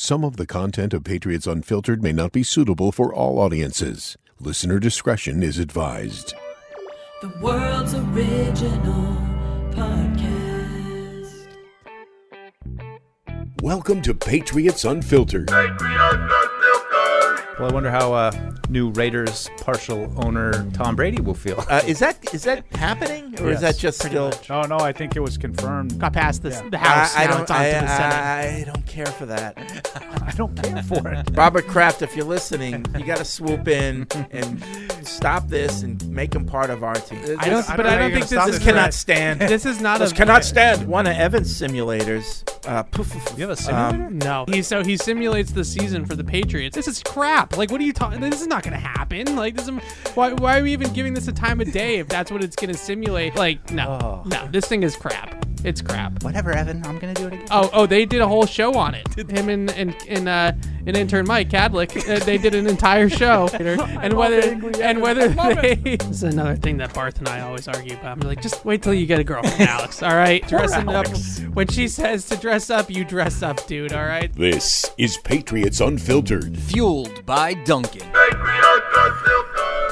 Some of the content of Patriots Unfiltered may not be suitable for all audiences. Listener discretion is advised. The world's original podcast. Welcome to Patriots Unfiltered. Well, I wonder how uh, new Raiders partial owner Tom Brady will feel. Uh, is that is that happening, or is that just still? much. Oh no, I think it was confirmed. got past this, Yeah. the House. I, I now don't. it's on to I, the Senate. I, I don't care for that. I don't care for it. Robert Kraft, if you're listening, you got to swoop in and stop this and make him part of our team. This, I don't, I but don't I don't think this this is cannot stand. This is not This a cannot stand. One of Evan's simulators. Uh, poof, poof, poof. You have a simulator? Um, No, he so he simulates the season for the Patriots. This is crap. Like, what are you talking? This is not going to happen. Like, this is why. Why are we even giving this a time of day if that's what it's going to simulate? Like, no, no, this thing is crap. It's crap. Whatever, Evan. I'm gonna do it again. Oh, oh, they did a whole show on it. Him and and and uh, an intern Mike Cadlick, uh, they did an entire show. and whether and whether they this is another thing that Barth and I always argue about. I'm like, just wait till you get a girlfriend, Alex. All right, dressing up. When she says to dress up, you dress up, dude. All right. This is Patriots Unfiltered. Fueled by Dunkin'.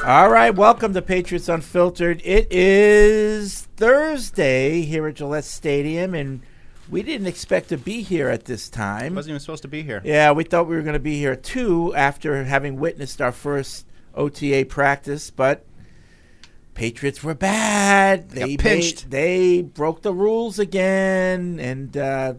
All right, welcome to Patriots Unfiltered. It is Thursday here at Gillette Stadium, and we didn't expect to be here at this time. Wasn't even supposed to be here. Yeah, we thought we were going to be here too after having witnessed our first OTA practice, but Patriots were bad. They got pinched. made- they broke the rules again, and uh,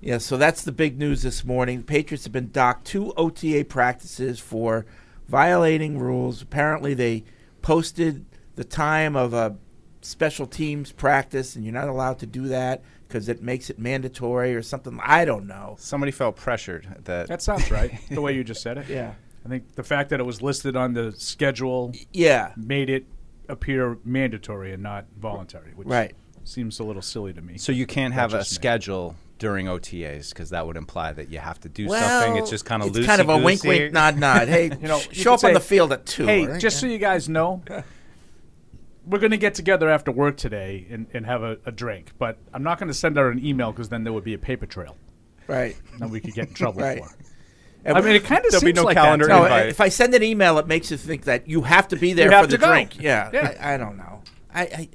yeah, so that's the big news this morning. Patriots have been docked two OTA practices for violating rules. Apparently, they posted the time of a special teams practice, and you're not allowed to do that because it makes it mandatory or something. I don't know. Somebody felt pressured that. That sounds right. the way you just said it. Yeah. I think the fact that it was listed on the schedule Yeah. made it appear mandatory and not voluntary, which Right. seems a little silly to me. so you can't have a just me. schedule during OTAs because that would imply that you have to do Well, something. It's just kind of it's loosey kind of a wink, wink, nod, nod. Hey, You know, you show up could on the field at two. Hey, all right? just so you guys know, we're going to get together after work today and, and have a, a drink. But I'm not going to send out an email because then there would be a paper trail right. that we could get in trouble Right. for. And I mean, it kind of There'll be seems no like calendar that. no, if I send an email, it makes you think that you have to be there You for the go. drink. Yeah, Yeah. I, I don't know. I, I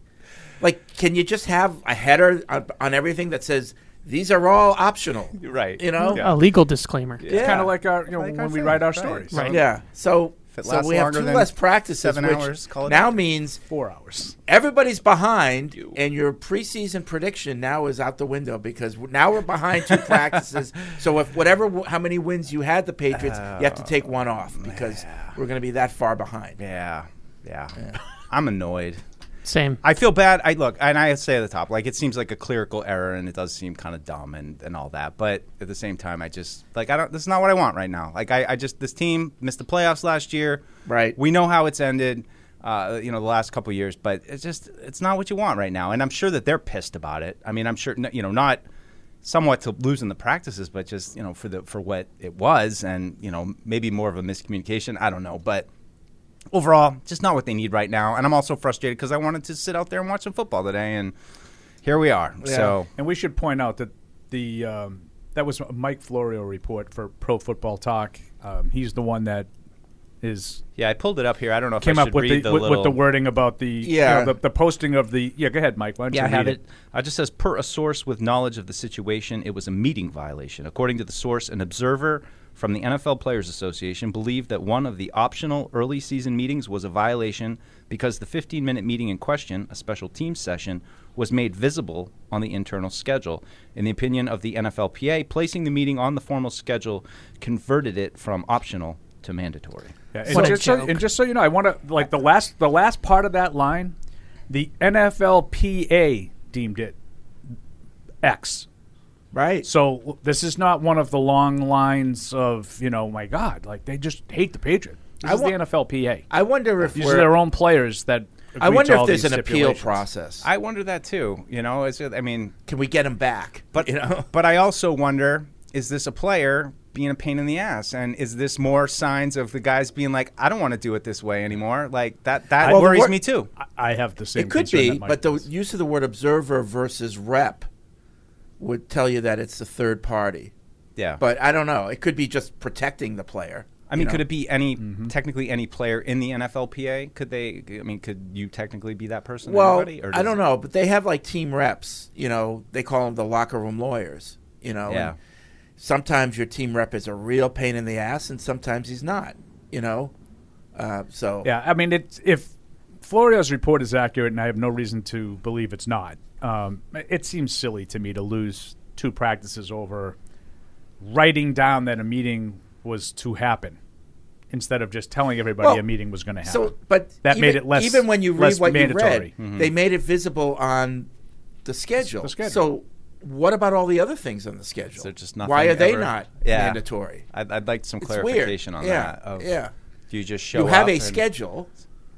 like. Can you just have a header on, on everything that says these are all optional? Right. You know. Yeah. A legal disclaimer. Yeah. kind of like our, you know, Like when our we thing, write our right. stories. Right. Yeah. So, so we have two less practices, seven which hours, call it now a day. means Four hours. everybody's behind, and your preseason prediction now is out the window because now we're behind two practices. So if whatever how many wins you had the Patriots, you have to take oh, one off because we're going to be that far behind. Yeah, yeah. I'm annoyed. Same. I feel bad. I look, and I say at the top, like it seems like a clerical error, and it does seem kind of dumb and, and all that. But at the same time, I just like I don't. This is not what I want right now. Like I, I just this team missed the playoffs last year. Right. We know how it's ended. Uh, you know the last couple years, but it's just it's not what you want right now. And I'm sure that they're pissed about it. I mean, I'm sure you know not somewhat to losing the practices, but just you know for the for what it was, and you know maybe more of a miscommunication. I don't know, but overall, just not what they need right now. And I'm also frustrated because I wanted to sit out there and watch some football today, and here we are. So And we should point out that the um, that was a Mike Florio report for Pro Football Talk. Um, he's the one that is yeah, I pulled it up here. I don't know if came I up with read the, the, with, little. with the wording about the you Yeah. know, the, the posting of the yeah. Go ahead, Mike. Why don't Yeah, I you have read it. Uh, just says per a source with knowledge of the situation, it was a meeting violation. According to the source, an observer from the NFL Players Association believed that one of the optional early season meetings was a violation because the 15 minute meeting in question, a special team session, was made visible on the internal schedule. In the opinion of the NFLPA, placing the meeting on the formal schedule converted it from optional to mandatory. Yeah, and, What a just so, and just so you know, I want to like the last the last part of that line, the NFLPA deemed it X. Right. So this is not one of the long lines of you know, my God, like they just hate the Patriot. This I is wa- the NFLPA. I wonder if These we're, their own players that. I wonder to all if there's an appeal process. I wonder that too. You know, it's, I mean, Can we get him back? But you know, but I also wonder: is this a player being a pain in the ass, and is this more signs of the guys being like, I don't want to do it this way anymore? Like that that Well, worries wor- me too. I- I have the same. it could concern be, that Mike but the use of the word observer versus rep would tell you that it's a third party. Yeah. But I don't know. It could be just protecting the player. I mean, know? could it be any Mm-hmm. technically any player in the NFLPA? Could they? I mean, could you technically be that person? Well, anybody, or I don't it- know, but they have like team reps. You know, they call them the locker room lawyers. You know, Yeah. and sometimes your team rep is a real pain in the ass, and sometimes he's not. You know, uh, so Yeah, I mean, it's, if Florio's report is accurate, and I have no reason to believe it's not, um, it seems silly to me to lose two practices over writing down that a meeting was to happen instead of just telling everybody Well, a meeting was going to happen. So, but That even, made it less- Even when you read what mandatory. you read, they made it visible on the schedule. The schedule. So, what about all the other things on the schedule? They're just Why are they ever- not Yeah. mandatory? I'd, I'd like some It's weird. clarification on Yeah, that. Of, yeah. Do you just show You have up a and- schedule.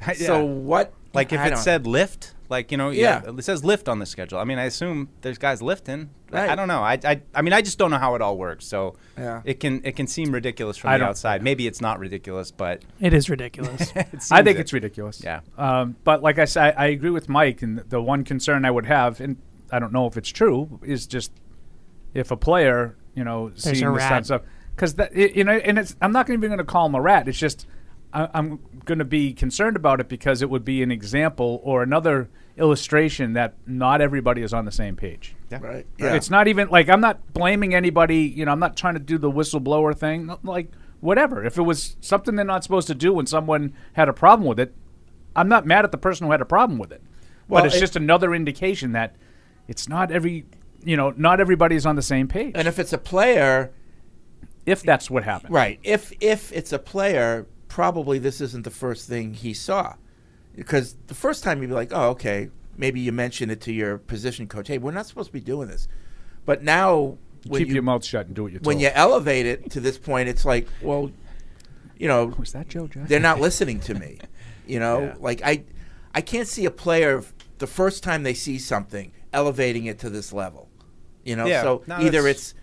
Yeah. So what? Like if I it said lift, like you know, Yeah. yeah, it says lift on the schedule. I mean, I assume there's guys lifting. I- Right. I don't know. I, I, I mean, I just don't know how it all works. So Yeah. it can it can seem ridiculous from I the don't- outside. Maybe it's not ridiculous, but It is ridiculous. it I think it. it's ridiculous. Yeah. Um, but like I said, I, I agree with Mike, and the one concern I would have, and I don't know if it's true, is just if a player, you know, There's seeing this kind of stuff, because that, you know, and it's, I'm not even going to call him a rat. It's just I, I'm going to be concerned about it because it would be an example or another illustration that not everybody is on the same page. Right. Yeah. It's not even like I'm not blaming anybody. You know, I'm not trying to do the whistleblower thing. Like whatever. If it was something they're not supposed to do when someone had a problem with it, I'm not mad at the person who had a problem with it. Well, but it's it- just another indication that it's not every. You know, not everybody's on the same page. And if it's a player, if that's what happened, right? If if it's a player, probably this isn't the first thing he saw, because the first time you'd be like, oh, okay, maybe you mention it to your position coach. Hey, we're not supposed to be doing this, but now when keep you your mouth shut and do what you're told. when you elevate it to this point, it's like, well, you know, was that Joe Jackson? they're not listening to me. You know, Yeah. like I, I can't see a player the first time they see something elevating it to this level. You know, Yeah. so No, either it's,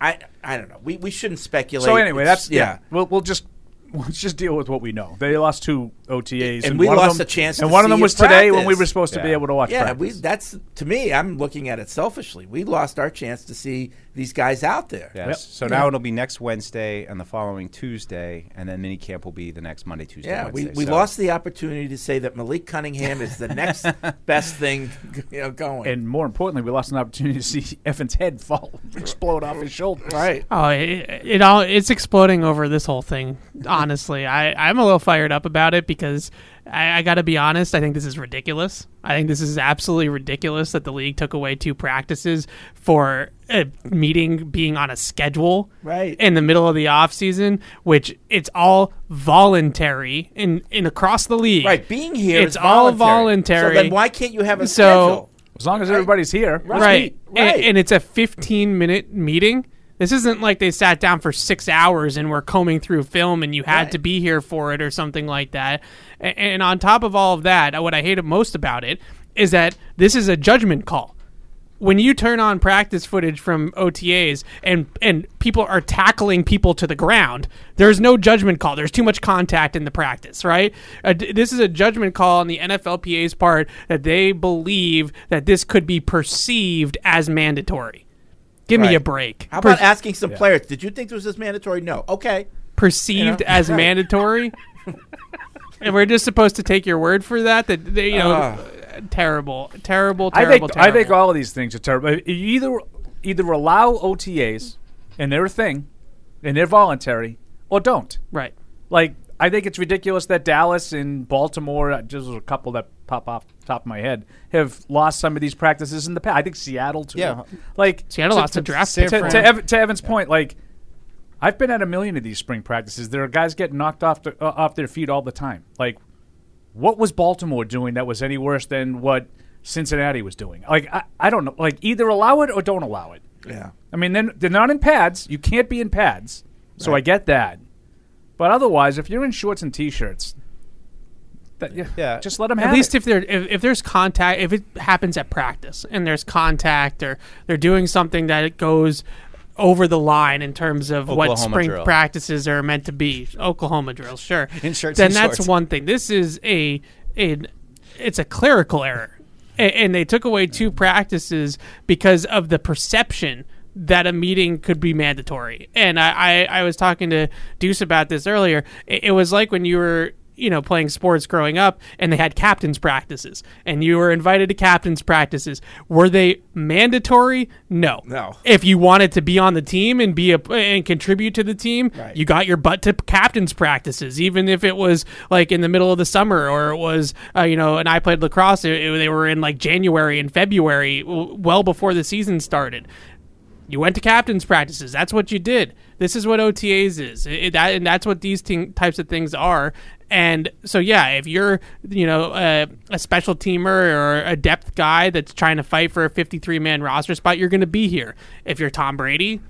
I, I don't know. We we shouldn't speculate. So anyway, It's- that's yeah. We'll we'll just let's just deal with what we know. They lost two OTAs, And we one of lost them- a chance and to one of them it was today when we were supposed to be able to watch. Yeah, practice. we that's to me. I'm looking at it selfishly. We lost our chance to see these guys out there. Yes. Yep. So now it'll be next Wednesday and the following Tuesday, and then mini camp will be the next Monday, Tuesday. Yeah, we, Wednesday. we So- lost the opportunity to say that Malik Cunningham is the next best thing you know, going. and more importantly, we lost an opportunity to see Evan's head fall, explode off his shoulder. right. Oh, it, it all it's exploding over this whole thing. Honestly, I I'm a little fired up about it because I, I got to be honest. I think this is ridiculous. I think this is absolutely ridiculous that the league took away two practices for a meeting being on a schedule Right. in the middle of the off season, which it's all voluntary in in across the league. Right, being here It's is all voluntary. voluntary. So then why can't you have a So- schedule? As long as everybody's here, Right. right. A- right. And, it's a 15 minute meeting. This isn't like they sat down for six hours and were combing through film and you had Right. to be here for it or something like that. A- And on top of all of that, what I hated most about it is that this is a judgment call. When you turn on practice footage from OTAs and and people are tackling people to the ground, there's no judgment call. There's too much contact in the practice, right? Uh, d- this is a judgment call on the NFLPA's part that they believe that this could be perceived as mandatory. Give me a break. How about Per- asking some players, did you think this was mandatory? No. Okay. perceived you know? as Right. mandatory? and we're just supposed to take your word for that? That they, you know, Ah. terrible, terrible, I terrible, I think all of these things are terrible. You either either allow OTAs and they're a thing, and they're voluntary, or don't. right. Like I think it's ridiculous that Dallas and Baltimore, uh, just a couple that pop off the top of my head, have lost some of these practices in the past. I think Seattle too. Yeah. like Seattle lost a draft San pick. to, to. Ev- to Evan's point, like I've been at a million of these spring practices. There are guys getting knocked off the, uh, off their feet all the time. Like, what was Baltimore doing that was any worse than what Cincinnati was doing? Like, I, I don't know. Like, either allow it or don't allow it. Yeah. I mean, then they're not in pads. You can't be in pads, so I get that. But otherwise, if you're in shorts and t-shirts, that, yeah, Yeah. just let them At have least it. if there if, if there's contact, if it happens at practice and there's contact or they're doing something that it goes over the line in terms of what spring drill. practices are meant to be. Oklahoma drill, sure. In shirts then and that's shorts. one thing. This is a a it's a clerical error, A- and they took away two practices because of the perception that a meeting could be mandatory. And I, I, I was talking to Deuce about this earlier. It, it was like when you were you know playing sports growing up and they had captains practices and you were invited to captains practices were they mandatory no No. if you wanted to be on the team and be a and contribute to the team Right. you got your butt to captains practices even if it was like in the middle of the summer or it was uh, you know and i played lacrosse it, it- they were in like january and february well before the season started you went to captains practices. That's what you did. This is what OTAs is. It- that, and that's what these types of things are. And so, yeah, if you're, you know, a, a special teamer or a depth guy that's trying to fight for a 53 man roster spot, you're going to be here. If you're Tom Brady,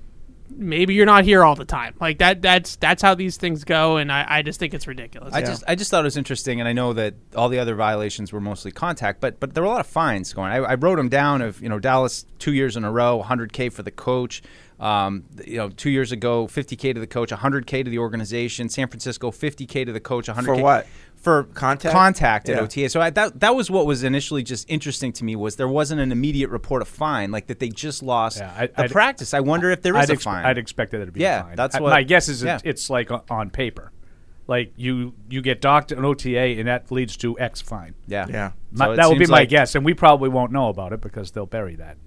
maybe you're not here all the time. Like that. That's that's how these things go. And I, I just think it's ridiculous. I just I just thought it was interesting, and I know that all the other violations were mostly contact, but but there were a lot of fines going. I, I wrote them down of you know Dallas two years in a row, 100k for the coach. Um, you know, two years ago, 50k to the coach, 100k to the organization. San Francisco, 50k to the coach, 100k For what? For Contact? contact at Yeah. OTA. So I, that that was what was initially just interesting to me was there wasn't an immediate report of fine, like that they just lost Yeah, I- the I'd- practice. I wonder if there is I'd, a ex- fine. I'd expect that to be Yeah, a fine. that's I- what- my guess is. yeah. It's, it's like on, on paper, like you you get docked an OTA and that leads to X fine. yeah, Yeah. My- So that would be my like- guess, and we probably won't know about it because they'll bury that.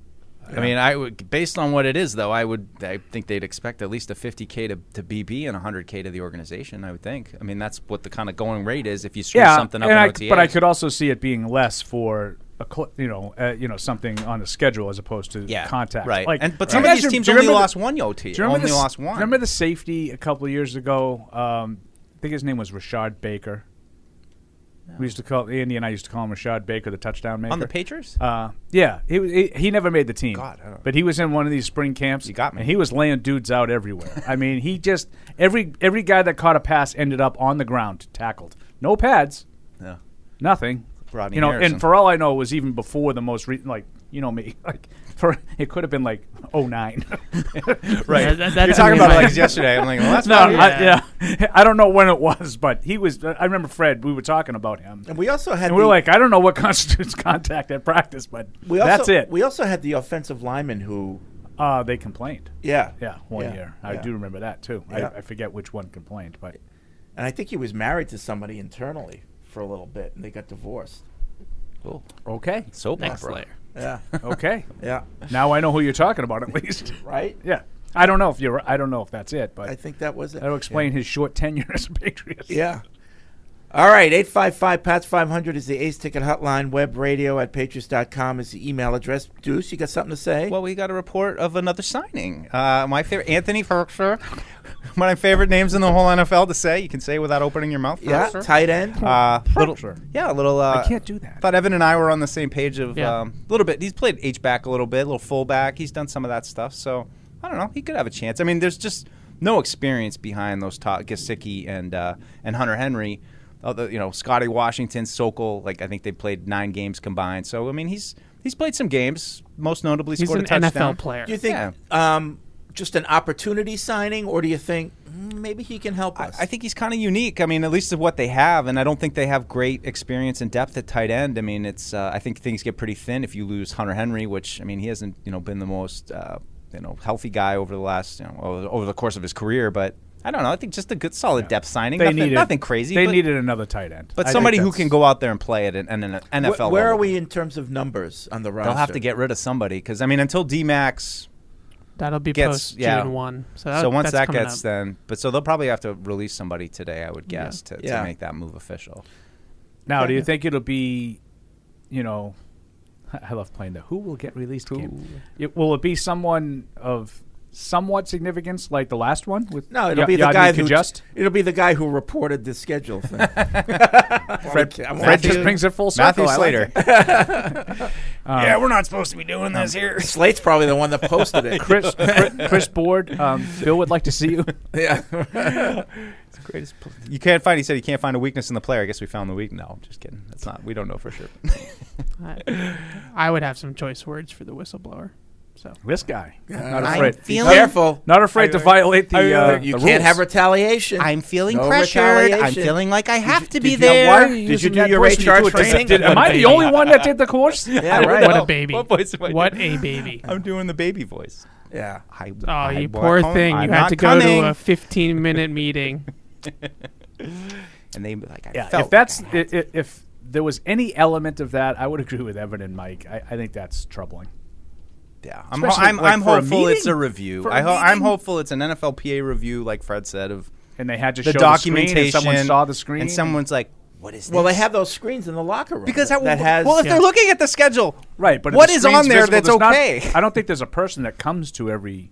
I mean, I would, based on what it is, though, I would, I think they'd expect at least a 50k to, to BB and 100k to the organization. I would think. I mean, that's what the kind of going rate is if you screw yeah, something up and in I, OTAs. but I could also see it being less for a cl- you know uh, you know something on the schedule as opposed to yeah, contact. right? Like, and but some you of these teams only remember lost one OT. Only the, lost one. Remember the safety a couple of years ago? Um, I think his name was Rashad Baker. We used to call Andy and I used to call him Rashad Baker, the touchdown maker on the Patriots? Uh, yeah, he, he he never made the team. God, I don't- but he was in one of these spring camps. You got me. And he was laying dudes out everywhere. I mean, he just every every guy that caught a pass ended up on the ground tackled. No pads, yeah. nothing. Rodney you know, Harrison. and for all I know, it was even before the most re- like you know me like for it could have been like 09. Right. Yeah, that- You're talking me, about it like yesterday. I'm like, well, that's no, probably- I, yeah, I don't know when it was, but he was. I remember Fred. We were talking about him, And we also had and we were the- like, I don't know what constitutes contact at practice, but we also, that's it. We also had the offensive lineman who, uh, they complained. yeah, Yeah, one Yeah, year. I yeah. do remember that too. Yeah. I, I forget which one complained, but and I think he was married to somebody internally for a little bit, and they got divorced. Cool. okay, Soap Next opera. layer. Yeah, okay. yeah, now I know who you're talking about at least. right. yeah, I don't know if you're. I don't know if that's it, but I think that was it. that'll explain his short tenure as a Patriot. Yeah. All right, 855 PATS 500 is the Ace Ticket Hotline. Web radio at patriots.com is the email address. Deuce, you got something to say? Well, we got a report of another signing. Uh, my favorite, Anthony Firkser. One of my favorite names in the whole NFL to say. You can say without opening your mouth. yeah, Firkser. tight end. Uh, little, Firkser. yeah, a little. Uh, I can't do that. Thought Evan and I were on the same page of a Yeah. um, little bit. He's played H back a little bit, a little fullback. He's done some of that stuff. So I don't know. He could have a chance. I mean, there's just no experience behind those top Gesicki and uh, and Hunter Henry. Although you know Scotty Washington, Sokol, like I think they played nine games combined. So I mean, he's he's played some games. Most notably, He's scored an a touchdown. NFL player. do you think yeah. um, just an opportunity signing, or do you think mm, maybe he can help us? I think he's kind of unique. I mean, at least of what they have, and I don't think they have great experience and depth at tight end. I mean, it's uh, I think things get pretty thin if you lose Hunter Henry, which I mean he hasn't you know been the most uh, you know healthy guy over the last you know over, over the course of his career, but I don't know. I think just a good solid depth signing. They nothing, needed nothing crazy. They but, needed another tight end, but I somebody who can go out there and play at an, an, an NFL. Wh- where level. are we in terms of numbers on the roster? They'll have to get rid of somebody because I mean until D Max. That'll be Gets- post June yeah. one. So, that, So once that's that gets up. then, but so they'll probably have to release somebody today, I would guess, to, Yeah. to make that move official. Now, do you think it'll be, you know, I love playing the who will get released game. It, will it be someone of somewhat significance like the last one with No, it'll Ya- be the Yodny guy who Cajuste? it'll be the guy who reported the schedule thing. Fred, I'm Fred just brings it full circle. Matthew I like Slater. it. yeah, we're not supposed to be doing this here. Slate's probably the one that posted it. Chris, Chris, Chris Board, um, Bill would like to see you. yeah. It's the greatest. pl- You can't find. He said he can't find a weakness in the player. I guess we found the weak. No, just kidding. That's not. We don't know for sure. I, I would have some choice words for the whistleblower. So This guy, not I'm afraid, feeling- Careful. not afraid to violate the. Uh, you the can't rules. have retaliation. I'm feeling No pressured. I'm retaliation. feeling like I have to be you- there. Why are you Did you using do that your voice when you HR do it? Does- training? did- am I the only one that did the course? yeah, right. what a baby! What voice am I What doing? a baby! I'm doing the baby voice. Yeah. I, Oh, I you wa- poor home- thing! I'm you had not to go coming. to a 15 minute meeting. and they like I Yeah, felt if that's like I if, if there was any element of that, I would agree with Evan and Mike. I, I think that's troubling. Yeah, I'm, ho- Especially, I'm, like, I'm for a hopeful it's a meeting? review. For a I ho- I'm meeting? hopeful it's an NFLPA review, like Fred said, of And they had to the show documentation. the screen, and someone saw the screen, and someone's like, "What is this?" Well, they have those screens in the locker room. because that, how, that has. well, if Yeah. they're looking at the schedule, right. But if what the is screen's on there visible, that's there's not- okay? I don't think there's a person that comes to every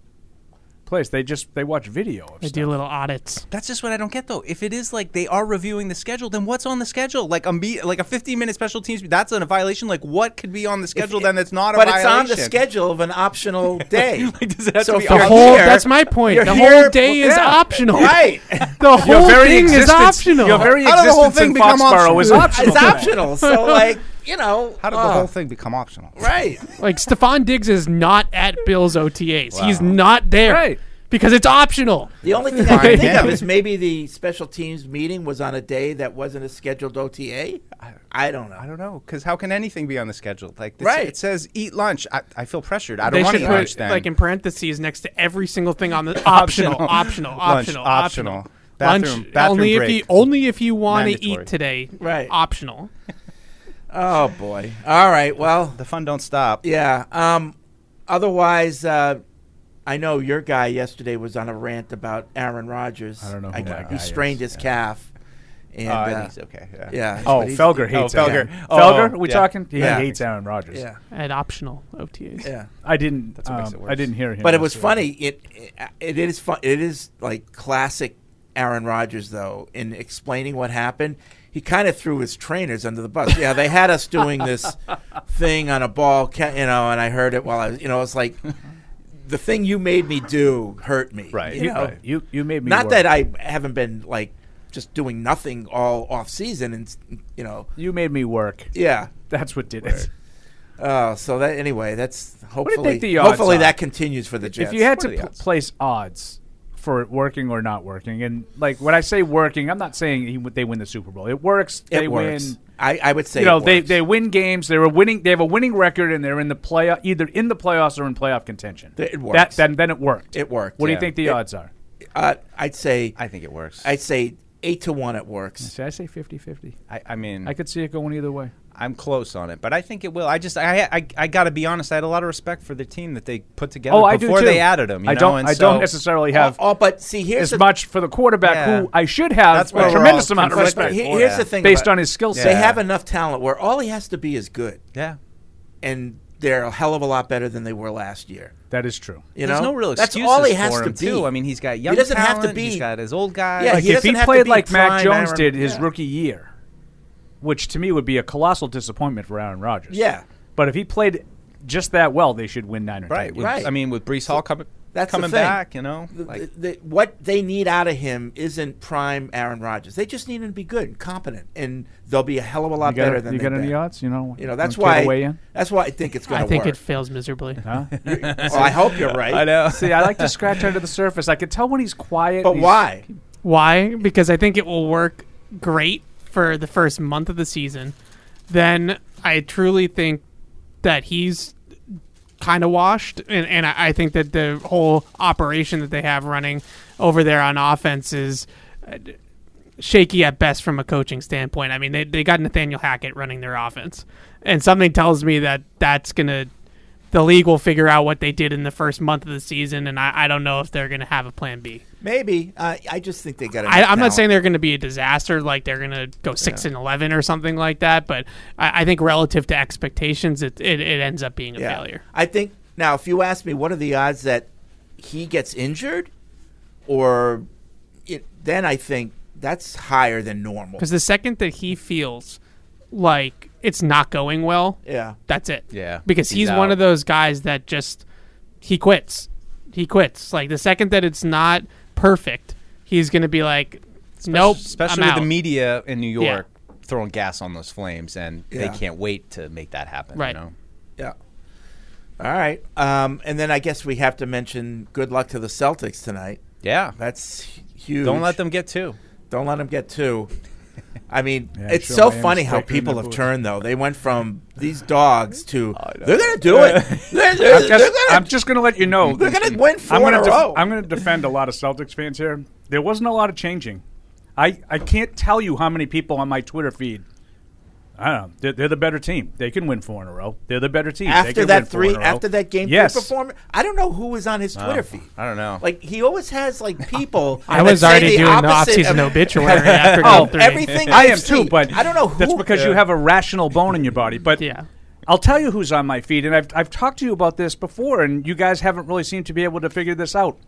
place. They just they watch video. Of They stuff. do little audits. That's just what I don't get though. If it is like they are reviewing the schedule, then what's on the schedule? Like a me- like a 15 minute special teams, that's a violation. Like what could be on the schedule then that's not a but violation? it's on the schedule of an optional day. Like, does it have So to be if The you're whole here- that's my point. you're The here- whole day is yeah. optional. right. The whole Your thing is existence, optional. Your very How did the whole existence thing in become Foxborough is optional? optional. it's optional. So, like, you know. How did the uh, whole thing become optional? Right. like Stefon Diggs is not at Bills OTAs. He's not there Right. because it's optional. The only thing I can think of is maybe the special teams meeting was on a day that wasn't a scheduled OTA. I don't know. I don't know, because how can anything be on the schedule? Like, this, Right. it says eat lunch. I, I feel pressured. I don't want should to eat put lunch then. like in parentheses next to every single thing on the optional, optional, Lunch, optional, optional. optional. Bathroom- Lunch bathroom only if break. you only if you want to Mandatory. eat today. Right. Optional. Oh boy. All right. Well, the fun don't stop. yeah. Um. Otherwise, uh, I know your guy yesterday was on a rant about Aaron Rodgers. I don't know who my he guy strained is. his calf. And Oh, I uh, think he's okay. Yeah. yeah. Oh, but he's- Felger hates Oh, Felger. Aaron. Oh, Felger, we yeah. talking? He Yeah. hates Aaron Rodgers. Yeah. At optional OTAs. Yeah. I didn't. That's what makes um, it worse. I didn't hear him. But it was necessarily. funny. It, it it is fun. It is like classic Aaron Rodgers though in explaining what happened. He kind of threw his trainers under the bus. Yeah, they had us doing this thing on a ball, you know, and I heard it while I was, you know, it's like the thing you made me do hurt me. Right. You You, know, you you made me not work. that I haven't been like just doing nothing all off season, and you know, you made me work. yeah. That's what did it. Uh, so that anyway, that's hopefully think the odds hopefully are? that continues for the Jets. If you had What to pl- place odds for it working or not working, and like when I say working, I'm not saying he, they win the Super Bowl. It works. it they works. win. I, I would say You know, it they, works. they win games. They're a winning. They have a winning record, and they're in the play either in the playoffs or in playoff contention. It That works. then then it worked. It worked. What do you think the It- odds are? Uh, I'd say I think it works. I'd say eight to one. It works. See, I say 50-50. I, I mean, I could see it going either way. I'm close on it, but I think it will. I just, I, I, I got to be honest. I had a lot of respect for the team that they put together Oh, before they added him. You I know? don't. And I so- don't necessarily have oh, oh, but see, here's as the, much for the quarterback Yeah. who I should have a tremendous amount of respect he- for. here's Yeah. the thing based about- on his skill set. They have enough talent where all he has to be is good, Yeah. and they're a hell of a lot better than they were last year. That is true. You There's know, no real excuses that's excuses all he has for to him be. too. I mean, he's got young He doesn't have to be- He's got his old guy. Yeah, Like he if he played like Mac Jones did his rookie year, which to me would be a colossal disappointment for Aaron Rodgers. Yeah. But if he played just that well, they should win nine or right. ten. With, Right. I mean, with Breece Hall coming, That's coming back, you know, The- like the- the- what they need out of him isn't prime Aaron Rodgers. They just need him to be good and competent, and they'll be a hell of a lot You got, better than you they've got any odds? You know, You know, that's wanna care to why. weigh in? That's why I think it's going to. I think work. it fails miserably. Huh? well, I hope you're right. I know. See, I like to scratch under the surface. I could tell when he's quiet. But he's- why? Why? Because I think it will work great for the first month of the season. Then I truly think that he's kind of washed, and, and I I think that the whole operation that they have running over there on offense is uh, shaky at best from a coaching standpoint. I mean, they they got Nathaniel Hackett running their offense, and something tells me that that's gonna. The league will figure out what they did in the first month of the season, and I, I don't know if they're going to have a plan B. Maybe. Uh, I just think they got. I, I'm not saying they're going to be a disaster, like they're going to go six and eleven or something like that. But I, I think relative to expectations, it, it, it ends up being a failure. I think now, if you ask me, what are the odds that he gets injured, or it, then I think that's higher than normal. Because the second that he feels like it's not going well, Yeah. that's it. Yeah, Because he's he's, one out. of those guys that just he quits. He quits. Like the second that it's not perfect, he's going to be like, nope, especially I'm with the media in New Yeah. York throwing gas on those flames, and Yeah. they can't wait to make that happen. Right. You know? Yeah. All right. Um, and then I guess we have to mention good luck to the Celtics tonight. Yeah. That's huge. Don't let them get two. Don't let them get two. I mean, Yeah, it's sure so funny how people have turned, though. They went from these dogs to they're going to do it. They're, they're, I'm just, they're I'm gonna, just going to let you know. they're going to win 4 I'm in going a to row. I'm going to defend a lot of Celtics fans here. There wasn't a lot of changing. I, I can't tell you how many people on my Twitter feed. I don't know. They're, they're the better team. They can win four in a row. They're the better team. They after can win that four three, in a row. after that game yes. three performance, I don't know who was on his Twitter feed. I don't know. Like he always has like people. I was already the doing the opposite off-season of- obituary after Oh, game three. everything I I've am too, but I don't know Who, That's who- because you have a rational bone in your body. But Yeah. I'll tell you who's on my feed, and I've I've talked to you about this before, and you guys haven't really seemed to be able to figure this out.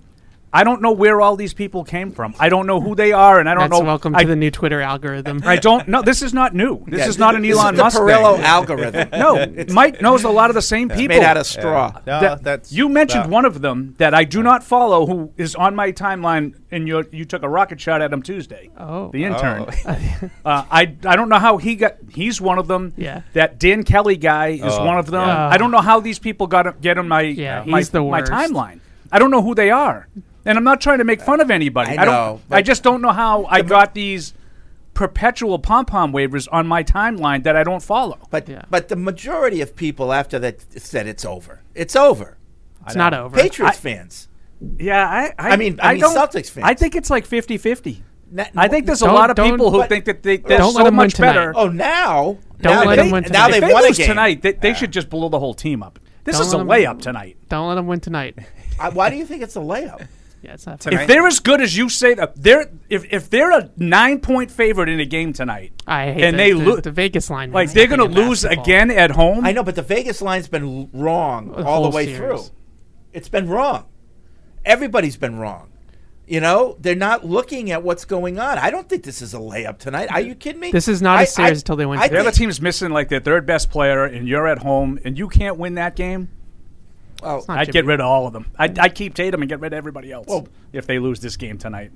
I don't know where all these people came from. I don't know who they are, and I don't That's know. welcome I, to the new Twitter algorithm. I don't know. This is not new. This Yeah, is not an this Elon is the Musk Perillo thing. algorithm. No, Mike knows a lot of the same people. made out of straw. No, That- that's you mentioned that- one of them that I do not follow, who is on my timeline, and you you took a rocket shot at him Tuesday. Oh. the intern. Oh. uh, I I don't know how he got. He's one of them. Yeah. That Dan Kelly guy is Oh, one of them. yeah. I don't know how these people got get on my Yeah, my, he's the my timeline. I don't know who they are, and I'm not trying to make fun of anybody. I know, don't. I just don't know how I got these perpetual pom pom waivers on my timeline that I don't follow. But Yeah. but the majority of people after that said it's over. It's over. It's not over. Patriots fans. Yeah, I. I, I mean- I mean don't- Celtics fans. I think it's like 50-50. Na- I think there's a lot of people who think that they, they're Don't let so them win much tonight. better. Oh, now Don't now let they, them win Now tonight. if they've they won a game tonight, they, they should just blow the whole team up. This Don't is a let 'em- layup tonight. Don't let them win tonight. I- why do you think it's a layup? Yeah, it's not If they're as good as you say that they're if, if they're a nine point favorite in a game tonight, I hate and the, they the, lo- the Vegas line. like they're going to lose again at home. I know, but the Vegas line's been wrong The all the way series. through. It's been wrong. Everybody's been wrong. You know, they're not looking at what's going on. I don't think this is a layup tonight. Are you kidding me? This is not a I- series I- until they win I The other think- team's missing like their third best player, and you're at home, and you can't win that game. Well, I'd Jimmy. get rid of all of them. I'd, I'd keep Tatum and get rid of everybody else Well- if they lose this game tonight.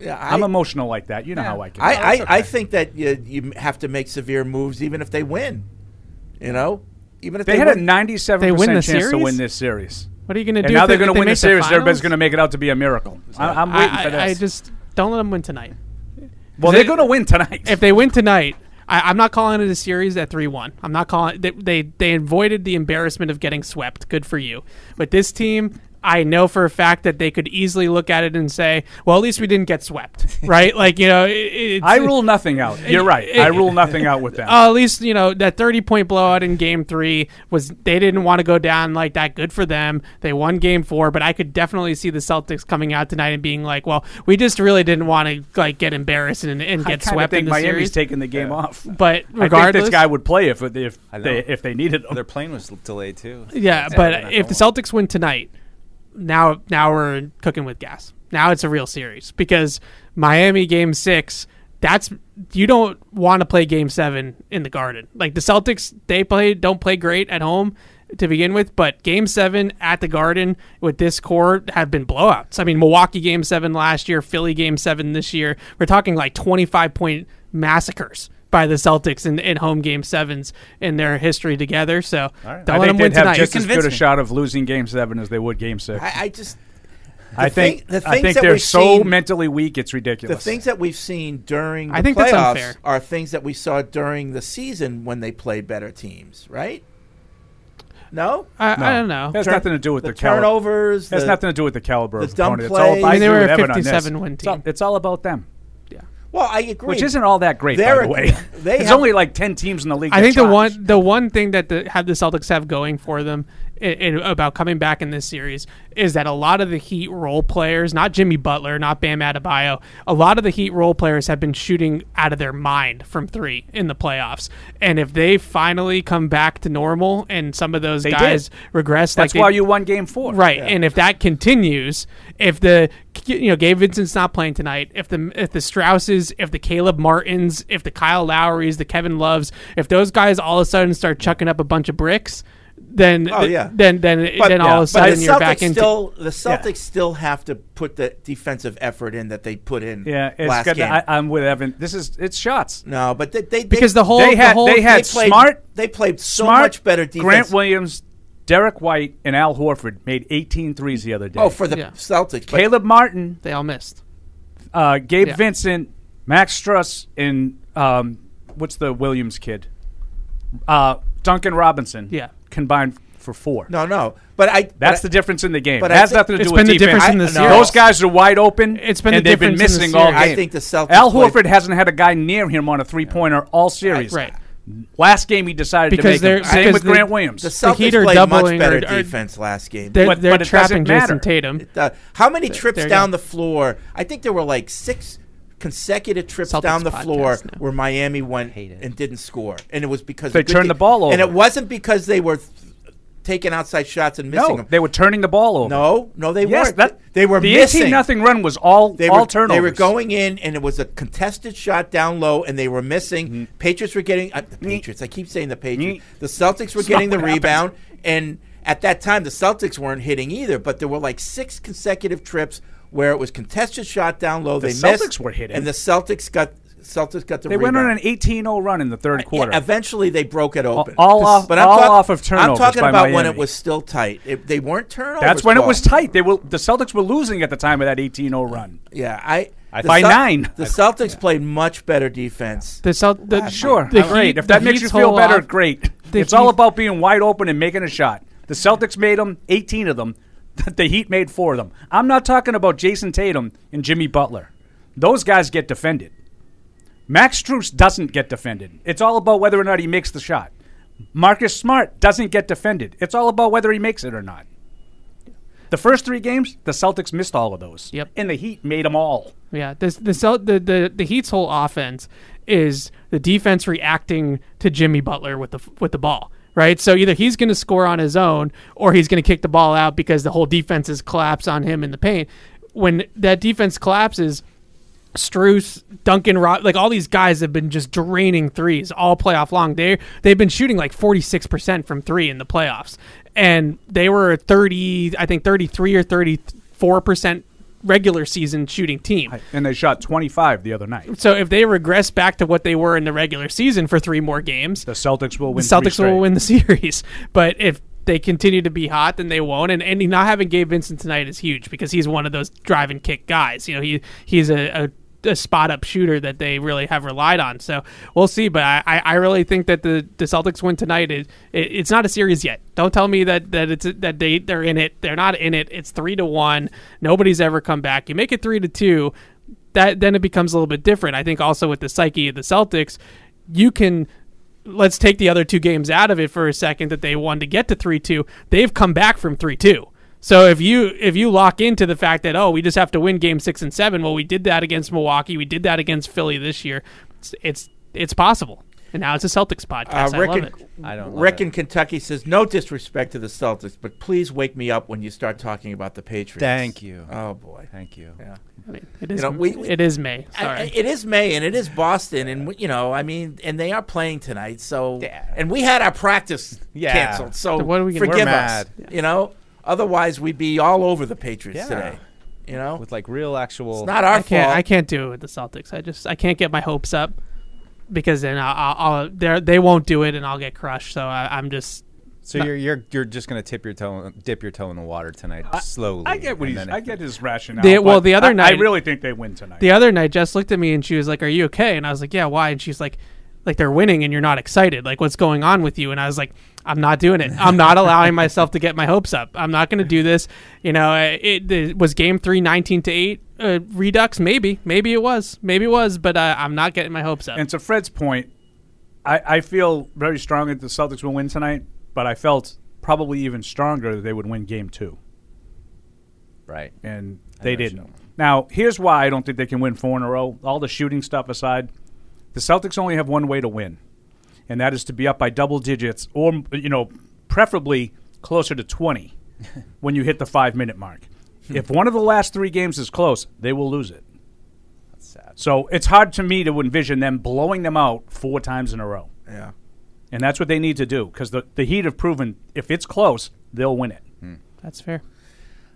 yeah, I, I'm emotional like that. You know how I can. I, be. I, I think that you, you have to make severe moves even if they win. You know, even if they they, had a win. 97 They win the percent chance to win this series. What are you going to And do? now if they're going to win the make series. Everybody's going to make it out to be a miracle. I, I'm waiting I, for this. I, I just don't let them win tonight. well, they- they're going to win tonight. If they win tonight, I, I'm not calling it a series at three one. I'm not calling they, they they avoided the embarrassment of getting swept. Good for you. But this team. I know for a fact that they could easily look at it and say, "Well, at least we didn't get swept, right?" Like you know, it, it's, I rule nothing out. You're right. I rule nothing out with them. Uh, at least you know that 30 point blowout in game three was they didn't want to go down like that. Good for them. They won game four, but I could definitely see the Celtics coming out tonight and being like, "Well, we just really didn't want to like get embarrassed and, and get kinda swept think in the Miami's series." taking the game off. but I think regardless, this guy would play if if they if they needed him. Their plane was delayed too. yeah. That's But if the. Celtics win tonight, now now we're cooking with gas. Now it's a real series because Miami game six. That's you don't want to play game seven in the Garden. Like the Celtics, they play don't play great at home to begin with, but game seven at the Garden with this core have been blowouts. I mean, Milwaukee game seven last year, Philly game seven this year. We're talking like twenty five point massacres by the Celtics in, in home game sevens in their history together. So right. don't I let think them win they'd have tonight. just as Convince good a me. shot of losing Game Seven as they would Game Six. I, I just I the think thing- the I things think that they're so seen- mentally weak. It's ridiculous. the things that we've seen during the I think that's playoffs unfair. are things that we saw during the season when they played better teams, right? No, I, No. I don't know. It has Turn- nothing to do with the the, caliber. turnovers. Has the- nothing to do with the caliber the of dumb opponent. It's all, play. I I mean, they were a Evan on this. 57 win It's all, team. it's all about them, Well, I agree. which isn't all that great, They're by the way. they There's have- only like ten teams in the league. I that think the try. one the one thing that the have the Celtics have going for them i i about coming back in this series is that a lot of the Heat role players, not Jimmy Butler, not Bam Adebayo, a lot of the Heat role players have been shooting out of their mind from three in the playoffs. And if they finally come back to normal and some of those They guys did. regress, That's like why they- you won Game Four, Right, and if that continues, if the you know Gabe Vincent's not playing tonight, if the if the Strausses, if the Caleb Martins, if the Kyle Lowrys, the Kevin Loves, if those guys all of a sudden start chucking up a bunch of bricks, then Oh, yeah. then then But- then all yeah, of a but sudden the you're Celtics back into still the Celtics still have to put the defensive effort in that they put in Yeah, it's last good. game. I, I'm with Evan. This is it's shots. no, but they, they because they, the whole They the had whole they had they played, smart They played so smart, much better defense. Grant Williams, Derrick White, and Al Horford made 18 threes the other day. oh, for the Yeah. Celtics. Caleb Martin, they all missed. uh, Gabe Yeah. Vincent, Max Strus and um, what's the Williams kid? Uh, Duncan Robinson. Yeah. Combined for four. No, no. But I. but That's I- the difference in the game. but it has nothing to It's do been with the defense. difference in the I- series. no. Those guys are wide open. It's been the they've been difference in the missing all series. game. I think the Celtics. Al Horford hasn't had a guy near him on a three pointer all series. Right. Last game he decided Because to make him. Same with the- Grant Williams. The Celtics Heat are played much better or- or- defense last game. They're, But- they're but trapping doesn't Jayson matter. Tatum. Uh, how many trips there you down go. the floor? I think there were like six consecutive trips Celtics down the floor now. where Miami went and didn't score, and it was because They turned the ball over, and it wasn't because they were th- taking outside shots and missing no, them. they were turning the ball over. no, no, they yes, weren't. that they were the missing. eighteen nothing run was all They all were, turnovers. they were going in, and it was a contested shot down low, and they were missing. Mm-hmm. Patriots were getting uh, the Patriots. I keep saying the Patriots. Mm. The Celtics were It's getting the rebound, and at that time, the Celtics weren't hitting either. But there were like six consecutive trips where it was contested shot down low. The they Celtics missed, were hitting. and the Celtics got Celtics got the They rebound. went on an 18-0 run in the third quarter. Yeah, eventually, they broke it open. all off- but I'm all talk- off of turnovers I'm talking by about when it was still tight. It, they weren't turnovers. That's when it was tight. They were the Celtics were losing at the time of that 18-0 run. Yeah, I. I- the By Cel- nine. The Celtics played much better defense. The Celt- the, Sure, the great. Heat- if that makes you feel better, off- great. the It's all about being wide open and making a shot. The Celtics made them 18 of them. That the Heat made four of them. I'm not talking about Jayson Tatum and Jimmy Butler. Those guys get defended. Max Strus doesn't get defended. It's all about whether or not he makes the shot. Marcus Smart doesn't get defended. It's all about whether he makes it or not. The first three games, the Celtics missed all of those. Yep. And the Heat made them all. Yeah, this the Cel- the the the Heat's whole offense is the defense reacting to Jimmy Butler with the with the ball. Right, so either he's going to score on his own, or he's going to kick the ball out because the whole defense is collapse on him in the paint. When that defense collapses, Strus, Duncan, Ro- like all these guys have been just draining threes all playoff long. They they've been shooting like forty six percent from three in the playoffs, and they were thirty, I think thirty three or thirty four percent regular season shooting team. And they shot 25 the other night. So if they regress back to what they were in the regular season for three more games, The Celtics will win. three Celtics will win the series. But if they continue to be hot, then they won't. And, and not having Gabe Vincent tonight is huge because he's one of those drive and kick guys. You know, he he's a, a, a spot up shooter that they really have relied on. So we'll see. But I, I really think that the, the Celtics win tonight. It, it, it's not a series yet. Don't tell me that that it's that they they're in it. They're not in it. It's three to one. Nobody's ever come back. You make it three to two. That then it becomes a little bit different. I think also with the psyche of the Celtics, you can let's take the other two games out of it for a second that they won to get to 3-2 they've come back from 3-2 so if you if you lock into the fact that oh we just have to win game 6 and 7 well we did that against Milwaukee we did that against Philly this year it's it's, it's possible and now it's a Celtics podcast Uh, I Rick, love in, it I don't love Rick it. in Kentucky says, "No disrespect to the Celtics, but please wake me up when you start talking about the Patriots." Thank you. Oh boy. Thank you. Yeah. I mean, it is know, we- we- it is May sorry I- it is May and it is Boston, and we- you know, I mean, and they are playing tonight. So, Yeah. and we had our practice Yeah. canceled. So, So what are we gonna- forgive We're us. mad. You know, otherwise we'd be all over the Patriots Yeah. today. You know, With like real actual. it's not our I can't fault. I can't do it with the Celtics I just I can't get my hopes up because then I'll, I'll, I'll they they won't do it and I'll get crushed so I, I'm just so you're you're you're just gonna tip your toe, dip your toe in the water tonight slowly. I get what and he's. then I if- get his rationale. The- well, but the other I- I night- really think they win tonight. the other night Jess looked at me and she was like, "Are you okay?" And I was like, "Yeah, why?" And she's like, "Like they're winning and you're not excited. Like what's going on with you?" And I was like, "I'm not doing it. I'm not allowing myself to get my hopes up. I'm not going to do this." You know, it, it was game 3 19 to 8 uh, redux maybe. Maybe it was. Maybe it was, but uh, I'm not getting my hopes up. and to Fred's point, I, I feel very strongly that the Celtics will win tonight, but I felt probably even stronger that they would win Game Two, right. and they know what you didn't. Now, here's why I don't think they can win four in a row. All the shooting stuff aside, the Celtics only have one way to win, and that is to be up by double digits, or you know, preferably closer to twenty when you hit the five minute mark. Hmm. if one of the last three games is close, they will lose it. That's sad. So it's hard to me to envision them blowing them out four times in a row. yeah. And that's what they need to do because the, the Heat have proven if it's close, they'll win it. Hmm. That's fair.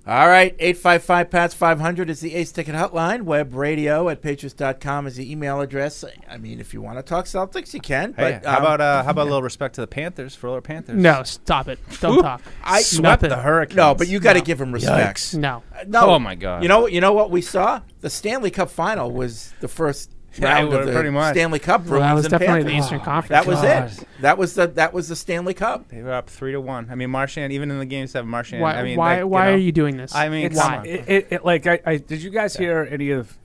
All right, 855 PATS 500 is the Ace Ticket Hotline. Web radio at patriots.com is the email address. I mean, if you want to talk Celtics, you can. Hey, but how um, about uh, how about a little respect to the Panthers for all our Panthers? No, stop it. Don't talk. I swept Nothing. the Hurricanes. No, but you got to No. give him respect. No. No. Oh, my God. You know, you know what we saw? The Stanley Cup final was the first Yeah, round well, of the pretty much. Stanley Cup. Well, that was and definitely the Panthers. Eastern Conference. That was God. it. That was the that was the Stanley Cup. They were up three to one. I mean, Marchand, even in the game seven, Marchand. Why? I mean, why? like, why know, are you doing this? I mean, It's, why? it, it, it- like I, I did you guys hear any of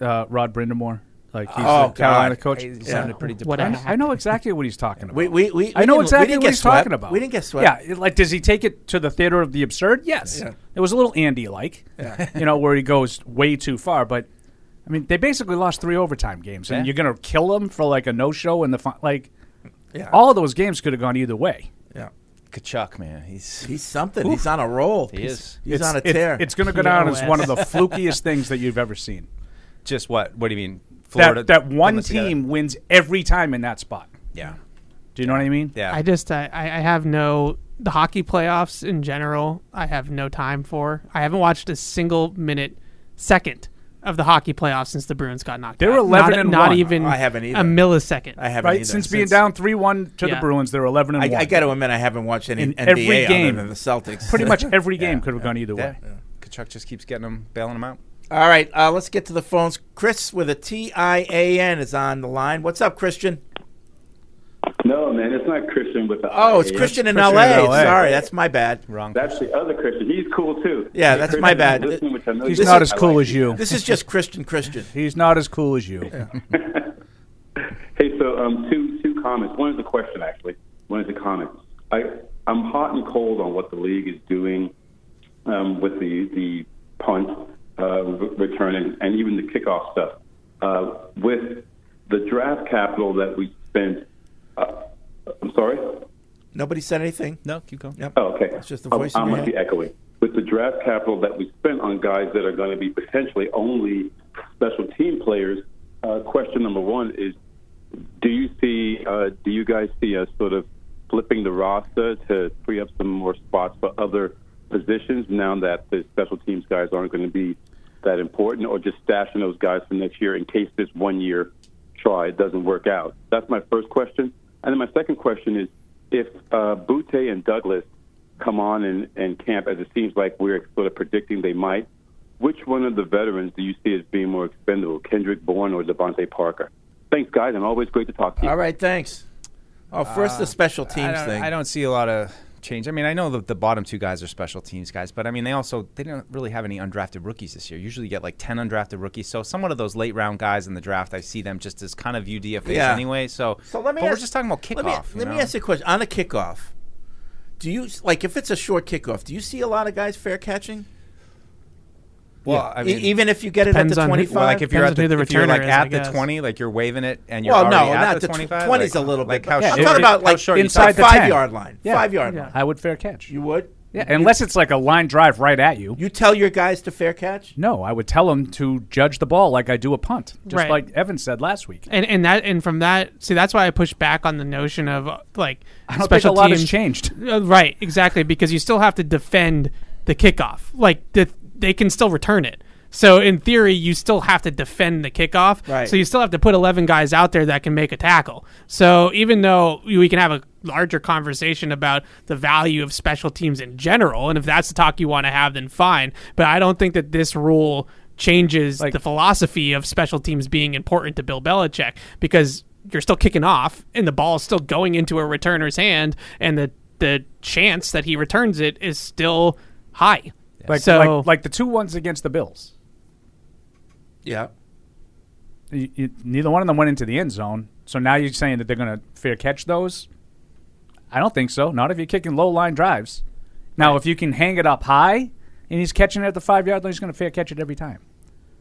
uh, Rod Brind'Amour? Like he's Oh, the Carolina God. coach. He Yeah. sounded pretty What depressed. I know exactly what he's talking about. We we, we I know we we exactly what he's swept. talking about. We didn't get swept. Yeah, it- like does he take it to the theater of the absurd? Yes. Yeah. It was a little Andy like, you know, where he goes way too far. But I mean, they basically lost three overtime games, and you're gonna kill them for like a no show in the fi- like. Yeah. All of those games could have gone either way. Yeah. Tkachuk, man, he's He's something. He's on a roll. He is. He's It's- on a it's- tear. It's, going to go down as one of the flukiest things that you've ever seen. just what? What do you mean? Florida That that one putting it together? team wins every time in that spot. Yeah, Do you know what I mean? yeah. I just I, I I have no the hockey playoffs in general. I have no time for. I haven't watched a single minute, second of the hockey playoffs since the Bruins got knocked out. They're out. 11 not, and not one. even I haven't either. a millisecond. I haven't Right? either. Since being down three one to the Bruins, they're eleven and I, one. I got to admit, I haven't watched any In NBA every game. other than the Celtics. Pretty much every game could have gone either yeah. way. Tkachuk just keeps getting them, bailing them out. All right, uh, let's get to the phones. Chris with a T I A N is on the line. What's up, Christian? No, man, it's not Christian with the Oh, it's IA. Christian in Christian LA. in LA. Sorry, that's my bad. Wrong. That's the other Christian. He's cool too. Yeah, Hey, that's Christian, my bad. which I know He's not as cool like as you. This is just Christian Christian. He's not as cool as you. Hey, so um, two two comments. One is a question, actually. One is a comment. I I'm hot and cold on what the league is doing um, with the the punt uh, re- return and, and even the kickoff stuff. Uh, with the draft capital that we spent. Uh, I'm sorry. Nobody said anything. No, keep going. Yep. Oh, okay. It's just the voice in I your must head. be echoing. With the draft capital that we spent on guys that are going to be potentially only special team players, uh, question number one is: Do you see? Uh, do you guys see us sort of flipping the roster to free up some more spots for other positions now that the special teams guys aren't going to be that important, or just stashing those guys for next year in case this one year try doesn't work out? That's my first question. And then my second question is if uh, Boutte and Douglas come on and, and camp, as it seems like we're sort of predicting they might, which one of the veterans do you see as being more expendable, Kendrick Bourne or DeVante Parker? Thanks, guys, and always great to talk to you. All right, thanks. Oh, first the uh, special teams I thing. I don't see a lot of change. I mean, I know the, the bottom two guys are special teams guys, but I mean, they also they don't really have any undrafted rookies this year. Usually, you get like ten undrafted rookies. So, somewhat of those late round guys in the draft, I see them just as kind of UDFA's Yeah. anyway. So, So let me. but ask, we're just talking about kickoff. Let me, you let me ask you a question on the kickoff. Do you like if it's a short kickoff? Do you see a lot of guys fair catching? Well, I E- mean, even if you get it at the on who- twenty-five. well, like if you're at the, on the if you're like is, at I the twenty, like you're waving it, and you're well, already no, at not the the twenty-five. twenty's like, a little like bit. how but I'm talking about like short inside like the five 10. yard line. Yeah. Five yard Yeah. line. I would fair catch. You would. Yeah, unless it's like a line drive right at you. You tell your guys to fair catch. No, I would tell them to judge the ball like I do a punt, just Right. like Evan said last week. and and that and from that, see, that's why I push back on the notion of uh, like I don't special think a lot teams. has changed. Uh, right, exactly, because you still have to defend the kickoff. Like the, they can still return it. So in theory, you still have to defend the kickoff. Right. So you still have to put eleven guys out there that can make a tackle. So even though we can have a larger conversation about the value of special teams in general, and if that's the talk you want to have, then fine. But I don't think that this rule changes the philosophy of special teams being important to Bill Belichick because you're still kicking off and the ball is still going into a returner's hand and the the chance that he returns it is still high. Like, so like, like the two ones against the Bills. Yeah. You, you, neither one of them went into the end zone. So now you're saying that they're going to fair catch those? I don't think so. Not if you're kicking low line drives. Now, if you can hang it up high and he's catching it at the five yard line, he's going to fair catch it every time.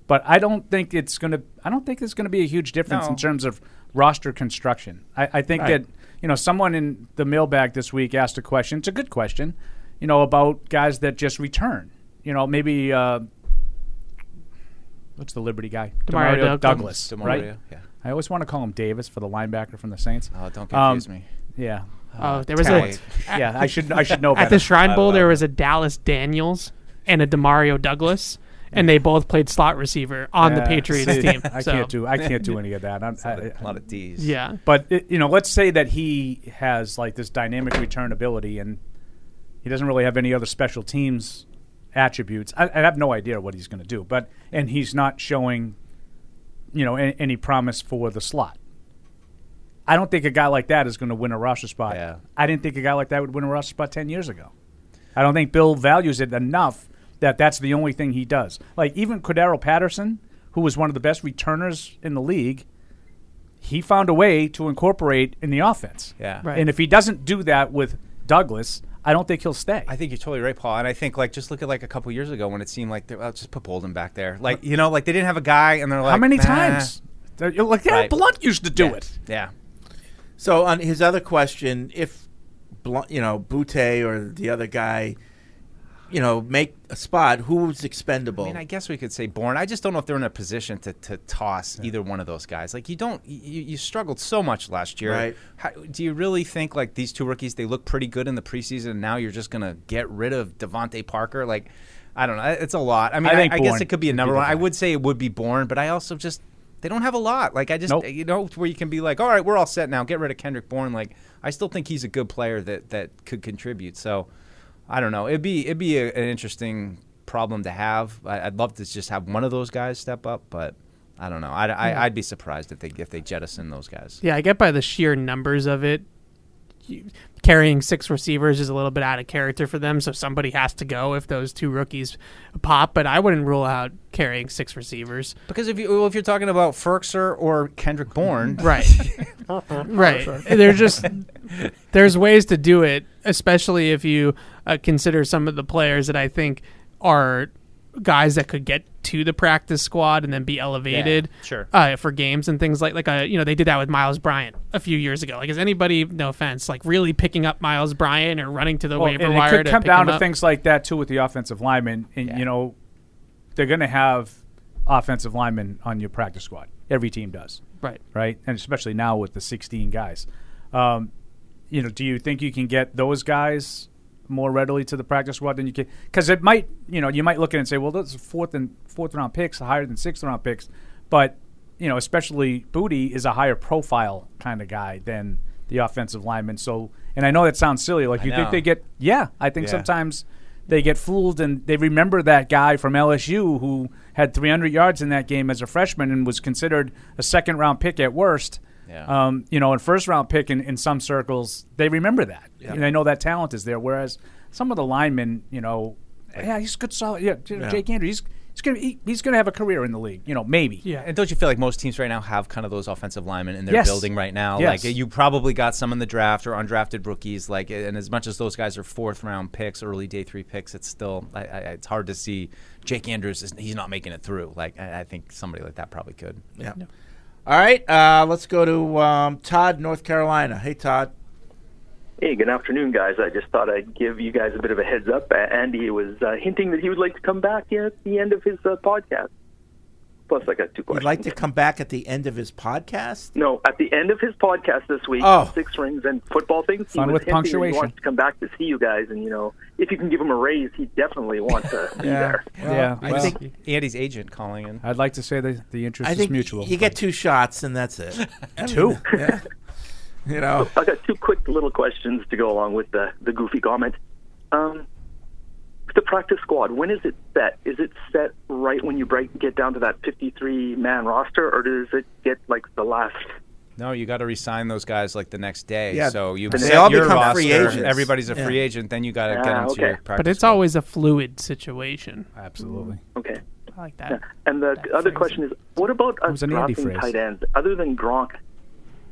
But I don't think it's going to. I don't think there's going to be a huge difference in terms of roster construction. I, I think Right. that you know someone in the mailbag this week asked a question. It's a good question. You know about guys that just return. You know maybe uh, what's the Liberty guy? Demario Demario Douglas. Douglas, Demario, right? yeah. I always want to call him Davis for the linebacker from the Saints. Oh, don't Um, confuse me. Yeah, Oh, there was Talent. a yeah. I should I should know better. at the Shrine Bowl there was a Dallas Daniels and a Demario Douglas, and they both played slot receiver on the Yeah, Patriots see, team. I So, can't do I can't do any of that. I'm, I, a lot of D's. Yeah, But it, you know, let's say that he has like this dynamic return ability, and he doesn't really have any other special teams attributes. I, I have no idea what he's going to do, but and he's not showing you know any, any promise for the slot. I don't think a guy like that is going to win a roster spot. Yeah. I didn't think a guy like that would win a roster spot ten years ago. I don't think Bill values it enough that that's the only thing he does. Like even Cordarrelle Patterson, who was one of the best returners in the league, he found a way to incorporate in the offense. Yeah. Right. And if he doesn't do that with Douglas, I don't think he'll stay. I think you're totally right, Paul. And I think like just look at like a couple years ago when it seemed like they well, just put Bolden back there. Like you know, like they didn't have a guy, and they're like, How many nah. times? They're- Like Darren Right. Blunt used to do Yeah. it. Yeah. So on his other question, if Blunt, you know Boutte or the other guy, you know, make a spot, who's expendable? I mean, I guess we could say Bourne. I just don't know if they're in a position to, to toss either one of those guys. Like you don't, you, you struggled so much last year. Right. How, do you really think like these two rookies? They look pretty good in the preseason. and Now you're just gonna get rid of DeVante Parker? Like, I don't know. It's a lot. I mean, I I, think I guess it could be a would be number one. I would say it would be Bourne, but I also just they don't have a lot. Like I just Nope. you know where you can be like, all right, we're all set now. Get rid of Kendrick Bourne. Like I still think he's a good player that that could contribute. So I don't know. It'd be it'd be a, an interesting problem to have. I, I'd love to just have one of those guys step up, but I don't know. I'd, I, I'd be surprised if they if they jettison those guys. Yeah, I get by the sheer numbers of it. Carrying six receivers is a little bit out of character for them, so somebody has to go if those two rookies pop. But I wouldn't rule out carrying six receivers. Because if you well, if you're talking about Firkser or Kendrick Bourne, Right. right. There's just there's ways to do it, especially if you uh, consider some of the players that I think are guys that could get to the practice squad and then be elevated sure. uh, for games and things like like uh, you know they did that with Myles Bryant a few years ago. Like is anybody no offense like really picking up Myles Bryant or running to the Well, waiver and wire it could to come pick down to up? things like that too with the offensive linemen. And Yeah. you know, they're going to have offensive linemen on your practice squad. Every team does, right. right? And especially now with the 16 guys. Um, you know, do you think you can get those guys more readily to the practice squad than you can? Because it might, you know, you might look at it and say, well, those are fourth and fourth round picks, higher than sixth round picks, but you know, especially Boutte is a higher profile kind of guy than the offensive lineman. So, and I know that sounds silly. Like I you think they get, yeah, I think Yeah. sometimes they get fooled and they remember that guy from LSU who had 300 yards in that game as a freshman and was considered a second round pick at worst. Yeah. Um, you know, and first round pick in, in some circles, they remember that. And they know that talent is there. Whereas some of the linemen, you know, yeah, he's good, solid. Yeah, J- Jake Andrews, he's, he's gonna he, he's gonna have a career in the league. You know, maybe. Yeah. And don't you feel like most teams right now have kind of those offensive linemen in their Yes. building right now? Yes. Like you probably got some in the draft or undrafted rookies. Like, and as much as those guys are fourth round picks, early day three picks, it's still I, I, it's hard to see Jake Andrews. Is, he's not making it through. Like I, I think somebody like that probably could. Yeah. All right, uh, let's go to um, Todd, North Carolina. Hey, Todd. Hey, good afternoon, guys. I just thought I'd give you guys a bit of a heads up. Andy was uh, hinting that he would like to come back at the end of his uh, podcast. Plus, I got two You'd like to come back at the end of his podcast? No, at the end of his podcast this week, Oh. six rings and football things. Fun he with punctuation. He wants to come back to see you guys, and you know, if you can give him a raise, he definitely wants to be there. yeah. I well, think Andy's agent calling in. I'd like to say that the interest I think is mutual. you get two shots and that's it. Two? Yeah. You know, I got two quick little questions to go along with the the goofy comment. Um, the practice squad, when is it set? Is it set right when you break get down to that 53 man roster, or does it get like the last? No, you got to resign those guys like the next day. Yeah, so you they all become roster, free agents. Everybody's a Yeah. free agent. Then you got to get Ah, them to okay. your practice. But it's squad. always a fluid situation. Absolutely. Okay. I like that. And the other phrasing. question is, what about us was an phrase. tight ends other than Gronk?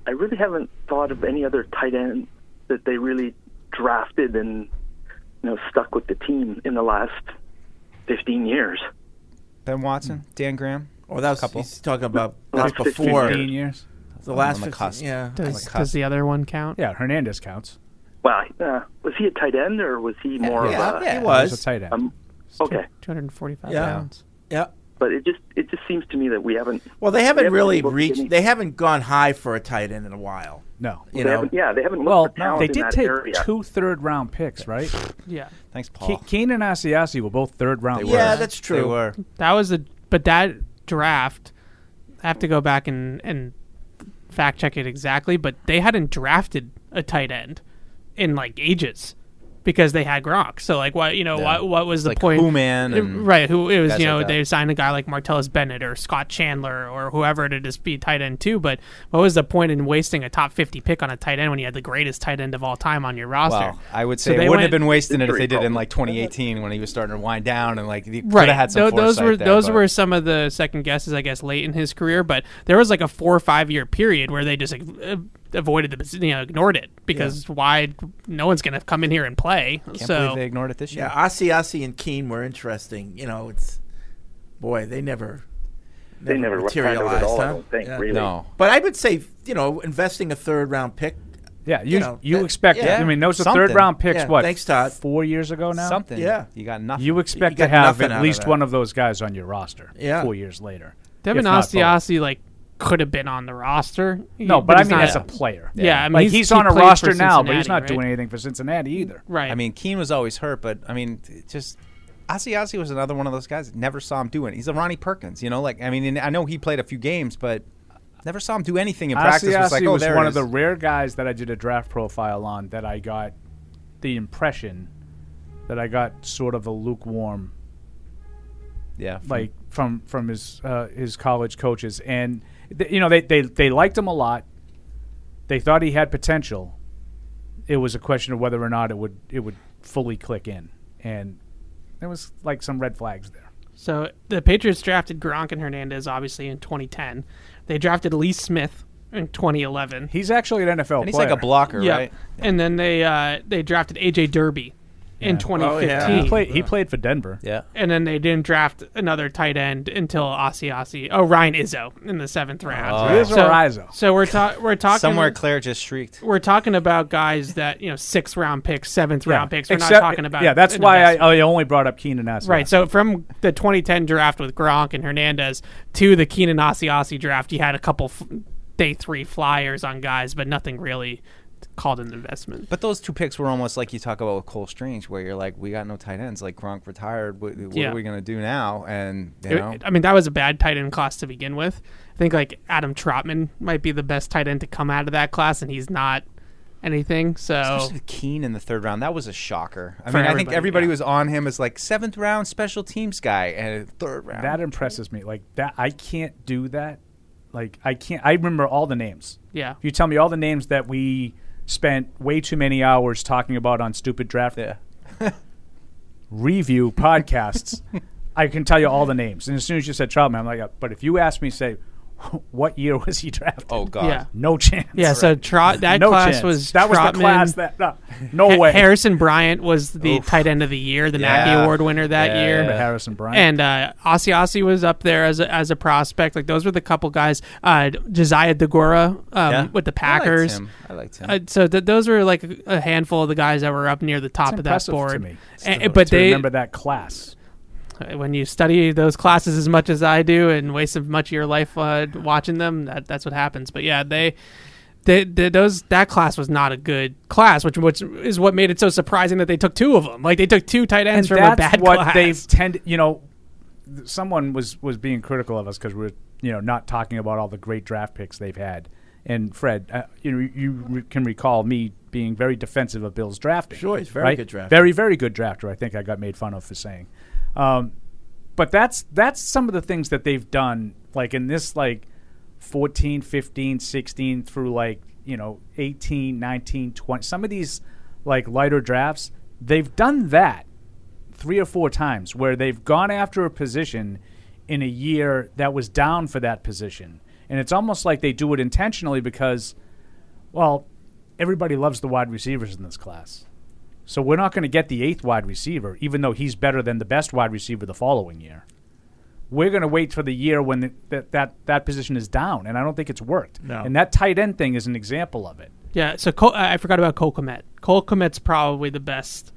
I really haven't thought of any other tight end that they really drafted and you know stuck with the team in the last 15 years. Ben Watson, Dan Graham. well, that was a Couple. he's talking about Last that's 15 before 15 years. the last On the 15 cusp. Yeah. Does, the does the other one count? Yeah, Hernandez counts. Well, uh, was he a tight end or was he more yeah, of a? yeah, he He was. was a tight end. Um, okay, 245 Yeah. pounds. Yeah. but it just it just seems to me that we haven't. Well, they haven't haven't really reached. any- They haven't gone high for a tight end in a while. No. You they know. haven't, yeah, they haven't looked Well, for talent they in did that take area. two third round picks, right? Yeah. Thanks, Paul. Ke- Keenan and Asiasi were both third round. They picks. were. Yeah, that's true. They were. That was a but that draft I have to go back and and fact check it exactly, but they hadn't drafted a tight end in like ages. Because they had Gronk. So like, what you know, Yeah. what what was the like point? Hooman and right? Who it was? You know, like they signed a guy like Martellus Bennett or Scott Chandler or whoever to just be tight end too. But what was the point in wasting a top fifty pick on a tight end when you had the greatest tight end of all time on your roster? Well, I would So say they it wouldn't went- have been wasting it if they did in like 2018 when he was starting to wind down and like he Right. have had some Tho- those were there, those but- were some of the second guesses, I guess, late in his career. But there was like a four or five year period where they just like, uh, avoided the you know ignored it because why no one's gonna come in here and play. Can't so believe they ignored it this year. Yeah, Asiasi and Keene were interesting. You know, it's boy, they never They never panned out at all, I don't think, really. No. But I would say, you know, investing a third round pick. Yeah, you you, know, that- expect. yeah. I mean, those are third round picks. Yeah, what? thanks, Todd. Four years ago now. Something. Yeah. You got nothing. You expect You to have at least that. one of those guys on your roster. Yeah. Four years later. Devin if not. Asiasi like could have been on the roster. No, but, I he's mean not- as a player. Yeah, I mean like he's, he's, he on a roster now, but he's not right? doing anything for Cincinnati either. Right. I mean, Keene was always hurt, but I mean, it just Asiasi was another one of those guys. Never saw him do it. He's a Ronnie Perkins, you know. Like I mean, and I know he played a few games, but never saw him do anything in practice. It was like, oh, was there one of the rare guys that I did a draft profile on that I got the impression that I got sort of a lukewarm yeah, like from from his uh, his college coaches, and th- you know they, they they liked him a lot. They thought he had potential. It was a question of whether or not it would it would fully click in, and there was like some red flags there. So the Patriots drafted Gronk and Hernandez obviously in 2010. They drafted Lee Smith in 2011. He's actually an NFL and he's player. like a blocker, Yeah. right? And then they uh, they drafted AJ Derby in 2015. He played he played for Denver. Yeah. And then they didn't draft another tight end until Asiasi. Oh, Ryan Izzo in the seventh round. Oh. Izzo or Izzo? So we're ta- we're talking Somewhere Claire just shrieked. we're talking about guys that you know sixth round picks, seventh round picks. We're Except- not talking about yeah. That's why I, investment. Oh, I only brought up Keenan Asiasi. Right. So from the 2010 draft with Gronk and Hernandez to the Keenan Asiasi draft, you had a couple f- day three flyers on guys, but nothing really called an investment. But those two picks were almost like you talk about with Cole Strange, where you're like, we got no tight ends. Like Gronk retired. What, what Yeah. are we gonna do now? And you It- know, I mean, that was a bad tight end class to begin with. I think like Adam Trautman might be the best tight end to come out of that class, and he's not anything. So Especially with Keene in the third round, that was a shocker. I For mean, I think everybody, everybody yeah. was on him as like seventh round special teams guy, and third round. That impresses me. Like that, I can't do that. Like I can't. I remember all the names. yeah, If you tell me all the names that we spent way too many hours talking about on stupid draft yeah. review podcasts, I can tell you all the names. And as soon as you said Trautman, I'm like, but if you ask me, say, what year was he drafted? Oh God. yeah, no chance. yeah. So Trot that no class chance. was that was the class that no, no Ha- way. Harrison Bryant was the tight end of the year, the Mackey Yeah. Award winner that Yeah, year. Remember Harrison Bryant. And uh, Asiasi was up there as a, as a prospect. Like those were the couple guys. Uh, Josiah Deguara um, Yeah. with the I liked Packers. him. I liked him. Uh, so th- those were like a handful of the guys that were up near the top It's of that impressive board. to me. And- but to they, remember that class. When you study those classes as much as I do and waste so much of your life uh, watching them, that, that's what happens. But yeah, they, they, they, those that class was not a good class, which which is what made it so surprising that they took two of them. Like they took two tight ends and from that's a bad what class. they've tended. You know, someone was was being critical of us because we're you know not talking about all the great draft picks they've had. And Fred, uh, you know, you re- can recall me being very defensive of Bill's drafting. Sure, he's very right? good drafter. Very, very good drafter. I think I got made fun of for saying. Um, but that's that's some of the things that they've done, like in this like 14, 15, 16 through like, you know, 18, 19, 20. Some of these like lighter drafts, they've done that three or four times where they've gone after a position in a year that was down for that position. And it's almost like they do it intentionally because, well, everybody loves the wide receivers in this class. So we're not going to get the eighth wide receiver, even though he's better than the best wide receiver the following year. We're going to wait for the year when the, that, that that position is down, and I don't think it's worked. No. And that tight end thing is an example of it. Yeah, so Cole, I forgot about Cole Kmet. Cole Kmet's probably the best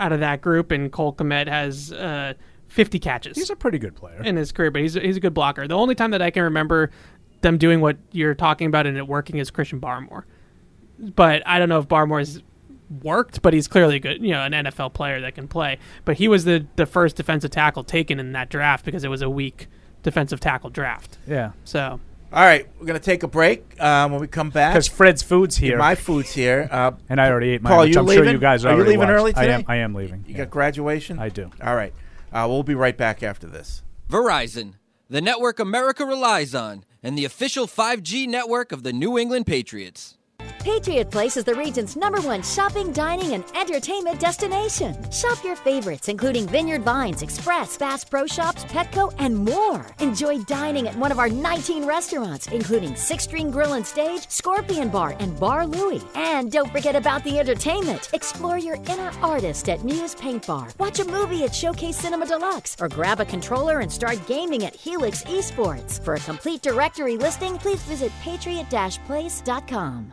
out of that group, and Cole Kmet has uh, 50 catches He's a pretty good player. in his career, but he's, he's a good blocker. The only time that I can remember them doing what you're talking about and it working is Christian Barmore. But I don't know if Barmore's worked, but he's clearly a good, you know, an NFL player that can play. But he was the, the first defensive tackle taken in that draft because it was a weak defensive tackle draft. yeah. So All right, we're gonna take a break. Um, when we come back, Because Fred's food's here. my food's here. Uh, and I already ate mine, Paul, you I'm leaving? sure you guys Are you leaving watched. early I am, I am leaving. You yeah. got graduation. I do. All right, uh, we'll be right back after this. Verizon, the network America relies on, and the official 5G network of the New England Patriots. Patriot Place is the region's number one shopping, dining, and entertainment destination. Shop your favorites, including Vineyard Vines, Express, Bass Pro Shops, Petco, and more. Enjoy dining at one of our 19 restaurants, including Six String Grill and Stage, Scorpion Bar, and Bar Louie. And don't forget about the entertainment. Explore your inner artist at Muse Paint Bar. Watch a movie at Showcase Cinema Deluxe, or grab a controller and start gaming at Helix Esports. For a complete directory listing, please visit patriot-place.com.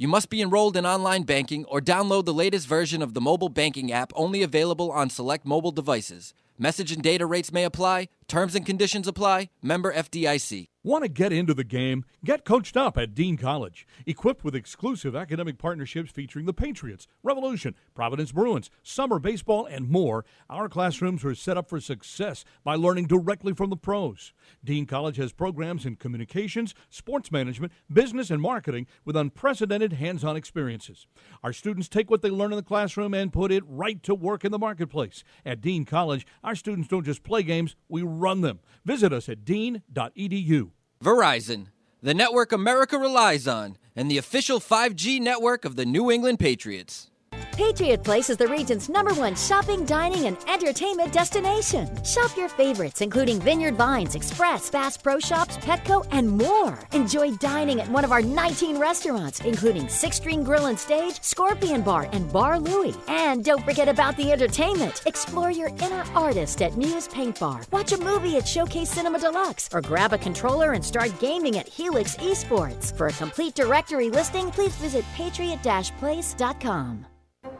You must be enrolled in online banking or download the latest version of the mobile banking app only available on select mobile devices. Message and data rates may apply. Terms and conditions apply. Member FDIC. Want to get into the game? Get coached up at Dean College. Equipped with exclusive academic partnerships featuring the Patriots, Revolution, Providence Bruins, summer baseball, and more, our classrooms are set up for success by learning directly from the pros. Dean College has programs in communications, sports management, business, and marketing with unprecedented hands on experiences. Our students take what they learn in the classroom and put it right to work in the marketplace. At Dean College, our students don't just play games, we run them. Visit us at dean.edu. Verizon, the network America relies on, and the official 5G network of the New England Patriots. Patriot Place is the region's number one shopping, dining, and entertainment destination. Shop your favorites, including Vineyard Vines, Express, Bass Pro Shops, Petco, and more. Enjoy dining at one of our 19 restaurants, including Six String Grill and Stage, Scorpion Bar, and Bar Louie. And don't forget about the entertainment. Explore your inner artist at Muse Paint Bar. Watch a movie at Showcase Cinema Deluxe, or grab a controller and start gaming at Helix Esports. For a complete directory listing, please visit patriot-place.com.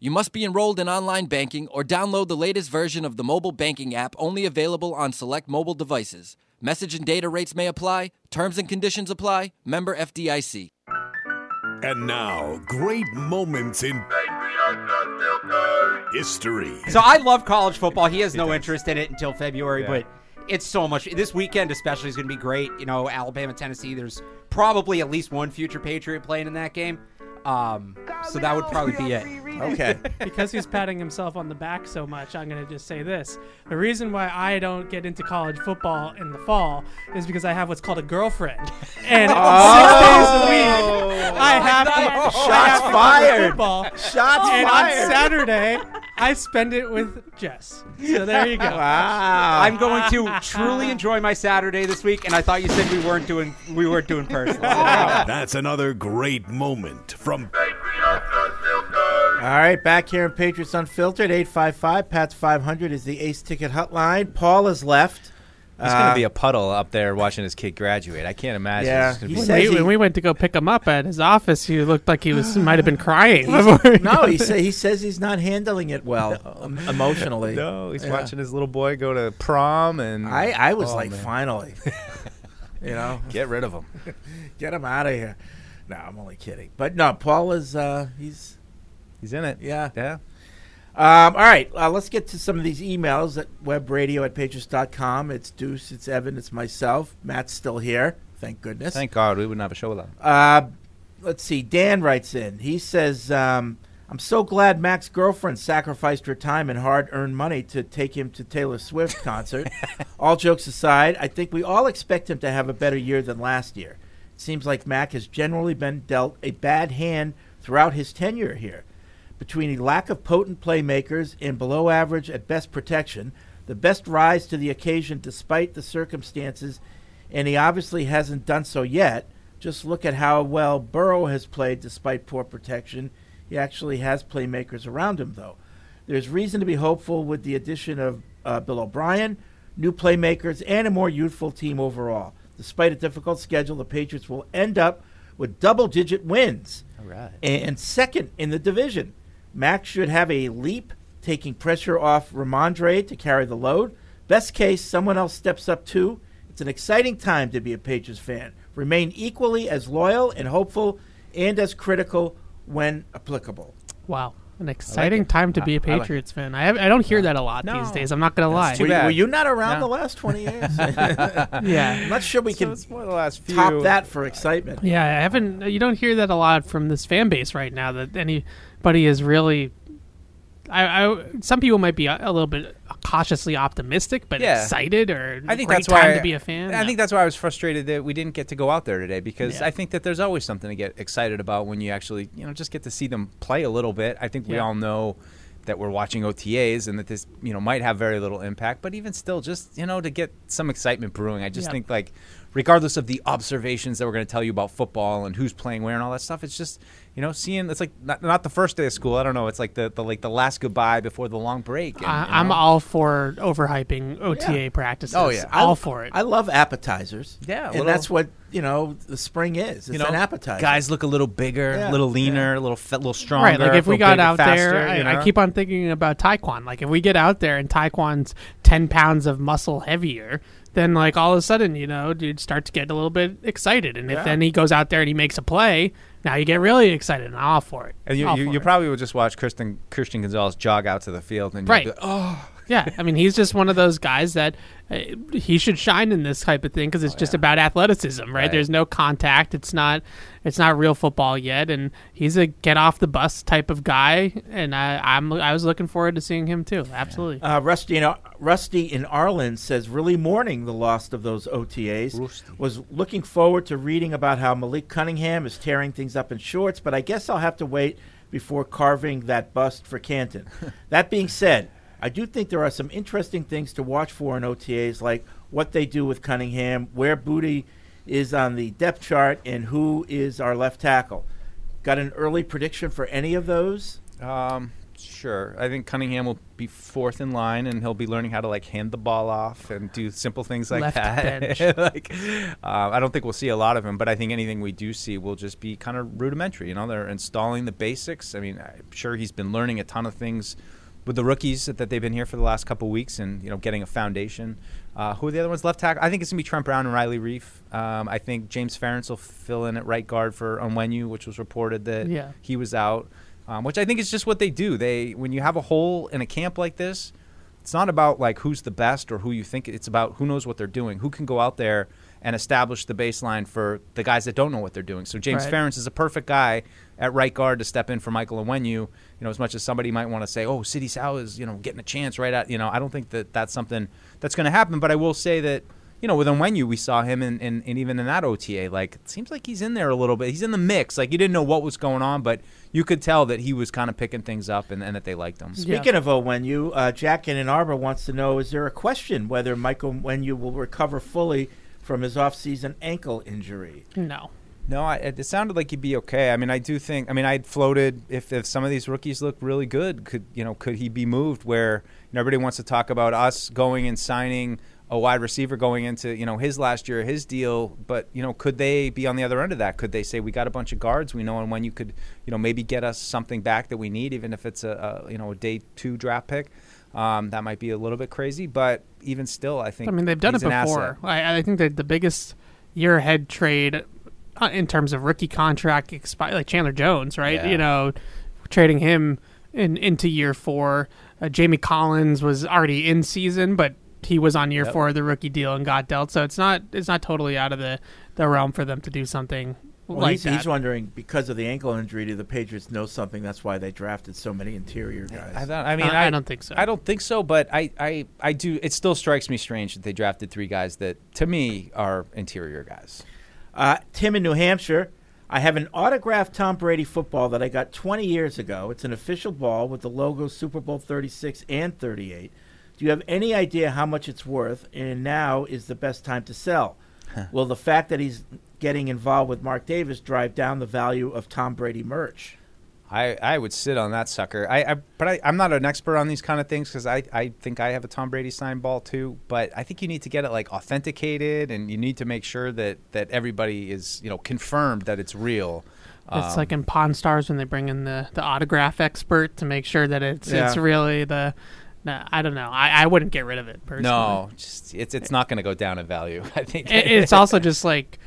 You must be enrolled in online banking or download the latest version of the mobile banking app only available on select mobile devices. Message and data rates may apply. Terms and conditions apply. Member FDIC. And now, great moments in history. So I love college football. He has no interest in it until February, Yeah. but it's so much. This weekend especially is going to be great. You know, Alabama, Tennessee. There's probably at least one future Patriot playing in that game. Um, so that would probably be it. Okay. because he's patting himself on the back so much, I'm going to just say this. The reason why I don't get into college football in the fall is because I have what's called a girlfriend. And Oh. six days a week, I have to, I have Shots to play. Football. Shots and fired. on Saturday, I spend it with Jess. So there you go. Wow. I'm going to truly enjoy my Saturday this week, and I thought you said we weren't doing we weren't doing personal. That's another great moment from All right, back here in Patriots Unfiltered, 855 Pat's 500 is the Ace Ticket Hotline. Paul has left. There's going to be a puddle up there watching his kid graduate. I can't imagine. Yeah, It's gonna he be- When we, when we went to go pick him up at his office, he looked like he was might have been crying. he no, he there. say, he says he's not handling it well um, emotionally. No, he's Yeah. watching his little boy go to prom, and I, I was Oh, like, man. finally. you know? Get rid of him. Get him out of here. No, I'm only kidding. But no, Paul is, uh, he's. He's in it. Yeah. Yeah. Um, all right, uh, let's get to some of these emails at webradio at patriots.com. It's Deuce, it's Evan, it's myself. Matt's still here. Thank goodness. Thank God we wouldn't have a show without him. Uh, let's see. Dan writes in. He says, um, "I'm so glad Mac's girlfriend sacrificed her time and hard-earned money to take him to Taylor Swift concert. all jokes aside, I think we all expect him to have a better year than last year. Seems like Mac has generally been dealt a bad hand throughout his tenure here." Between a lack of potent playmakers and below average at best protection, the best rise to the occasion despite the circumstances, and he obviously hasn't done so yet. Just look at how well Burrow has played despite poor protection. He actually has playmakers around him, though. There's reason to be hopeful with the addition of uh, Bill O'Brien, new playmakers, and a more youthful team overall. Despite a difficult schedule, the Patriots will end up with double digit wins All right. and second in the division. Max should have a leap, taking pressure off Rhamondre to carry the load. Best case, someone else steps up too. It's an exciting time to be a Patriots fan. Remain equally as loyal and hopeful and as critical when applicable. Wow. An exciting it. time to be a I- I like Patriots fan. I have, I don't hear that a lot these days. I'm not gonna lie. Were, were you not around No. the last 20 years? Yeah. I'm not sure we So can it's one of the last few. top that for excitement. Yeah, I haven't. You don't hear that a lot from this fan base right now. That anybody is really. I, I some people might be a, a little bit cautiously optimistic, but Yeah. excited or I think great that's time why to be a fan. I think that's why I was frustrated that we didn't get to go out there today because Yeah. I think that there's always something to get excited about when you actually, you know, just get to see them play a little bit. I think we Yeah. all know that we're watching OTAs and that this, you know, might have very little impact, but even still just, you know, to get some excitement brewing. I just think like regardless of the observations that we're going to tell you about football and who's playing where and all that stuff, it's just, you know, seeing it's like not, not the first day of school. I don't know. It's like the, the like the last goodbye before the long break. and, I, you I'm know. all for overhyping oh, OTA practices. Oh, yeah. all I- for it. I love appetizers. Yeah, a and little- that's what you know the spring is. It's you know, an appetizer. Guys look a little bigger, a Yeah, little leaner, a little fe- little stronger. Right, like if we got bigger, out faster, there, I, you know? I keep on thinking about Tyquan. Like if we get out there and Tyquan's ten pounds of muscle heavier, then like all of a sudden, you know, you'd start to get a little bit excited. And if Yeah. then he goes out there and he makes a play, now you get really excited and all for it. And you, you, you probably would just watch Christian Christian Gonzalez jog out to the field and you'd Right. be like, oh, Yeah, I mean, he's just one of those guys that uh, he should shine in this type of thing because it's just about athleticism, right? Right. There's no contact. It's not, it's not real football yet, and he's a get off the bus type of guy. And I, I'm, I was looking forward to seeing him too. Absolutely. Uh, Rusty, in, Ar- Rusty in Arlen says, really mourning the loss of those OTAs. Was looking forward to reading about how Malik Cunningham is tearing things up in shorts, but I guess I'll have to wait before carving that bust for Canton. that being said, I do think there are some interesting things to watch for in OTAs, like what they do with Cunningham, where Boutte is on the depth chart, and who is our left tackle. Got an early prediction for any of those? Um, sure. I think Cunningham will be fourth in line, and he'll be learning how to like hand the ball off and do simple things like Left that. bench. like, uh, I don't think we'll see a lot of him, but I think anything we do see will just be kind of rudimentary. You know, they're installing the basics. I mean, I'm sure he's been learning a ton of things with the rookies that, that they've been here for the last couple of weeks, and you know, getting a foundation. Uh, who are the other ones? Left tackle. I think it's gonna be Trent Brown and Riley Reiff. Um, I think James Ferentz will fill in at right guard for Onwenu, which was reported that Yeah. he was out. um, which I think is just what they do. They when you have a hole in a camp like this, it's not about like who's the best or who you think. It's about who knows what they're doing, who can go out there and establish the baseline for the guys that don't know what they're doing. So James Right. Ferentz is a perfect guy at right guard to step in for Michael and Onwenu. You know, as much as somebody might want to say, "Oh, Sidy Sow is you know getting a chance right at," you know, I don't think that that's something that's going to happen. But I will say that you know with Onwenu, we saw him in, in, in even in that OTA. Like it seems like he's in there a little bit. He's in the mix. Like you didn't know what was going on, but you could tell that he was kind of picking things up and, and that they liked him. Speaking of Onwenu, uh, Jack in Ann Arbor wants to know: Is there a question whether Michael Onwenu will recover fully from his off-season ankle injury? No. No, I, it it sounded like he'd be okay. I mean, I do think. I mean, I'd floated if, if some of these rookies look really good, could you know, could he be moved? Where you know, everybody wants to talk about us going and signing a wide receiver going into you know his last year, his deal, but you know, could they be on the other end of that? Could they say we got a bunch of guards, we know, and when you could you know maybe get us something back that we need, even if it's a, a you know a day two draft pick. Um, that might be a little bit crazy, but even still, I think I mean, they've done it he's an asset. before. I, I think that the biggest year ahead trade uh, in terms of rookie contract expi- like Chandler Jones, right? Yeah. You know, trading him in into year four. Uh, Jamie Collins was already in season, but he was on year Yep. four of the rookie deal and got dealt. So it's not it's not totally out of the, the realm for them to do something Well, like he's, that. he's wondering because of the ankle injury, do the Patriots know something? That's why they drafted so many interior guys. I, don't, I mean, I- I don't think so. I don't think so, but I, I, I do. It still strikes me strange that they drafted three guys that, to me, are interior guys. Uh, Tim in New Hampshire. I have an autographed Tom Brady football that I got 20 years ago. It's an official ball with the logo Super Bowl 36 and 38. Do you have any idea how much it's worth? And now is the best time to sell. Will the fact that he's getting involved with Mark Davis drive down the value of Tom Brady merch? I, I would sit on that sucker. I, I but I, I'm not an expert on these kind of things because I, I think I have a Tom Brady signed ball too. But I think you need to get it like authenticated, and you need to make sure that that everybody is you know confirmed that it's real. It's Um, like in Pawn Stars when they bring in the, the autograph expert to make sure that it's it's really the. No, I don't know. I, I wouldn't get rid of it personally. no, just it's it's not going to go down in value. I think It- it's also just like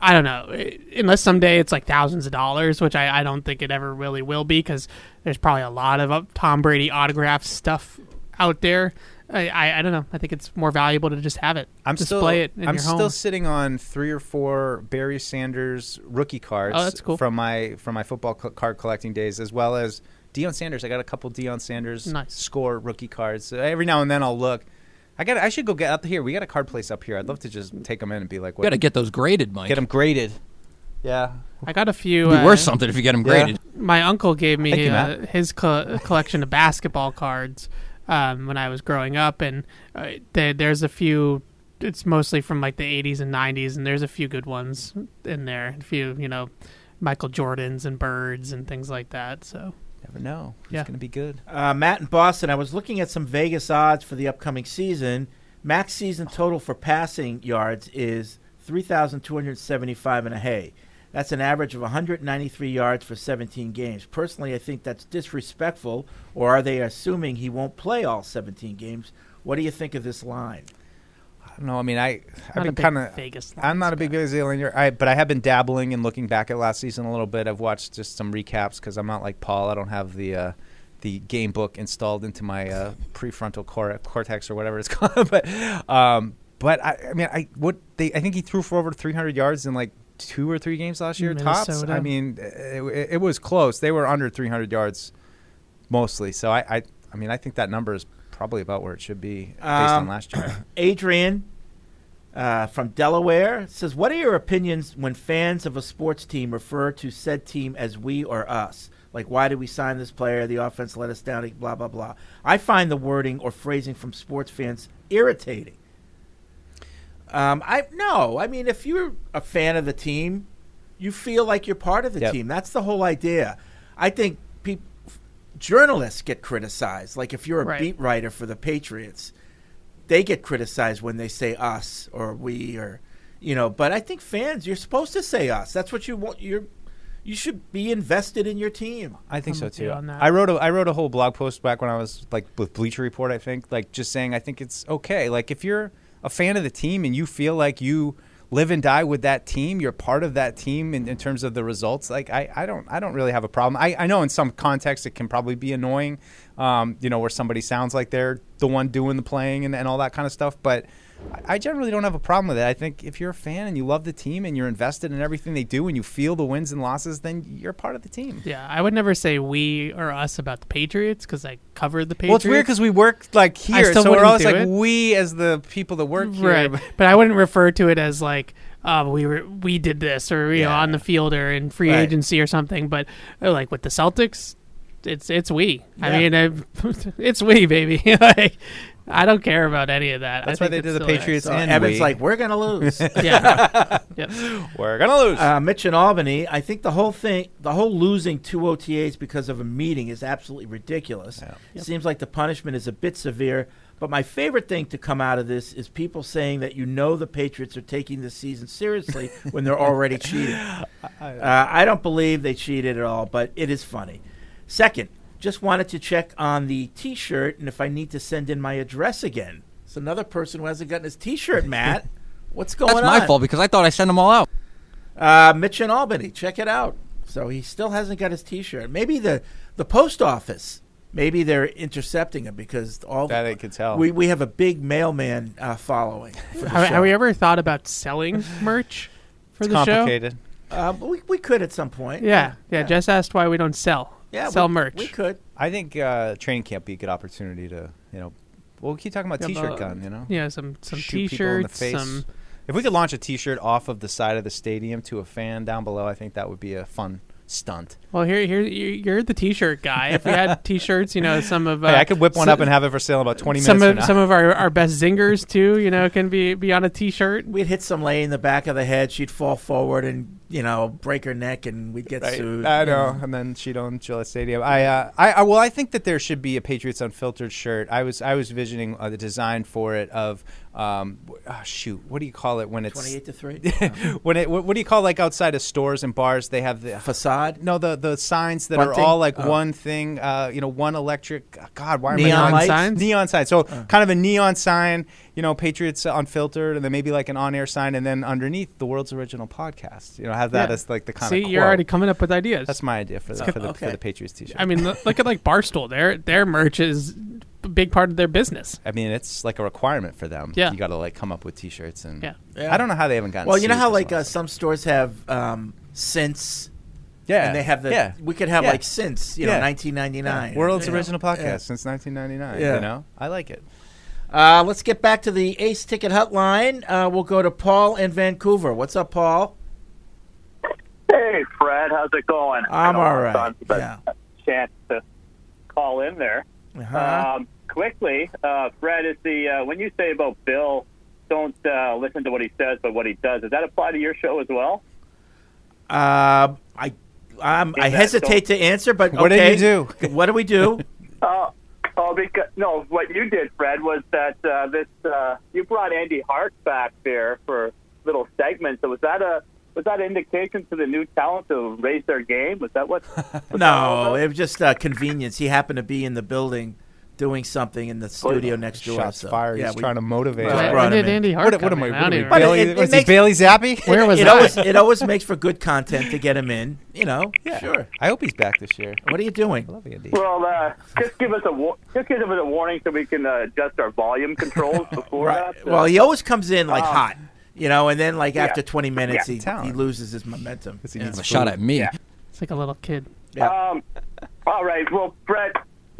I don't know. Unless someday it's like thousands of dollars, which I, I don't think it ever really will be, because there's probably a lot of uh, Tom Brady autograph stuff out there. I, I, I don't know. I think it's more valuable to just have it. I'm display still, it in I'm still sitting on three or four Barry Sanders rookie cards. Oh, that's cool. From my from my football card collecting days, as well as Deion Sanders. I got a couple Deion Sanders Nice. score rookie cards. So every now and then I'll look. I got. I should go get up here. We got a card place up here. I'd love to just take them in and be like, what, gotta get those graded, Mike. Get them graded. Yeah. I got a few. Be uh, worth something if you get them graded. My uncle gave me you, uh, his co- collection of basketball cards um, when I was growing up, and uh, there, there's a few. It's mostly from like the 80s and 90s, and there's a few good ones in there. A few, you know, Michael Jordans and Birds and things like that. So Never know. It's Yeah. going to be good. Uh, Matt in Boston. I was looking at some Vegas odds for the upcoming season. Mac's season total for passing yards is 3,275 and a hay. That's an average of 193 yards for 17 games. Personally, I think that's disrespectful, or are they assuming he won't play all 17 games? What do you think of this line? I. I mean, I I've been kind of Vegas I'm not a big Vegas linear, I but I have been dabbling and looking back at last season a little bit. I've watched just some recaps because I'm not like Paul. I don't have the uh, the game book installed into my uh, prefrontal cor- cortex or whatever it's called. but um, but I, I mean, I what they I think he threw for over 300 yards in like two or three games last year tops. I mean, it, it, it was close. They were under 300 yards mostly. So I, I I mean, I think that number is probably about where it should be based on Um, last year. Adrian uh, from Delaware says, "What are your opinions when fans of a sports team refer to said team as we or us? Like, why did we sign this player? The offense let us down. Blah blah blah. I find the wording or phrasing from sports fans irritating. Um, I no. I mean, if you're a fan of the team, you feel like you're part of the Yep. team. That's the whole idea. I think people, journalists get criticized. Like if you're a Right. beat writer for the Patriots, they get criticized when they say us or we or you know. But I think fans, you're supposed to say us. That's what you want. You're you should be invested in your team. I think I'm so too. on that. I wrote a I wrote a whole blog post back when I was like with Bleacher Report. I think like just saying I think it's okay. Like if you're a fan of the team and you feel like you live and die with that team. You're part of that team in, in terms of the results. Like I, I don't I don't really have a problem. I, I know in some contexts it can probably be annoying, um, you know, where somebody sounds like they're the one doing the playing and, and all that kind of stuff. But I generally don't have a problem with it. I think if you're a fan and you love the team and you're invested in everything they do and you feel the wins and losses, then you're part of the team. Yeah, I would never say we or us about the Patriots because I covered the Patriots. Well, it's weird because we work like here, so we're always like it. we as the people that work here. right? But I wouldn't refer to it as like uh, we were we did this or you know on the field or in free Right. agency or something. But uh, like with the Celtics, it's it's we. I mean, I, it's we, baby. like, I don't care about any of that. That's I why they did the. Patriots and Evan's we. like, we're gonna lose. Yeah. Yep. We're gonna lose. Uh, Mitch in Albany. I think the whole thing, the whole losing two OTAs because of a meeting is absolutely ridiculous. It seems like the punishment is a bit severe. But my favorite thing to come out of this is people saying that you know the Patriots are taking this season seriously when they're already cheating. Uh, I don't believe they cheated at all, but it is funny. Second, just wanted to check on the T-shirt and if I need to send in my address again. It's another person who hasn't gotten his T-shirt, Matt. What's going on? That's on? my fault because I thought I sent them all out. Uh, Mitch in Albany, check it out. So he still hasn't got his T-shirt. Maybe the the post office. Maybe they're intercepting him because all That they could tell. We we have a big mailman uh, following. Have, show. have we ever thought about selling merch for It's the show? complicated. Uh, we we could at some point. Yeah, yeah. Just asked why we don't sell. Yeah, sell we- merch. We could. I think uh, training camp be a good opportunity to you know. Well, we keep talking about Yeah, t-shirt but- gun. You know. yeah, some- some Shoot people in the t-shirts, face. some- If we could launch a T-shirt off of the side of the stadium to a fan down below, I think that would be a fun stunt. Well, here, here, you- you're the T-shirt guy. If we had T-shirts, you know, some of uh, Hey, I could whip one some- up and have it for sale in about 20 Some minutes of from now. some of our, our best zingers too, you know, can be be on a T-shirt. We'd hit some lady in the back of the head. She'd fall forward and you know break her neck, and we'd get Right. sued. I know, and then she'd own Gillette Stadium. I, uh, I, I, well, I think that there should be a Patriots Unfiltered shirt. I was, I was visioning uh, the design for it of, um, ah, shoot, what do you call it when it's 28 to three? when it, what, what do you call like outside of stores and bars? They have the facade. No, the the signs that are all like Oh. one thing. Uh, you know, one electric. God, why am Neon I lights? Signs? Neon sign. So kind of a neon sign. You know, Patriots Unfiltered, and then maybe like an on-air sign, and then underneath the world's original podcast. You know, have that Yeah. as like the kind See, of. you're already coming up with ideas. That's my idea for the, for the, for the Patriots t-shirt. I mean, look look at like Barstool. Their their merch is a big part of their business. I mean, it's like a requirement for them. Yeah. you got to like come up with T-shirts and. Yeah. I don't know how they haven't gotten. Well, you know how like some- uh, some stores have um, scents. Yeah, and they have the. yeah, We could have yeah. like since you know 1999. Yeah. World's you original podcast Yeah. since 1999. Yeah. You know, I like it. Uh, let's get back to the Ace Ticket Hotline. Uh, we'll go to Paul in Vancouver. What's up, Paul? Hey, Fred, how's it going? I'm all right. I know all it's right. on, but chance to call in there. Uh-huh. Um, quickly, uh, Fred, is the uh, when you say about Bill, don't uh, listen to what he says, but what he does. Does that apply to your show as well? Uh, I I'm, I Is that hesitate to answer, but What did you do? What do we do? Oh, because no, what you did, Fred, was that uh, this uh, you brought Andy Hart back there for little segments. So was that a was that indication to the new talent to raise their game? Was that what? no, it was just uh, convenience. He happened to be in the building doing something in the studio next door. Shots so, fired. Yeah, He's we- trying to motivate. just When did. Andy Hart What, what come am I? in? What am I? even Bailey, it- it was he makes- Bailey Zappe? Where was it that? always it always makes for good content to get him in. You know, Yeah. sure. I hope he's back this year. What are you doing? I love Andy. Well, uh, just give us a wa- just give us a warning so we can uh, adjust our volume controls before Right. that. Well, he always comes in like Um, hot, you know, and then like yeah. after 20 minutes, Yeah. he, Talent. he loses his momentum. Because he Yeah. needs A shot at me. Yeah. It's like a little kid. Yeah. Um, all right. Well, Brett,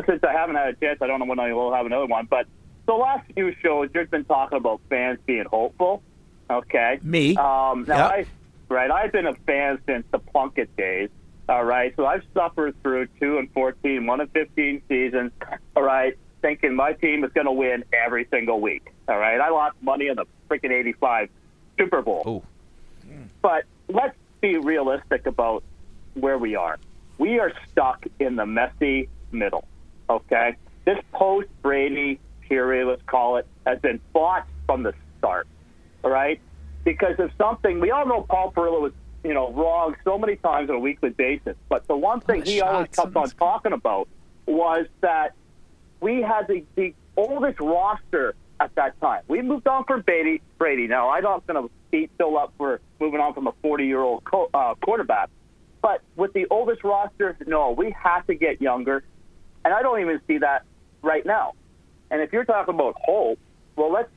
since I haven't had a chance, I don't know when I will have another one. But the last few shows, you've been talking about fans being hopeful. Okay. Me? Um, now, Yep. I, right, I've been a fan since the Plunkett days. All right. So I've suffered through two and 14, one and 15 seasons. All right. Thinking my team is going to win every single week. All right. I lost money in the freaking 85 Super Bowl. Oh, But let's be realistic about where we are. We are stuck in the messy middle. Okay? This post Brady period, let's call it, has been fought from the start. All right? Because of something, we all know Paul Perillo was, you know, wrong so many times on a weekly basis. But the one thing the he always kept on talking about was that we had the, the oldest roster at that time. We moved on from Brady. Brady. Now I'm not going to beat Phil up for moving on from a 40 year old co- uh, quarterback, but with the oldest roster, no, we have to get younger, and I don't even see that right now. And if you're talking about hope, well, let's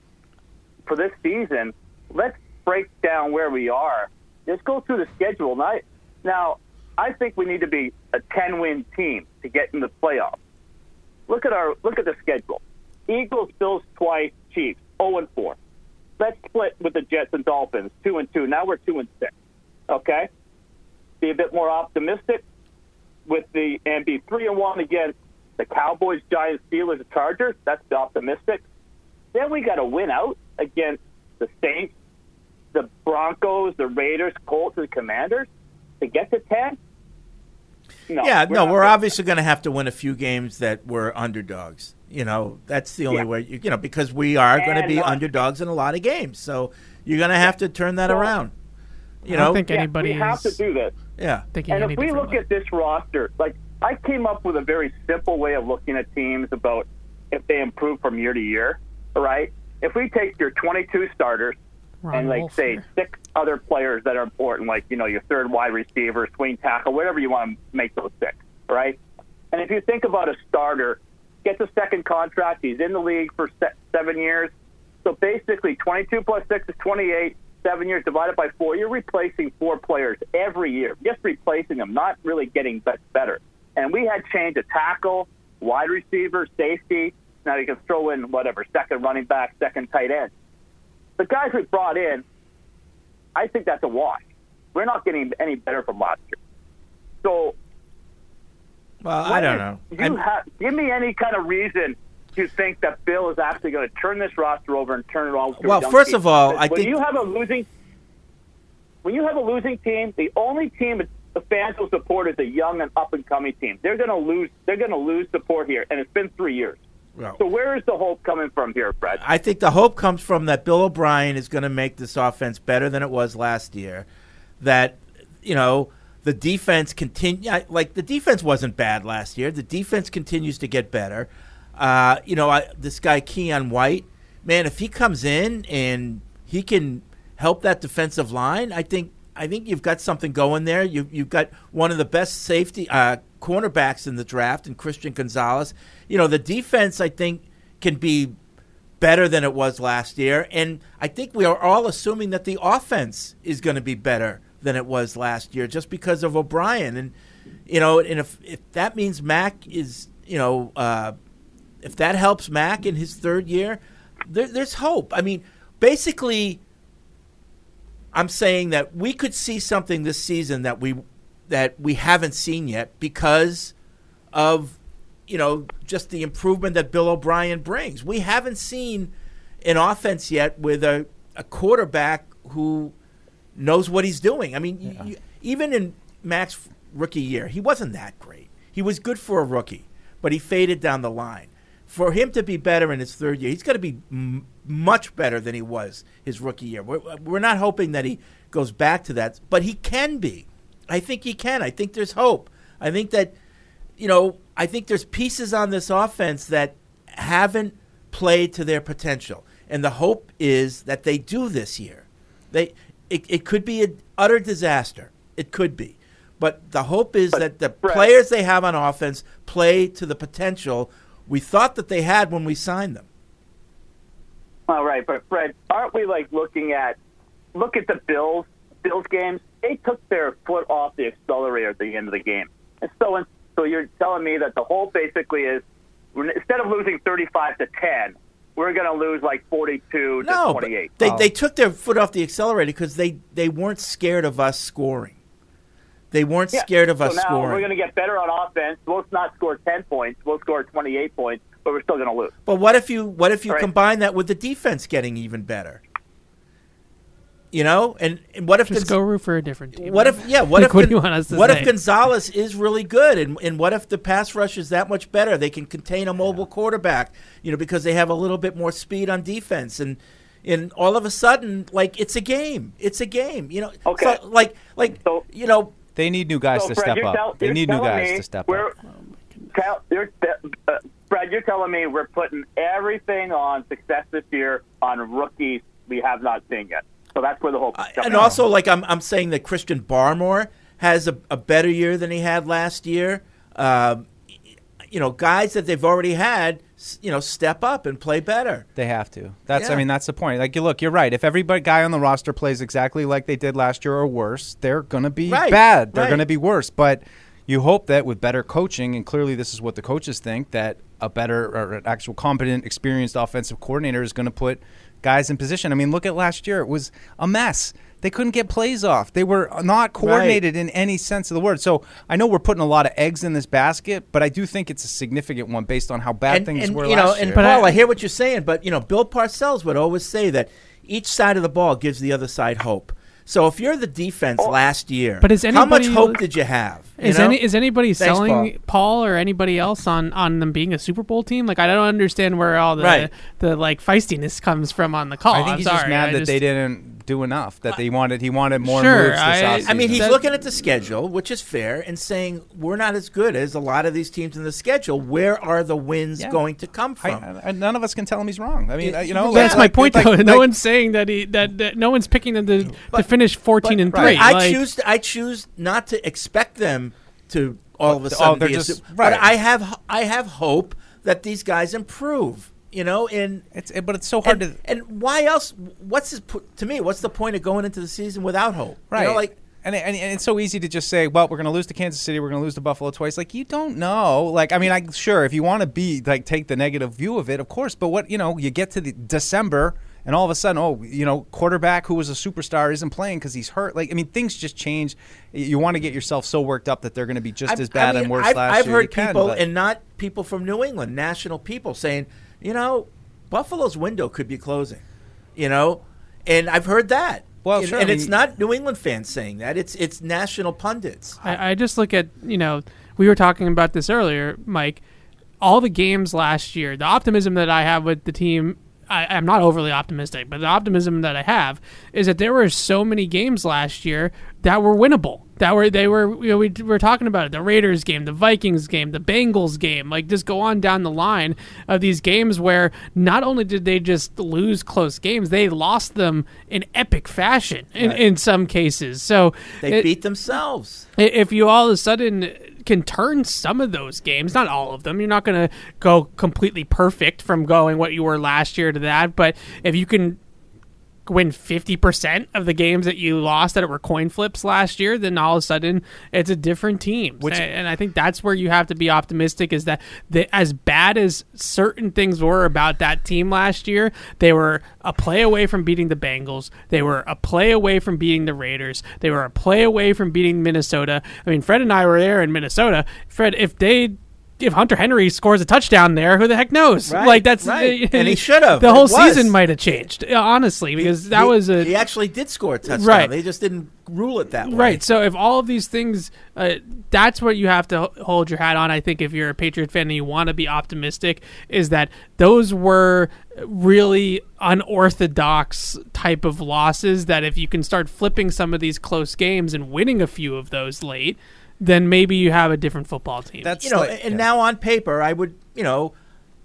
for this season, let's break down where we are. Let's go through the schedule. Now, now I think we need to be a 10 win team to get in the playoffs. Look at our look at the schedule. Eagles, Bills twice, Chiefs, 0 and 4. Let's split with the Jets and Dolphins, 2 and 2. Now we're 2 and 6. Okay? Be a bit more optimistic with the and be 3 and 1 against the Cowboys, Giants, Steelers, and Chargers. That's optimistic. Then we got to win out against the Saints, the Broncos, the Raiders, Colts, and Commanders to get to 10. No, yeah, we're no, we're gonna- obviously going to have to win a few games that were underdogs. You know, that's the only Yeah. way. You, you know, because we are going to be uh, underdogs in a lot of games, so you're going to have to turn that So- around. You I don't know, think anybody we have to do this. yeah. thinking and if we look at this roster, like I came up with a very simple way of looking at teams about if they improve from year to year. right? if we take your 22 starters Ron and like Wolf say here. six other players that are important, like you know your third wide receiver, swing tackle, whatever you want to make those six, right? And if you think about a starter, gets a second contract, he's in the league for se- seven years, so basically 22 plus six is 28. Seven years divided by four, you're replacing four players every year. Just replacing them, not really getting bet- better. And we had changed a tackle, wide receiver, safety. Now you can throw in whatever second running back, second tight end. The guys we brought in, I think that's a wash. We're not getting any better from last year. So Well, I don't know. You have, give me any kind of reason to think that Bill is actually going to turn this roster over and turn it all. Well, first team. of all, when I think- you have a losing, when you have a losing team, the only team the fans will support is a young and up and coming team. They're going to lose. They're going to lose support here, and it's been three years. Well- so where is the hope coming from here, Fred? I think the hope comes from that Bill O'Brien is going to make this offense better than it was last year. That you know the defense continue like the defense wasn't bad last year. The defense continues to get better. Uh, you know, I, this guy Keion White, man, if he comes in and he can help that defensive line, I think I think you've got something going there. You you've got one of the best safety uh, cornerbacks in the draft, and Christian Gonzalez. You know, the defense I think can be better than it was last year, and I think we are all assuming that the offense is going to be better than it was last year, just because of O'Brien. And you know, and if if that means Mac is you know. Uh, if that helps Mac in his third year, there, there's hope. I mean, basically, I'm saying that we could see something this season that we that we haven't seen yet because of you know just the improvement that Bill O'Brien brings. We haven't seen an offense yet with a, a quarterback who knows what he's doing. I mean, you- you- even in Mac's rookie year, he wasn't that great. He was good for a rookie, but he faded down the line. For him to be better in his third year, he's got to be m- much better than he was his rookie year. We're, we're not hoping that he goes back to that, but he can be. I think he can. I think there's hope. I think that, you know, I think there's pieces on this offense that haven't played to their potential. And the hope is that they do this year. They it, it could be an utter disaster. It could be. But the hope is that the players they have on offense play to the potential we thought that they had when we signed them. All right, but Fred, aren't we like looking at look at the Bills Bills games? They took their foot off the accelerator at the end of the game, and so so you're telling me that the whole basically is instead of losing thirty-five to ten, we're going to lose like forty-two to No, but twenty-eight. they oh. they took their foot off the accelerator because they they weren't scared of us scoring. They weren't Yeah, scared of so us now scoring. We're going to get better on offense. We'll not score ten points. We'll score twenty-eight points, but we're still going to lose. But what if you what if you Right. combine that with the defense getting even better? You know, and, and what if Just Gonz- go root for a different team. What if yeah? What Like, if what Gon- do you want us to what say? if Gonzalez is really good, and and what if the pass rush is that much better? They can contain a mobile quarterback, you know, because they have a little bit more speed on defense, and and all of a sudden, like it's a game. It's a game. You know, Okay. So, like like you know, They need new guys So, to Fred, step up. tell- they need new guys to step we're- up. Tell, you're, uh, Fred, Fred, you're telling me we're putting everything on success this year on rookies we have not seen yet. So that's where the hope is coming and from. also, like I'm, I'm saying that Christian Barmore has a, a better year than he had last year. Um, you know, guys that they've already had, you know, step up and play better. They have to. That's. I mean, that's the point. Like, you look, you're right. If every guy on the roster plays exactly like they did last year or worse, they're gonna be Right, bad. They're right. gonna be worse. But you hope that with better coaching, and clearly this is what the coaches think, that a better or an actual competent, experienced offensive coordinator is going to put guys in position. I mean, look at last year; it was a mess. They couldn't get plays off. They were not coordinated in any sense of the word. So I know we're putting a lot of eggs in this basket, but I do think it's a significant one based on how bad and, things and, were you know, last and year. Paul, I, hear what you're saying, but you know, Bill Parcells would always say that each side of the ball gives the other side hope. So if you're the defense last year, But is how much hope did you have? You Is know? any is anybody Thanks, selling Paul. or anybody else on on them being a Super Bowl team? Like I don't understand where all the Right. the like feistiness comes from on the call. I think I'm he's sorry. just mad I that just- they didn't do enough. That they wanted, he wanted more Sure, moves this I- offseason. I mean, he's That- looking at the schedule, which is fair, and saying we're not as good as a lot of these teams in the schedule. Where are the wins Yeah. going to come from? I- I- none of us can tell him he's wrong. I mean, Yeah, uh, you know, That's like- my point, like- though. no like- one's saying that he that, that no one's picking them to, to finish fourteen and three. I Like- choose. I choose not to expect them to all of a Oh, sudden they're be just- su- right. But I have. I have hope that these guys improve. You know, and it's but it's so hard and, to. And why else? What's his, to me? What's the point of going into the season without hope? Right. You know, like and, and, and it's so easy to just say, well, we're going to lose to Kansas City, we're going to lose to Buffalo twice. Like you don't know. Like I mean, I sure if you want to be like take the negative view of it, of course. But what you know, you get to the December, and all of a sudden, oh, you know, quarterback who was a superstar isn't playing because he's hurt. Like I mean, things just change. You want to get yourself so worked up that they're going to be just I've- as bad I mean, and worse I've, last I've year. heard You people, but- and not people from New England, national people, saying, you know, Buffalo's window could be closing. You know, and I've heard that. Well, and, sure, and I it's not New England fans saying that. It's it's national pundits. I, I just look at you know we were talking about this earlier, Mike. All the games last year, the optimism that I have with the team, I, I'm not overly optimistic, but the optimism that I have is that there were so many games last year that were winnable. That were they were you know, we were talking about it, the Raiders game, the Vikings game, the Bengals game. Like just go on down the line of these games where not only did they just lose close games, they lost them in epic fashion in, Right. in some cases. So They it- beat themselves. If you all of a sudden can turn some of those games, not all of them, you're not going to go completely perfect from going what you were last year to that. But if you can win 50% of the games that you lost that were coin flips last year, then all of a sudden it's a different team. Which- and, and I think that's where you have to be optimistic is that the, as bad as certain things were about that team last year, they were a play away from beating the Bengals. They were a play away from beating the Raiders. They were a play away from beating Minnesota. I mean, Fred and I were there in Minnesota. Fred, if they if Hunter Henry scores a touchdown there, who the heck knows? Right, like that's right. And he should have. The whole season might have changed, uh, honestly, because that He- was a he actually did score a touchdown. Right. They just didn't rule it that way. Right. So if all of these things, uh, that's what you have to hold your hat on. I think if you're a Patriot fan and you want to be optimistic, is that those were really unorthodox type of losses. That if you can start flipping some of these close games and winning a few of those late, then maybe you have a different football team. That's you know, and now on paper, I would, you know,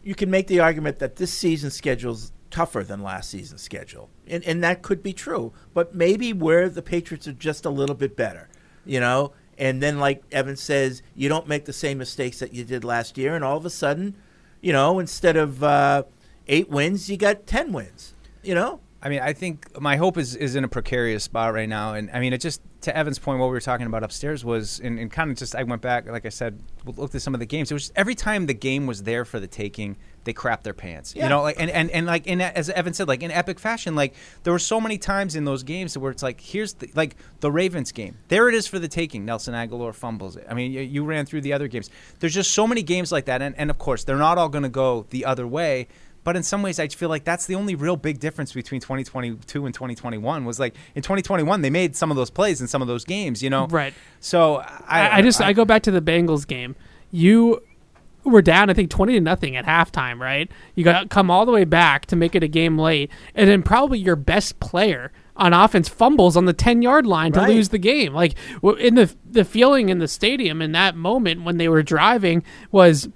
you can make the argument that this season's schedule's tougher than last season's schedule, and and that could be true. But maybe where the Patriots are just a little bit better, you know, and then like Evan says, you don't make the same mistakes that you did last year, and all of a sudden, you know, instead of uh, eight wins, you got ten wins, you know. I mean, I think my hope is, is in a precarious spot right now. And I mean, it just, to Evan's point, what we were talking about upstairs was, and, and kind of just, I went back, like I said, looked at some of the games. It was just, every time the game was there for the taking, they crapped their pants. Yeah. You know, like, and, and, and like, in, as Evan said, like in epic fashion, like there were so many times in those games where it's like, here's the, like the Ravens game. There it is for the taking. Nelson Agholor fumbles it. I mean, you, you ran through the other games. There's just so many games like that. And, and of course, they're not all going to go the other way. But in some ways, I feel like that's the only real big difference between 2022 and 2021 was like in 2021 they made some of those plays in some of those games, you know. Right. So I, I, I just I, go back to the Bengals game. You were down, I think twenty to nothing at halftime, right? You got come all the way back to make it a game late, and then probably your best player on offense fumbles on the ten yard line to Right. lose the game. Like in the the feeling in the stadium in that moment when they were driving was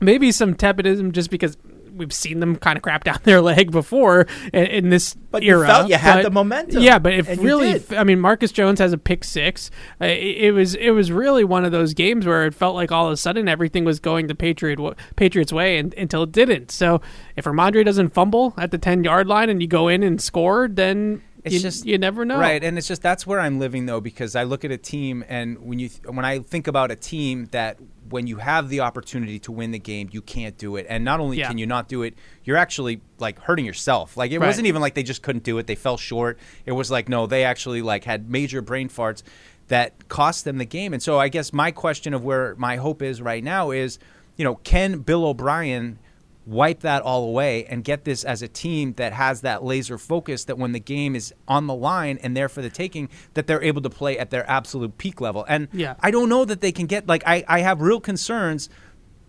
maybe some tepidism just because we've seen them kind of crap down their leg before in, in this But you era. felt you had But- the momentum, Yeah, but if really. I mean, Marcus Jones has a pick six. Uh, it, it was it was really one of those games where it felt like all of a sudden everything was going the Patriot Patriots way and, until it didn't. So if Rhamondre doesn't fumble at the ten yard line and you go in and score, then It's you, just you never know, right? And it's just that's where I'm living though, because I look at a team, and when you when I think about a team that when you have the opportunity to win the game, you can't do it, and not only Yeah. can you not do it, you're actually like hurting yourself. Like it Right. wasn't even like they just couldn't do it; they fell short. It was like no, they actually like had major brain farts that cost them the game. And so I guess my question of where my hope is right now is, you know, can Bill O'Brien wipe that all away and get this as a team that has that laser focus that when the game is on the line and there for the taking that they're able to play at their absolute peak level and Yeah. i don't know that they can get like i, I have real concerns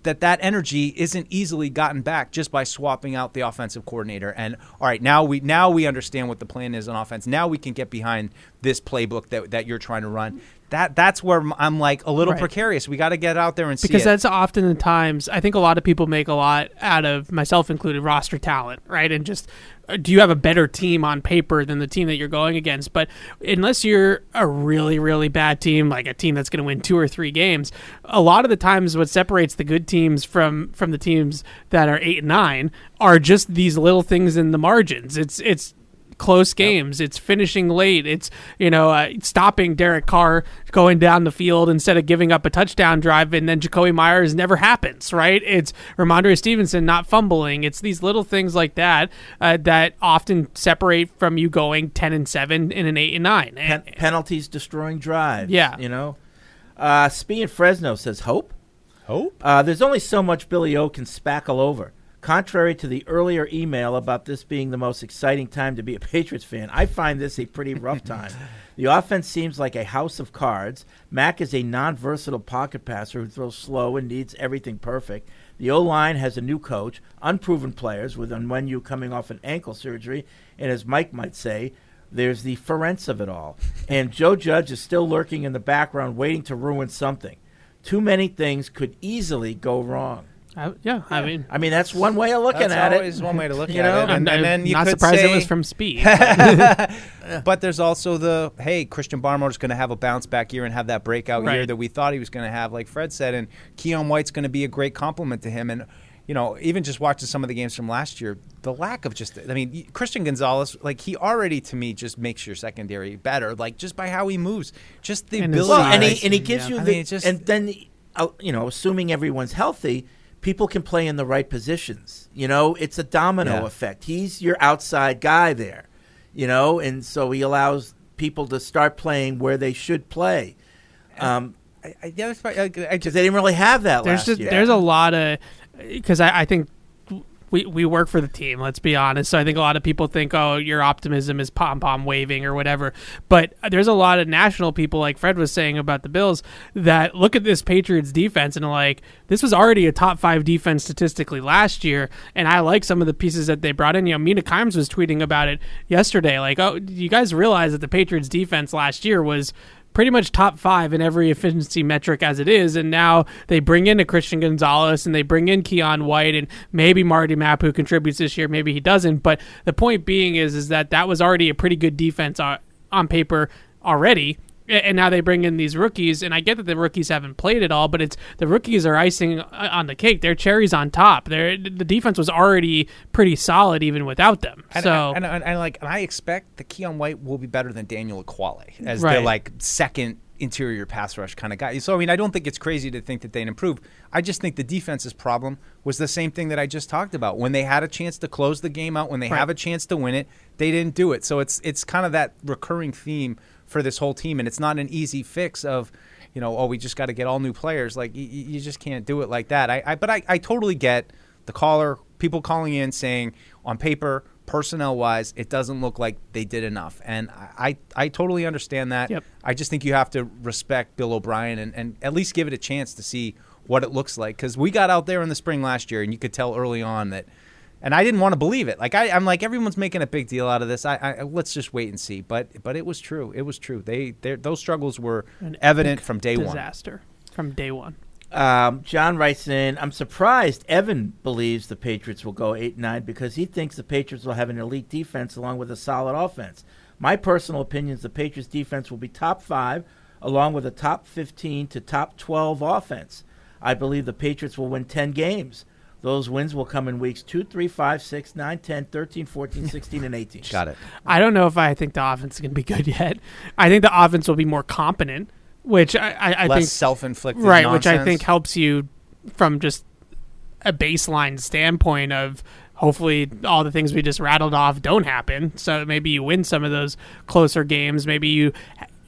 that that energy isn't easily gotten back just by swapping out the offensive coordinator. And all right now we now we understand what the plan is on offense. Now we can get behind this playbook that, that you're trying to run. That that's where i'm like a little Right. precarious. We got to get out there and see because that's often the times I think a lot of people make a lot out of myself included roster talent, right? And just Uh, do you have a better team on paper than the team that you're going against? But unless you're a really really bad team, like a team that's going to win two or three games, a lot of the times what separates the good teams from from the teams that are 8 and 9 are just these little things in the margins. It's it's close games. It's finishing late. It's you know uh, stopping Derek Carr going down the field instead of giving up a touchdown drive, and then Jakobi Meyers never happens. Right? It's Rhamondre Stevenson not fumbling. It's these little things like that uh, that often separate from you going ten and seven in an eight and nine. Pen- penalties destroying drives. Yeah. you know. Uh, Spee in Fresno says hope. Hope. Uh, there's only so much Billy O can spackle over. Contrary to the earlier email about this being the most exciting time to be a Patriots fan, I find this a pretty rough time. The offense seems like a house of cards. Mac is a non versatile pocket passer who throws slow and needs everything perfect. The O line has a new coach, unproven players, with Onwenu coming off an ankle surgery, and as Mike might say, there's the Ferentz of it all. And Joe Judge is still lurking in the background, waiting to ruin something. Too many things could easily go wrong. Uh, yeah, I mean, I mean that's one way of looking That's at always it. one way to look you at know? it. And, and then you not could surprised it was from Speed. but there's also the hey, Christian Barmore's going to have a bounce back year and have that breakout year that we thought he was going to have, like Fred said, and Keion White's going to be a great compliment to him. And you know, even just watching some of the games from last year, the lack of just, I mean, Christian Gonzalez, like he already to me just makes your secondary better, like just by how he moves, just the And ability. Well, and he and he gives you I the mean, just, and then uh, you know, assuming everyone's healthy, people can play in the right positions. You know, it's a domino Yeah. effect. He's your outside guy there, you know, and so he allows people to start playing where they should play. Um, I, I, the other part, I, I because just, they didn't really have that there's last just year. there's a lot of because I, I think we we work for the team. Let's be honest. So I think a lot of people think, oh, your optimism is pom pom waving or whatever. But there's a lot of national people, like Fred was saying about the Bills, that look at this Patriots defense and like, this was already a top five defense statistically last year, and I like some of the pieces that they brought in. You know, Mina Kimes was tweeting about it yesterday. Like, oh, you guys realize that the Patriots defense last year was pretty much top five in every efficiency metric as it is. And now they bring in a Christian Gonzalez and they bring in Keion White and maybe Marte Mapu who contributes this year, maybe he doesn't. But the point being is is that that was already a pretty good defense on, on paper already. And now they bring in these rookies, and I get that the rookies haven't played at all, but it's the rookies are icing on the cake. They're cherries on top. They're, the defense was already pretty solid even without them. And, so and, and, and like, and I expect that Keion White will be better than Daniel Ekuale as Right. their like second interior pass rush kind of guy. So I mean, I don't think it's crazy to think that they'd improve. I just think the defense's problem was the same thing that I just talked about. When they had a chance to close the game out, when they Right. have a chance to win it, they didn't do it. So it's it's kind of that recurring theme for this whole team, and it's not an easy fix of. You know, oh, we just got to get all new players. Like, you, you just can't do it like that. I, I but I, I totally get the caller, people calling in saying on paper, personnel wise, it doesn't look like they did enough. And I, I, I totally understand that. Yep. I just think you have to respect Bill O'Brien and, and at least give it a chance to see what it looks like. Because we got out there in the spring last year and you could tell early on that. And I didn't want to believe it. Like I, I'm like everyone's making a big deal out of this. I, I let's just wait and see. But but it was true. It was true. They those struggles were An evident from day one. disaster from day one. Um, John writes in, I'm surprised Evan believes the Patriots will go 8 9 because he thinks the Patriots will have an elite defense along with a solid offense. My personal opinion is the Patriots defense will be top five, along with a top 15 to top 12 offense. I believe the Patriots will win 10 games. Those wins will come in weeks 2, 3, 5, 6, 9, 10, 13, 14, 16, and 18. Got it. I don't know if I think the offense is going to be good yet. I think the offense will be more competent, which I, I, I Less think self-inflicted right? Which I think helps you from just a baseline standpoint of hopefully all the things we just rattled off don't happen. So maybe you win some of those closer games. Maybe you.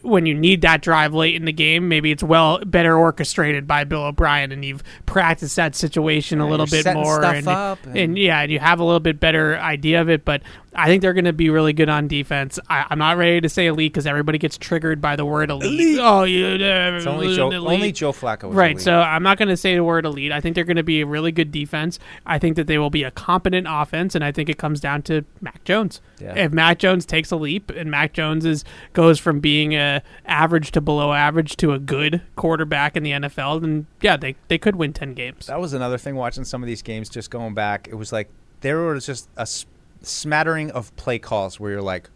When you need that drive late in the game, maybe it's well better orchestrated by Bill O'Brien, and you've practiced that situation a little bit more, and, and and- yeah, and you have a little bit better idea of it. But I think they're going to be really good on defense. I, I'm not ready to say elite because everybody gets triggered by the word elite. Oh, you, uh, It's only Joe- elite. only Joe Flacco right? elite. So I'm not going to say the word elite. I think they're going to be a really good defense. I think that they will be a competent offense, and I think it comes down to Mac Jones. Yeah. If Mac Jones takes a leap and Mac Jones is goes from being a average to below average to a good quarterback in the NFL, then yeah, they they could win ten games. That was another thing watching some of these games, just going back. It was like there was just a s- smattering of play calls where you're like,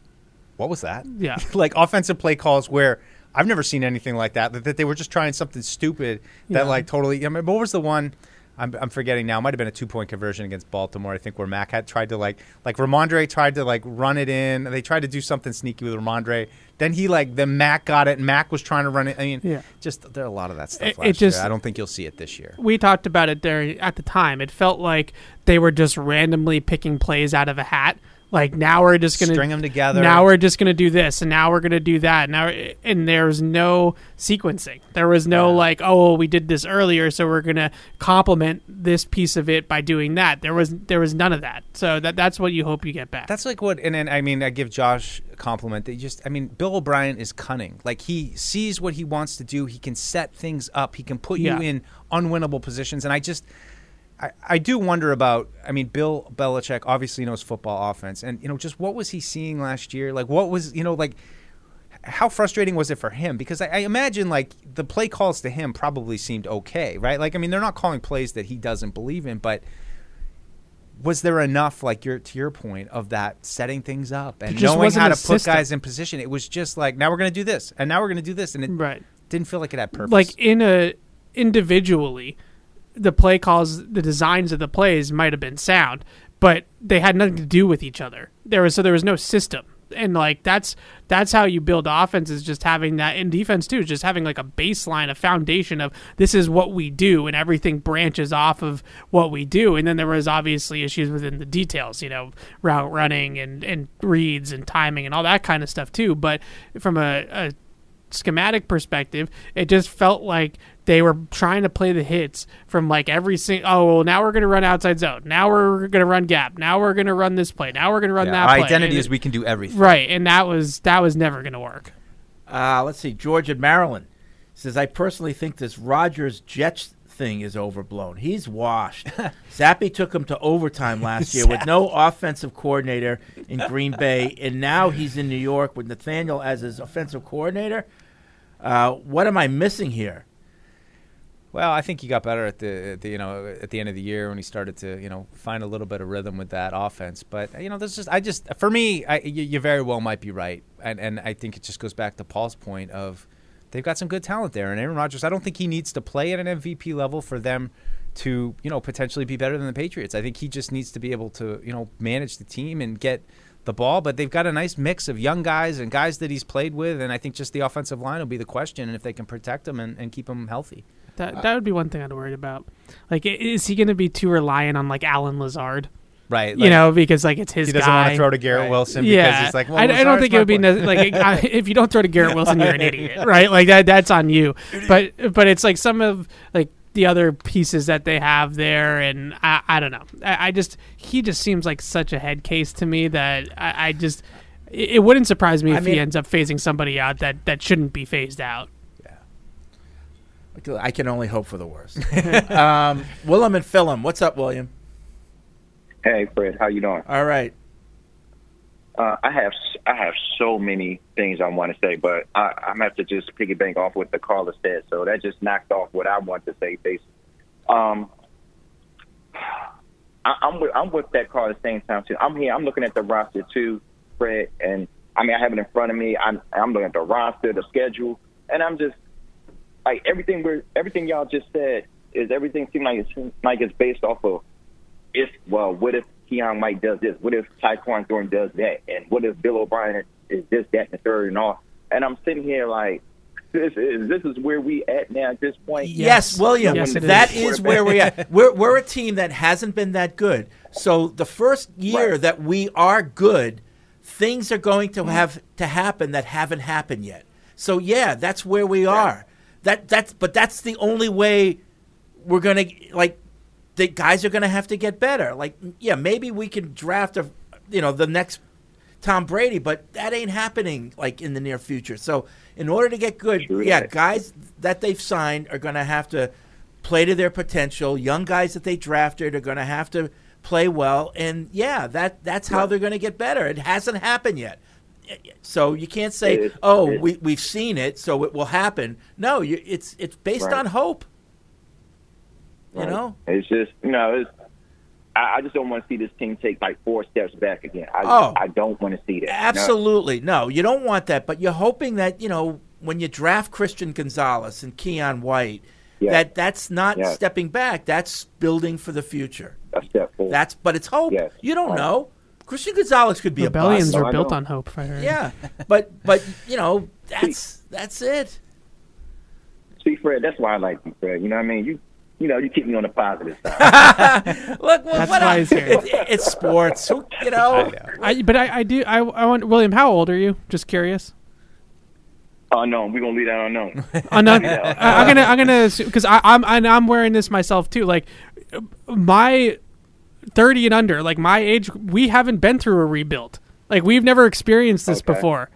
what was that? Yeah. like offensive play calls where I've never seen anything like that. That, that they were just trying something stupid that Yeah. like totally. I mean, what was the one? I'm, I'm forgetting now. It might have been a two point conversion against Baltimore. I think where Mac had tried to like like Rhamondre tried to like run it in. They tried to do something sneaky with Rhamondre. Then he like then Mac got it. and Mac was trying to run it. I mean, Yeah. just there are a lot of that stuff It- last it just- year. I don't think you'll see it this year. we talked about it there at the time. It felt like they were just randomly picking plays out of a hat. Like now we're just gonna String 'em together. Now we're just gonna do this, and now we're gonna do that. Now and there's no sequencing. There was no like, oh, well, we did this earlier, so we're gonna complement this piece of it by doing that. There was there was none of that. So that that's what you hope you get back. That's like what, and then I mean, I give Josh a compliment. That just, I mean, Bill O'Brien is cunning. Like he sees what he wants to do. He can set things up. He can put Yeah. you in unwinnable positions. And I just, I, I do wonder about. I mean, Bill Belichick obviously knows football offense, and you know, just what was he seeing last year? Like, what was you know, like. How frustrating was it for him? Because I, I imagine like the play calls to him probably seemed okay, right? Like I mean, they're not calling plays that he doesn't believe in, but was there enough, like your to your point, of that setting things up and knowing how to put guys in position? It was just like now we're going to do this, and now we're going to do this, and it right. didn't feel like it had purpose. like in a individually the play calls the designs of the plays might have been sound but they had nothing to do with each other. There was so there was no system. And like that's that's how you build offense is just having that in defense too just having like a baseline a foundation of this is what we do and everything branches off of what we do. And then there was obviously issues within the details you know route running and and reads and timing and all that kind of stuff too. But from a, a schematic perspective, it just felt like they were trying to play the hits from like every single. Oh, well, now we're going to run outside zone. Now we're going to run gap. Now we're going to run this play. Now we're going to run Yeah, that. our play. identity And is we can do everything. Right, and that was that was never going to work. Uh, let's see. George in Maryland says, I personally think this Rodgers Jets thing is overblown. He's washed. Zappe took him to overtime last year with no offensive coordinator in Green Bay, and now he's in New York with Nathaniel as his offensive coordinator. Uh, what am I missing here? Well, I think he got better at the, at the you know at the end of the year when he started to you know find a little bit of rhythm with that offense. But you know, this just I just for me, I, you, you very well might be right, and and I think it just goes back to Paul's point of they've got some good talent there, and Aaron Rodgers. I don't think he needs to play at an MVP level for them to you know potentially be better than the Patriots. I think he just needs to be able to you know manage the team and get the ball. But they've got a nice mix of young guys and guys that he's played with, and I think just the offensive line will be the question, and if they can protect him and, and keep him healthy. That uh, that would be one thing I'd worry about. Like, is he going to be too reliant on like Allen Lazard? Right, you know, because like it's his. he doesn't wanna guy. throw to Garrett Wilson because yeah. he's like, well, I, I don't think it would be boy. ne- like I, if you don't throw to Garrett Wilson, you're an idiot, right? Like that. That's on you. But but it's like some of like the other pieces that they have there, and I, I don't know. I, I just he just seems like such a head case to me that I, I just it, it wouldn't surprise me I if mean- he ends up phasing somebody out that that shouldn't be phased out. I can only hope for the worst. um, Willem and Philem. What's up, William? Hey, Fred, how you doing? All right. Uh, I have I have so many things I want to say, but I, I'm have to just piggyback off what the caller said. So that just knocked off what I want to say. Basically, um, I, I'm with I'm with that call at the same time too. I'm here. I'm looking at the roster too, Fred, and I mean I have it in front of me. I'm I'm looking at the roster, the schedule, and I'm just like everything we're everything y'all just said is everything seems like it's like it's based off of if well what if Keon Mike does this? What if Tyquan Thornton does that? And what if Bill O'Brien is this, that, and the third and all? And I'm sitting here like, this is this is where we at now at this point. Yes, William. When the that is where we're at. We're we're a team that hasn't been that good. So the first year that we are good, things are going to mm-hmm. have to happen that haven't happened yet. So yeah, that's where we are. That that's but that's the only way we're gonna like the guys are gonna have to get better. Like yeah, maybe we can draft a you know the next Tom Brady, but that ain't happening like in the near future. So in order to get good, yeah, guys that they've signed are going to have to play to their potential. Young guys that they drafted are going to have to play well, and yeah, that that's how they're going to get better. It hasn't happened yet. So you can't say, It- "Oh, it- we we've seen it, so it will happen." No, you, it's it's based Right. on hope. You Right. know, it's just you know, it's, I, I just don't want to see this team take like four steps back again. I, Oh. I don't want to see that. Absolutely. No, you don't want that, but you're hoping that, you know, when you draft Christian Gonzalez and Keion White, that that's not stepping back, that's building for the future. A step forward. That's but it's hope. Yes. You don't Right. know. Christian Gonzalez could be Rebellions a bust. are built on hope. If I heard. Yeah. but but you know, that's that's it. See, Fred, that's why I like you, Fred. You know what I mean? You you know, you keep me on the positive side. Look, well, That's what why I- he's here. It, it's sports. You know, I, but I, I do. I, I want William. How old are you? Just curious. unknown. We're gonna leave that unknown. Unknown. You I- I'm gonna. I'm gonna because I'm I'm wearing this myself too. Like my thirty and under, like my age, we haven't been through a rebuild. Like we've never experienced this Okay. before,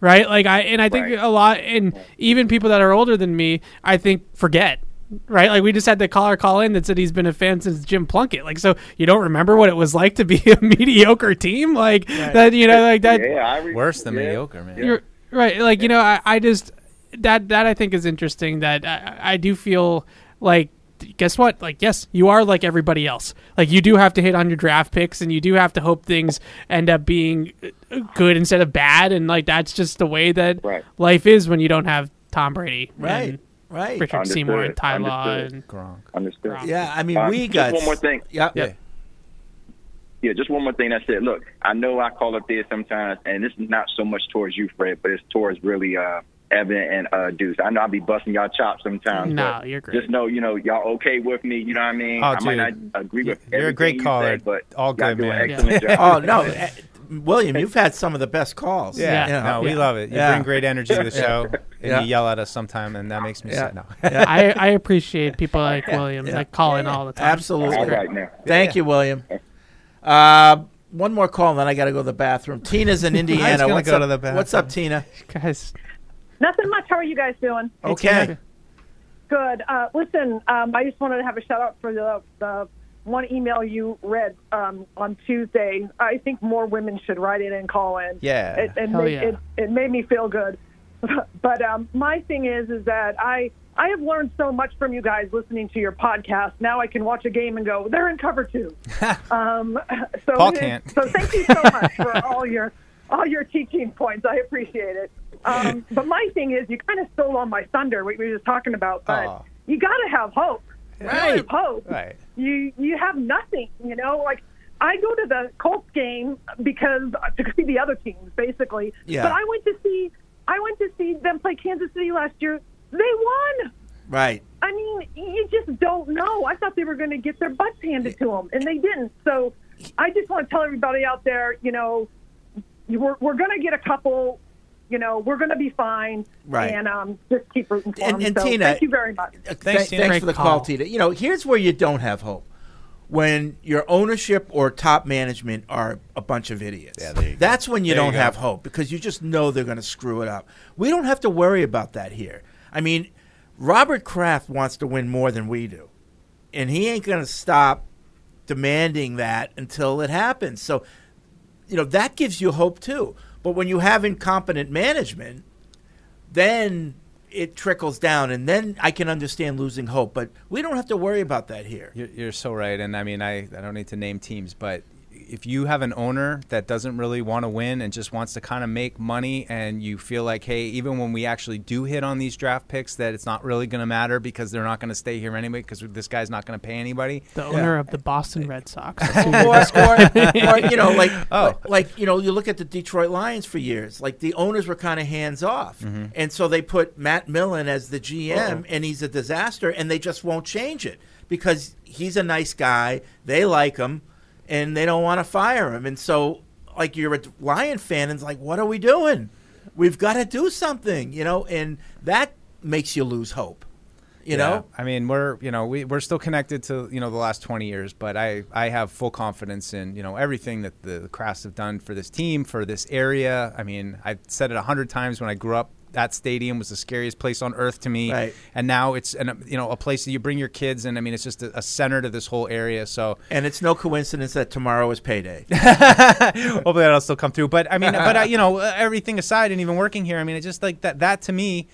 right? Like I and I think Right. a lot, and even people that are older than me, I think forget. Right, like we just had the caller call in that said he's been a fan since Jim Plunkett. Like, so you don't remember what it was like to be a mediocre team, like that. You know, like that. Yeah, re- Worse than yeah. mediocre, man. You're right. Like you know, I, I just that that I think is interesting. That I, I do feel like. Guess what? Like, yes, you are like everybody else. Like, you do have to hit on your draft picks, and you do have to hope things end up being uh, good instead of bad. And like, that's just the way that Right. life is when you don't have Tom Brady, Right, and right. Richard Understood, Seymour, and Ty Law, and Gronk. Understood. Yeah, I mean, Uh, we just got one more thing. Yeah. Yeah. Yeah, just one more thing. I said, look, I know I call up there sometimes, and this is not so much towards you, Fred, but it's towards really uh, Evan and uh, Deuce. I know I'll be busting y'all chops sometimes. No, but you're great. Just know, you know, y'all okay with me. You know what I mean? Oh, I might not dude. agree with You're a great you caller. Said, but All good, man. Yeah. Oh no, William, you've had some of the best calls. Yeah, You know? no, we Yeah. love it. You Yeah. bring great energy to the show, and Yeah. you yell at us sometime, and that makes me Yeah. sad. No. I, I appreciate people like William Yeah. that call in all the time. Absolutely. All right, now. Thank you, William. Uh, one more call, and then I got to go to the bathroom. Tina's in Indiana. gonna What's go up? to the What's up, Tina? Guys, Nothing much. How are you guys doing? Okay. Good. Uh, listen, um, I just wanted to have a shout out for the, the one email you read um, on Tuesday. I think more women should write in and call in. Yeah. It, it, Hell made, yeah. it, it made me feel good. but um, my thing is, is that I I have learned so much from you guys listening to your podcast. Now I can watch a game and go, they're in cover two. um, so Paul can't. So thank you so much for all your all your teaching points. I appreciate it. Um, but my thing is, you kind of stole on my thunder, what we were just talking about. But Aw. you got to have hope. You gotta Right. have hope. Right. You you have nothing. You know, like I go to the Colts game because to see the other teams, basically. Yeah. But I went to see I went to see them play Kansas City last year. They won. Right. I mean, you just don't know. I thought they were going to get their butts handed to them, and they didn't. So I just want to tell everybody out there, you know, we're, we're going to get a couple. You know, we're going to be fine. Right. And um, just keep rooting for And- them. and so Tina- thank you very much. Uh, Thanks, thanks, Tina. thanks for the call, call. Tina. You know, here's where you don't have hope. When your ownership or top management are a bunch of idiots. Yeah, there go. That's when you There don't go. have hope because you just know they're going to screw it up. We don't have to worry about that here. I mean, Robert Kraft wants to win more than we do. And he ain't going to stop demanding that until it happens. So you know that gives you hope too. But when you have incompetent management, then it trickles down, and then I can understand losing hope. But we don't have to worry about that here. You're, you're so right, and I mean, I, I don't need to name teams, but if you have an owner that doesn't really want to win and just wants to kind of make money, and you feel like, hey, even when we actually do hit on these draft picks, that it's not really going to matter because they're not going to stay here anyway because this guy's not going to pay anybody. The owner of the Boston Red Sox. or, or, or, you know, like, Oh. like, like, you know, you look at the Detroit Lions for years. Like the owners were kind of hands off, Mhm. and so they put Matt Millen as the GM, Uh-oh. and he's a disaster, and they just won't change it because he's a nice guy. They like him, and they don't want to fire him. And so, like, you're a Lion fan, and it's like, what are we doing? We've got to do something, you know, and that makes you lose hope. You Yeah. know, I mean, we're you know we we're still connected to you know the last twenty years, but I I have full confidence in you know everything that the Krafts have done for this team for this area. I mean, I've said it a hundred times when I grew up. That stadium was the scariest place on earth to me, Right. and now it's an, you know a place that you bring your kids, and I mean it's just a, a center to this whole area. So and it's no coincidence that tomorrow is payday. Hopefully that'll still come through. But I mean, but uh, you know, everything aside, and even working here, I mean, it's just like that. That to me,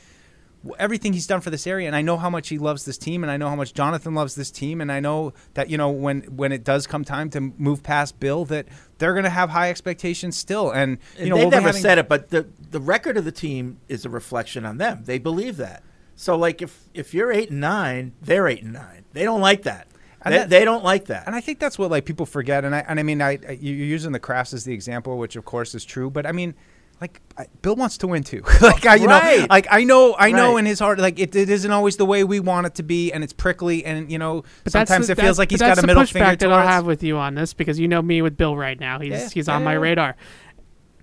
everything he's done for this area, and I know how much he loves this team, and I know how much Jonathan loves this team, and I know that you know when when it does come time to move past Bill, that they're going to have high expectations still, and you And know they've we'll never having- said it, but the the record of the team is a reflection on them. They believe that. So, like, if if you're eight and nine, they're eight and nine. They don't like that. And They, that- they don't like that. And I think that's what like people forget. And I and I mean, I, I you're using the Krafts as the example, which of course is true. But I mean, like I, Bill wants to win too. like I, you know, like I know, I know Right. in his heart, like it, it isn't always the way we want it to be, and it's prickly, and you know, But sometimes the- it feels like but he's that's got a the middle pushback finger that to I'll have with you on this because you know me with Bill right now. He's Yeah, he's yeah, on my radar.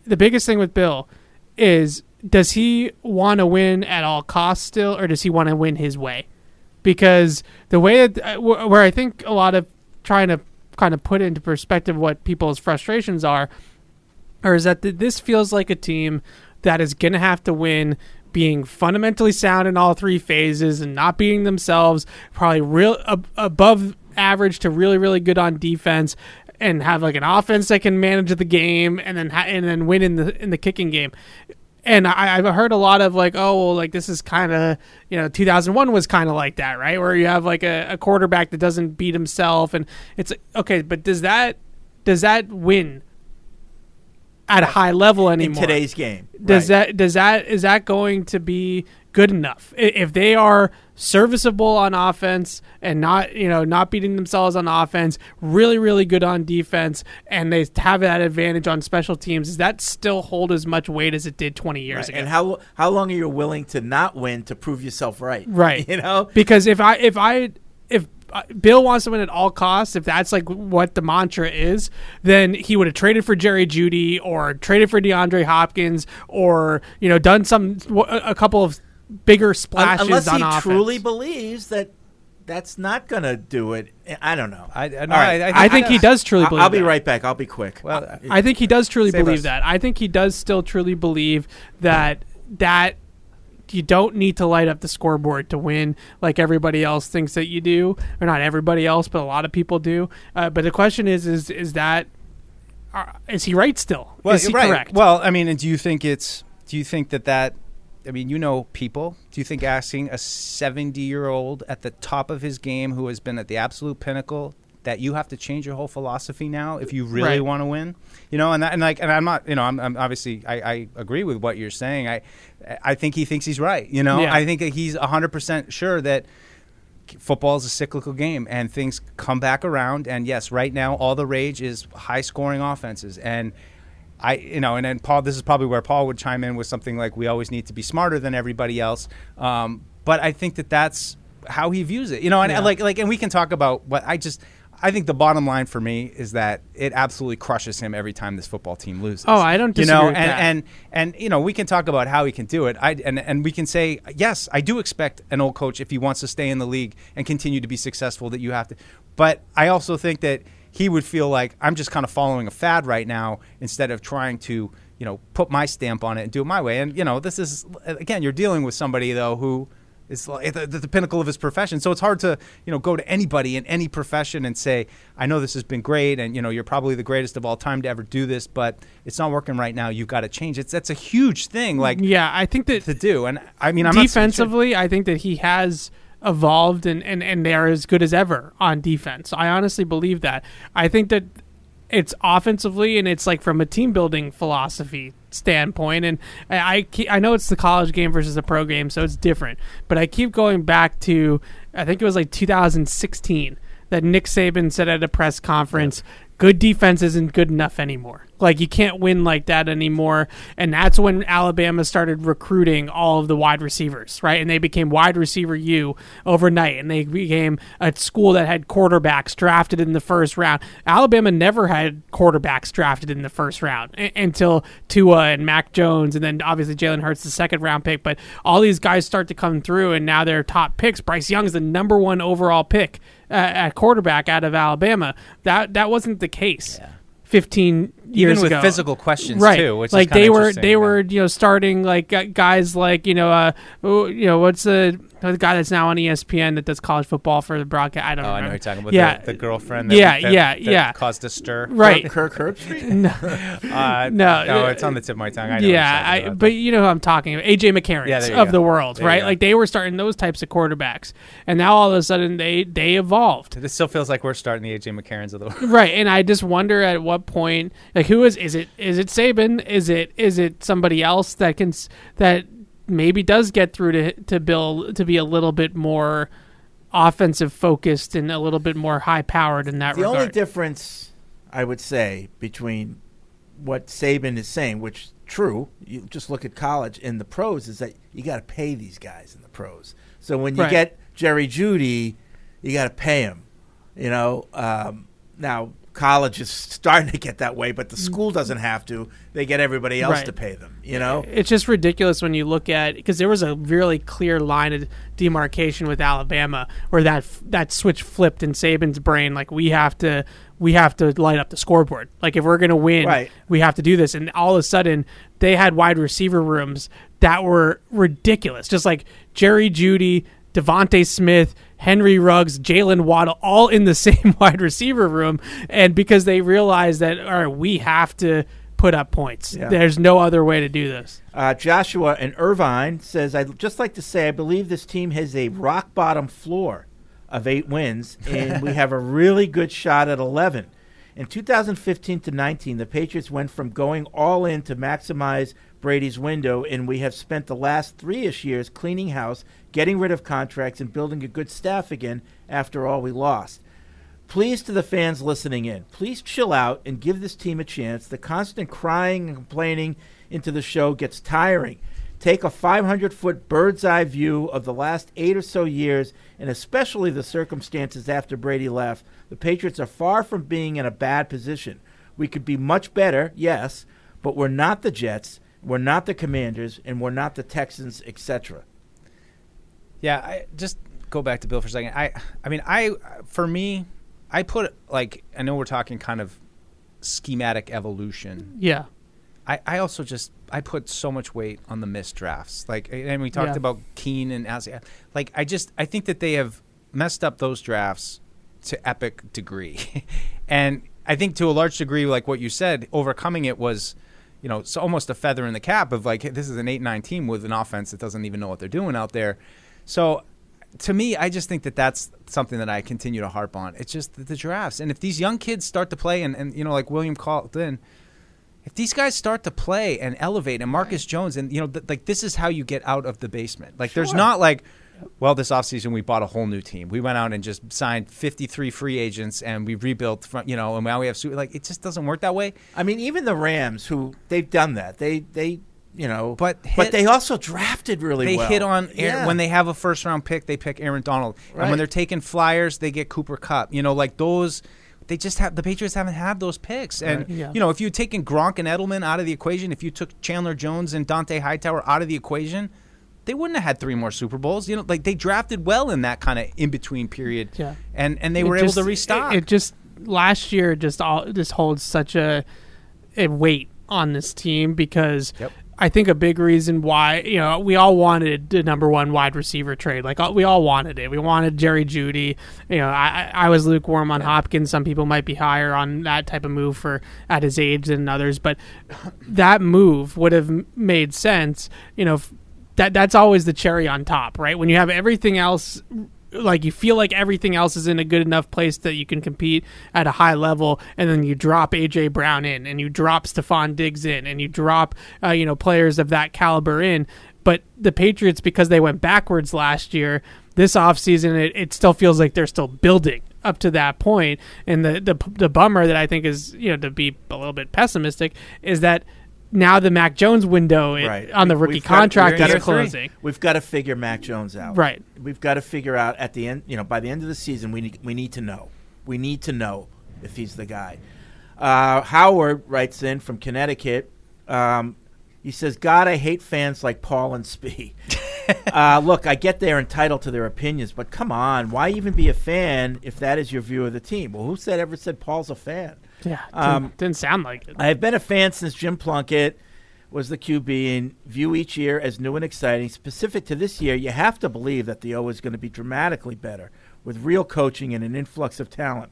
The biggest thing with Bill is does he want to win at all costs still, or does he want to win his way? Because the way that uh, where I think a lot of trying to kind of put into perspective what people's frustrations are, or is that th- this feels like a team that is going to have to win being fundamentally sound in all three phases and not being themselves probably real ab- above average to really really good on defense and have like an offense that can manage the game and then ha- and then win in the in the kicking game and I, I've heard a lot of like, oh, well, like this is kind of, you know, 2001 was kind of like that, right? Where you have like a, a quarterback that doesn't beat himself, and it's okay, but does that does that win at a high level anymore In today's game, Does right. that does that is that going to be good enough if they are serviceable on offense and not you know not beating themselves on offense, really really good on defense, and they have that advantage on special teams? Does that still hold as much weight as it did 20 years Right. ago? And how how long are you willing to not win to prove yourself right? Right. You know, because if I if I Uh, Bill wants to win at all costs, if that's like what the mantra is, then he would have traded for Jerry Jeudy or traded for DeAndre Hopkins or you know done some a a couple of bigger splashes unless on he offense. truly believes that that's not going to do it. I don't know. I, no, I- I think he does truly I'll, believe I'll be that. right back. I'll be quick. Well, I think he does truly believe us. that. I think he does still truly believe that that you don't need to light up the scoreboard to win like everybody else thinks that you do, or not everybody else, but a lot of people do. Uh, but the question is, is is that uh, is he right still? Well, is he right. correct? Well, I mean, do you think it's? Do you think that that? I mean, you know people. Do you think asking a seventy-year-old at the top of his game, who has been at the absolute pinnacle, that you have to change your whole philosophy now if you really Right. want to win? You know, and that, and like, and I'm not. You know, I'm, I'm obviously I, I agree with what you're saying. I, I think he thinks he's right. You know, Yeah. I think that he's hundred percent sure that football is a cyclical game and things come back around and yes right now all the rage is high scoring offenses and I, you know, and then Paul. This is probably where Paul would chime in with something like, "We always need to be smarter than everybody else." Um, but I think that that's how he views it, you know. And, and Yeah. like, like, and we can talk about what I just. I think the bottom line for me is that it absolutely crushes him every time this football team loses. Oh, I don't You know, and, and and you know, we can talk about how he can do it. I and and we can say, yes, I do expect an old coach if he wants to stay in the league and continue to be successful that you have to. But I also think that he would feel like I'm just kind of following a fad right now instead of trying to, you know, put my stamp on it and do it my way. And you know, this is again, you're dealing with somebody though who is like the, the, pinnacle of his profession. So it's hard to you know go to anybody in any profession and say, I know this has been great, and you know you're probably the greatest of all time to ever do this, but it's not working right now. You've got to change. It's that's a huge thing. Like yeah, I think that to do, and I mean I'm defensively, I think that he has evolved and, and, and they're as good as ever on defense. I honestly believe that. I think that it's offensively and it's like from a team building philosophy standpoint. And I I, I know it's the college game versus the pro game so it's different. But I keep going back to I think it was like 2016 that Nick Saban said at a press conference good defense isn't good enough anymore. Like you can't win like that anymore. And that's when Alabama started recruiting all of the wide receivers right? And they became wide receiver U overnight. And they became a school that had quarterbacks drafted in the first round. Alabama never had quarterbacks drafted in the first round a- until Tua and Mac Jones and then obviously Jalen Hurts the second round pick. But all these guys start to come through and now they're top picks. Bryce Young is the number one overall pick uh, at quarterback out of Alabama. That that wasn't the case 15 years with ago. physical questions, right. too, which like kinda they were they were you know starting like guys like you know uh you know what's the the guy that's now on ESPN that does college football for the broadcast I don't Oh, I know you're talking about. yeah The, the girlfriend. That, yeah that- yeah that yeah Caused a stir. right Kirk Herbstreit? no Uh, no no, it's on the tip of my tongue. I know yeah I, about. but you know who I'm talking about AJ McCarron Yeah, of go. the world There right like they were starting those types of quarterbacks and now all of a sudden they they evolved This still feels like we're starting the AJ McCarrons of the world. right and i just wonder at what point like who is is it is it saban is it is it somebody else that can that maybe does get through to to bill to be a little bit more offensive focused and a little bit more high powered in that The regard The only difference, I would say, between what Saban is saying, which true, you just look at college and the pros, is that you got to pay these guys in the pros. So when you Right. get Jerry Jeudy, you got to pay him. You know, um, now college is starting to get that way, but the mm. school doesn't have to. They get everybody else Right. to pay them. You know, it's just ridiculous when you look at because there was a really clear line of demarcation with Alabama where that that switch flipped in Saban's brain. Like we have to we have to light up the scoreboard. Like if we're gonna win, Right. we have to do this. And all of a sudden, they had wide receiver rooms that were ridiculous. Just like Jerry Jeudy, DeVonta Smith, Henry Ruggs, Jaylen Waddle, all in the same wide receiver room. And because they realize that, all right, we have to put up points. Yeah. There's no other way to do this. Uh, Joshua and Irvine says, I'd just like to say I believe this team has a rock bottom floor of eight wins, and we have a really good shot at 11. In 2015 to 19, the Patriots went from going all in to maximize Brady's window, and we have spent the last three ish years cleaning house, getting rid of contracts, and building a good staff again after all we lost. Please to the fans listening in, please chill out and give this team a chance. The constant crying and complaining into the show gets tiring. Take a 500 foot bird's eye view of the last eight or so years, and especially the circumstances after Brady left. The Patriots are far from being in a bad position. We could be much better, yes, but we're not the Jets, we're not the Commanders, and we're not the Texans, etc. Yeah, I just go back to Bill for a second. I I mean, I for me, I put like I know we're talking kind of schematic evolution. Yeah. I, I also just I put so much weight on the missed drafts. Like and we talked Yeah. about Keene and Azzy. Like I just I think that they have messed up those drafts to epic degree. and I think to a large degree like what you said, overcoming it was you know, it's almost a feather in the cap of like this is an 8-9 team with an offense that doesn't even know what they're doing out there. So to me, I just think that that's something that I continue to harp on. It's just the, the drafts, and if these young kids start to play, and, and you know, like William called in, if these guys start to play and elevate, and Marcus Jones, and you know, th- like this is how you get out of the basement. Like, there's not like, well, this offseason we bought a whole new team. We went out and just signed 53 free agents, and we rebuilt from, you know, and now we have like it just doesn't work that way. I mean, even the Rams, who they've done that, they they you know, But but they also drafted really they well. hit on Aaron, Yeah. when they have a first round pick, they pick Aaron Donald, and when they're taking flyers, they get Cooper Kupp. You know, like those. They just have the Patriots haven't had those picks, and Right. Yeah. you know if you had taken Gronk and Edelman out of the equation, if you took Chandler Jones and Dont'a Hightower out of the equation, they wouldn't have had three more Super Bowls. You know, like they drafted well in that kind of in between period, Yeah. and and they It were just- able to restock. It, it just last year just all just holds such a a weight on this team because I think a big reason why you know we all wanted the number one wide receiver trade. Like we all wanted it. We wanted Jerry Jeudy. You know, I I was lukewarm on Hopkins. Some people might be higher on that type of move for at his age than others, but that move would have made sense. You know, that that's always the cherry on top, right? When you have everything else like you feel like everything else is in a good enough place that you can compete at a high level, and then you drop AJ Brown in, and you drop Stefon Diggs in, and you drop uh, you know players of that caliber in. But the Patriots, because they went backwards last year, this offseason, it, it still feels like they're still building up to that point. And the, the the bummer that I think is you know to be a little bit pessimistic is that now the Mac Jones window it- Right. on the rookie we've contract got closing. We've got to figure Mac Jones out. Right. We've got to figure out at the end. You know, by the end of the season, we need we need to know. We need to know if he's the guy. Uh, Howard writes in from Connecticut. Um, he says, "God, I hate fans like Paul and Spee." uh, look, I get they're entitled to their opinions, but come on, why even be a fan if that is your view of the team? Well, who said ever said Paul's a fan? Yeah, Um, didn't, didn't sound like it. I have been a fan since Jim Plunkett was the QB and view each year as new and exciting. Specific to this year, you have to believe that the O is going to be dramatically better with real coaching and an influx of talent.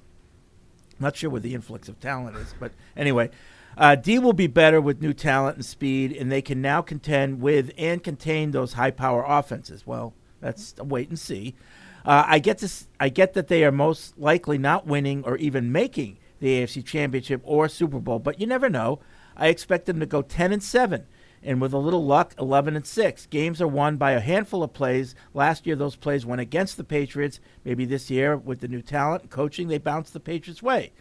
Not sure what the influx of talent is, but anyway, uh, D will be better with new talent and speed, and they can now contend with and contain those high power offenses. Well, that's a wait and see. Uh, I get this. I get that they are most likely not winning or even making the AFC Championship or Super Bowl, but you never know. I expect them to go ten and seven, and with a little luck, eleven and six. Games are won by a handful of plays. Last year, those plays went against the Patriots. Maybe this year, with the new talent and coaching, they bounce the Patriots' way.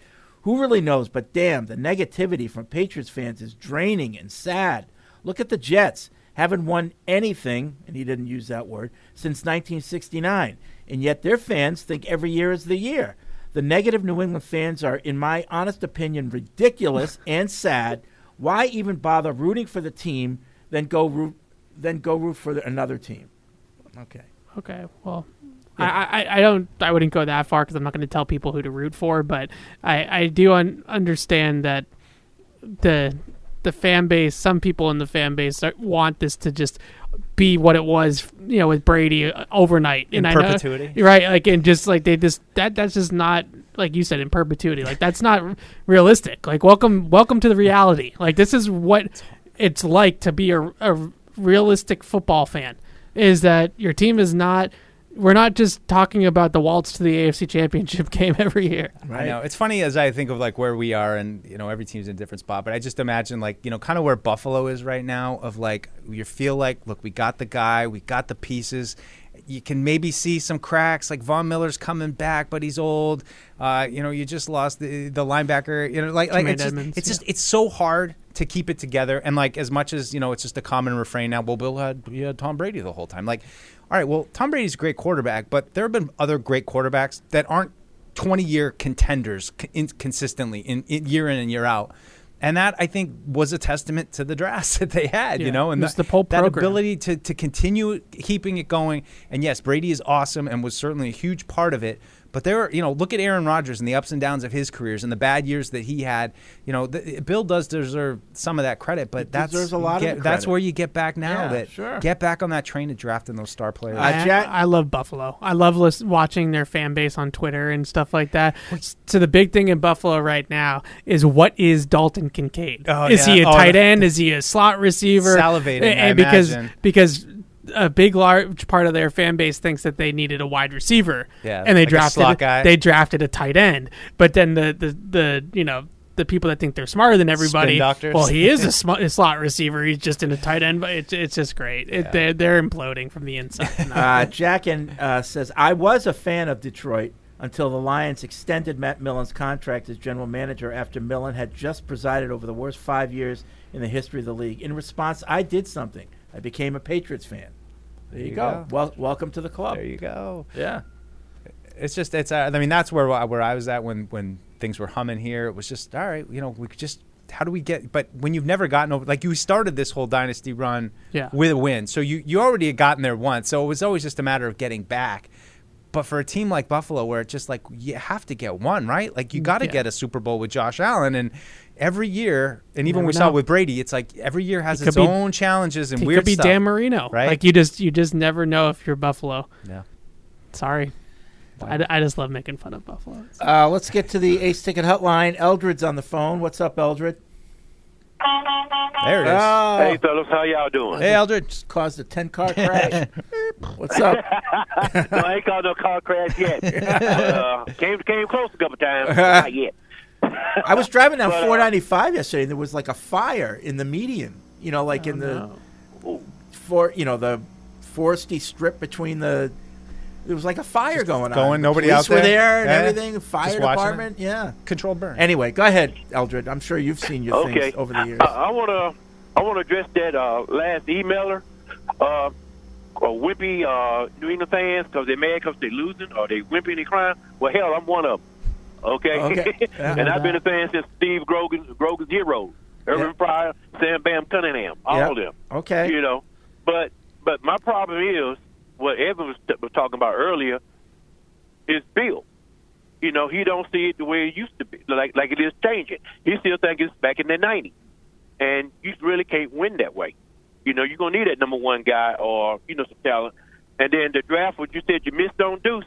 Who really knows? But damn, the negativity from Patriots fans is draining and sad. Look at the Jets. Haven't won anything, and he didn't use that word, since 1969. And yet their fans think every year is the year. The negative New England fans are, in my honest opinion, ridiculous and sad. Why even bother rooting for the team, then go root, then go root for the, another team? Okay. Okay, well, I, I, I don't I wouldn't go that far because I'm not going to tell people who to root for, but I, I do un- understand that the the fan base, some people in the fan base are, want this to just be what it was, you know, with Brady uh, overnight In know- perpetuity? right? Like and just like they just that that's just not like you said in perpetuity. Like that's not realistic. Like welcome welcome to the reality. Like this is what it's like to be a, a realistic football fan. Is that your team is not. We're not just talking about the waltz to the AFC Championship game every year. I know it's funny as I think of like where we are, and you know every team's in a different spot. But I just imagine like you know kind of where Buffalo is right now. Of like you feel like look, we got the guy, we got the pieces. You can maybe see some cracks, like Von Miller's coming back, but he's old. Uh, you know, you just lost the the linebacker. You know, like like Jermaine it's just, it's yeah. just it's so hard to keep it together. And like as much as you know, it's just a common refrain now. Well, Bill had he had Tom Brady the whole time. Like, all right, well, Tom Brady's a great quarterback, but there have been other great quarterbacks that aren't 20 year contenders consistently in, in year in and year out. And that I think was a testament to the drafts that they had, Yeah, you know, and the whole that ability to, to continue keeping it going. And yes, Brady is awesome and was certainly a huge part of it. But there, are, you know, look at Aaron Rodgers and the ups and downs of his careers and the bad years that he had. You know, the, Bill does deserve some of that credit, but that's deserves a lot of get- the that's where you get back now. Yeah, that sure. get back on that train of drafting those star players. Uh, I, I love Buffalo. I love lis- watching their fan base on Twitter and stuff like that. So the big thing in Buffalo right now is what is Dalton Kincaid? Oh, is yeah. he a Oh, tight the- end? Is he a slot receiver? Salivating, And I because imagine. because a big large part of their fan base thinks that they needed a wide receiver. Yeah, and they like a drafted slot guy. they drafted a tight end. But then the the, the you know. The people that think they're smarter than everybody. Well, he is a, sm- a slot receiver. He's just in a tight end, but it's it's just great. It, they're they're imploding from the inside. uh, Jack and uh, says I was a fan of Detroit until the Lions extended Matt Millen's contract as general manager after Millen had just presided over the worst five years in the history of the league. In response, I did something. I became a Patriots fan. There you, you go. go. Well, welcome to the club. There you go. Yeah. It's just it's. Uh, I mean, that's where I- where I was at when when things were humming here. It was just all right. You know, we could just. How do we get? But when you've never gotten over, like you started this whole dynasty run Yeah. with a win, so you you already had gotten there once. So it was always just a matter of getting back. But for a team like Buffalo, where it's just like you have to get one, right? Like you got to Yeah. get a Super Bowl with Josh Allen, and every year, and even Never we saw know. it with Brady, it's like every year has It its could be- own challenges and it weird could be stuff. Dan Marino, right? Like you just you just never know if you're Buffalo. Yeah. Sorry, I, I just love making fun of Buffalo. Uh, let's get to the Ace Ticket Hotline. Eldred's on the phone. What's up, Eldred? There it is. Oh. Hey, fellas, how y'all doing? Hey, Eldred. Just caused a 10 car crash. What's up? no, I ain't called no car crash yet. uh, came came close a couple times, but not yet. I was driving down But, uh, 495 yesterday, and there was like a fire in the median. You know, like in the for you know the foresty strip between the. There was like a fire going on. going, The nobody police out there? were there and Yeah. everything. Just Fire watching it? department, yeah. Controlled burn. Anyway, go ahead, Eldred. I'm sure you've seen your Okay. things over the years. I, I want to I want to address that uh, last emailer. Uh, uh, wimpy uh, New England fans because they're mad because they're losing or they wimpy and they crying. Well, hell, I'm one of them. Okay, Okay. And I've been a fan since Steve Grogan, Grogan's heroes, Irvin Yeah. Fryar, Sam Bam Cunningham, all Yeah. of them. Okay. You know, but but my problem is what Evan was, was talking about earlier is Bill. You know, he don't see it the way it used to be, like like it is changing. He still think it's back in the '90s, and you really can't win that way. You know, you're gonna need that number one guy or you know some talent. And then the draft, what you said you missed on Deuce.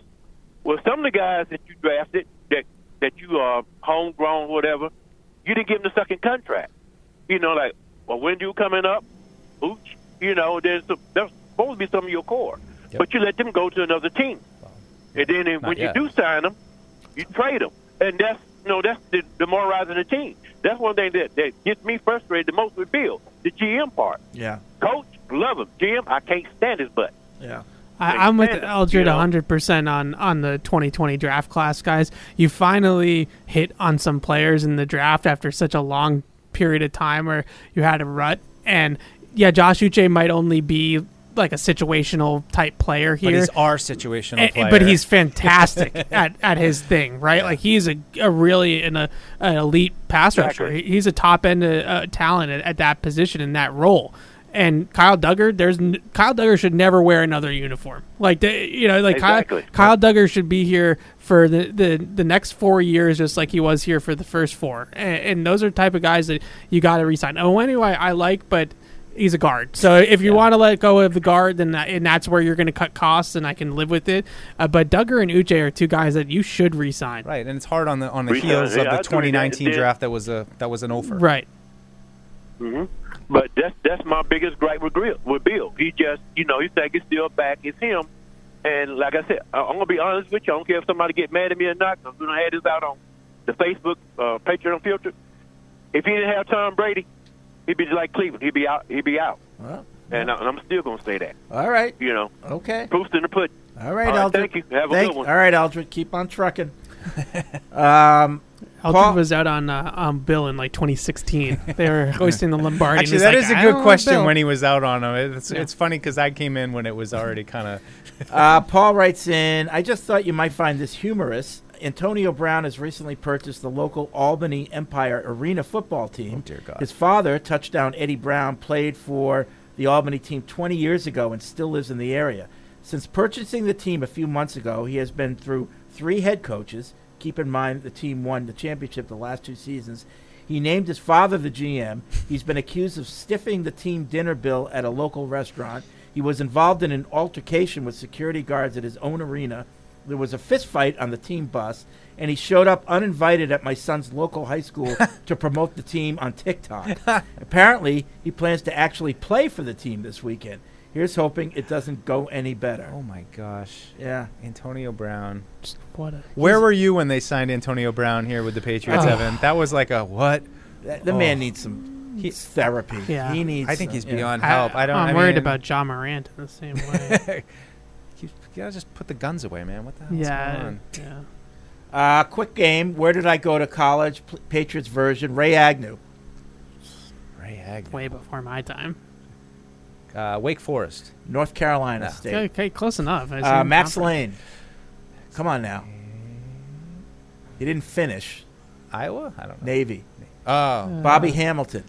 Well, some of the guys that you drafted that that you are homegrown, whatever, you didn't give them the second contract. You know, like well, when you coming up, Ooch, you know, there's some, there's supposed to be some of your core, but you let them go to another team, and then when Not you do sign them, you trade them, and that's you know that's the, demoralizing the team. That's one thing that that gets me frustrated the most with Bill, the GM part. Yeah. Coach, love him. GM, I can't stand his butt. Yeah. I, I'm with Can't stand it, Eldred 100% on, on the 2020 draft class, guys. You finally hit on some players in the draft after such a long period of time where you had a rut. And yeah, Josh Uche might only be like a situational type player here. But he's our situational player. But he's fantastic at, at his thing, right? Like he's a, a really an, a, an elite pass rusher. He's a top end uh, talent at, at that position in that role. And Kyle Dugger, there's n- Kyle Dugger should never wear another uniform. Like the, you know, like Exactly. Kyle, Kyle Dugger should be here for the, the, the next four years, just like he was here for the first four. And, and those are the type of guys that you got to resign. Oh, anyway, I like, but he's a guard. So if you want to let go of the guard, then that, and that's where you're going to cut costs, and I can live with it. Uh, but Dugger and Uche are two guys that you should resign. Right, and it's hard on the on the Resign, heels yeah, of the agree with that. 2019 draft that was a that was an offer. Right. hmm But that's that's my biggest gripe with Bill. With Bill, he just you know he think it's still back. It's him, and like I said, I- I'm gonna be honest with you. I don't care if somebody get mad at me or not. I'm gonna have this out on the Facebook uh, Patriots Unfiltered. If he didn't have Tom Brady, he'd be like Cleveland. He'd be out. He'd be out. Well, and, I, and I'm still gonna say that. all right. You know, Okay. proof's in the pudding. All right, All right, thank you. Have a Thank- good one. All right, Eldred. Keep on trucking. um, Eldred Paul- was out on uh, on Bill in like 2016. They were hosting the Lombardi. Actually, he's that like, is a good question when he was out on him. It's, Yeah. it's funny because I came in when it was already kind of. uh, Paul writes in, I just thought you might find this humorous. Antonio Brown has recently purchased the local Albany Empire Arena football team. Oh, dear God. His father, touchdown Eddie Brown, played for the Albany team 20 years ago and still lives in the area. Since purchasing the team a few months ago, he has been through three head coaches. Keep in mind the team won the championship the last two seasons. He named his father the GM. He's been accused of stiffing the team dinner bill at a local restaurant. He was involved in an altercation with security guards at his own arena. There was a fist fight on the team bus, and he showed up uninvited at my son's local high school to promote the team on TikTok. Apparently, he plans to actually play for the team this weekend. Here's hoping it doesn't go any better. Oh my gosh. Yeah. Antonio Brown. What a, Where were you when they signed Antonio Brown here with the Patriots, Oh. Evan? That was like a what? That- the Oh. man needs some therapy. Yeah. He needs. I think he's some- yeah. beyond help. I don't. I'm I worried about Ja Morant in the same way. You gotta just put the guns away, man. What the hell's yeah. going on? Yeah. Uh, quick game. Where did I go to college? P- Patriots version. Ray Agnew. Ray Agnew. Way before my time. Uh, Wake Forest. North Carolina No. State. Okay, okay, close enough. Uh, Max. Lane. Come on now. He didn't finish. Iowa? I don't know. Navy. Oh. Bobby Hamilton.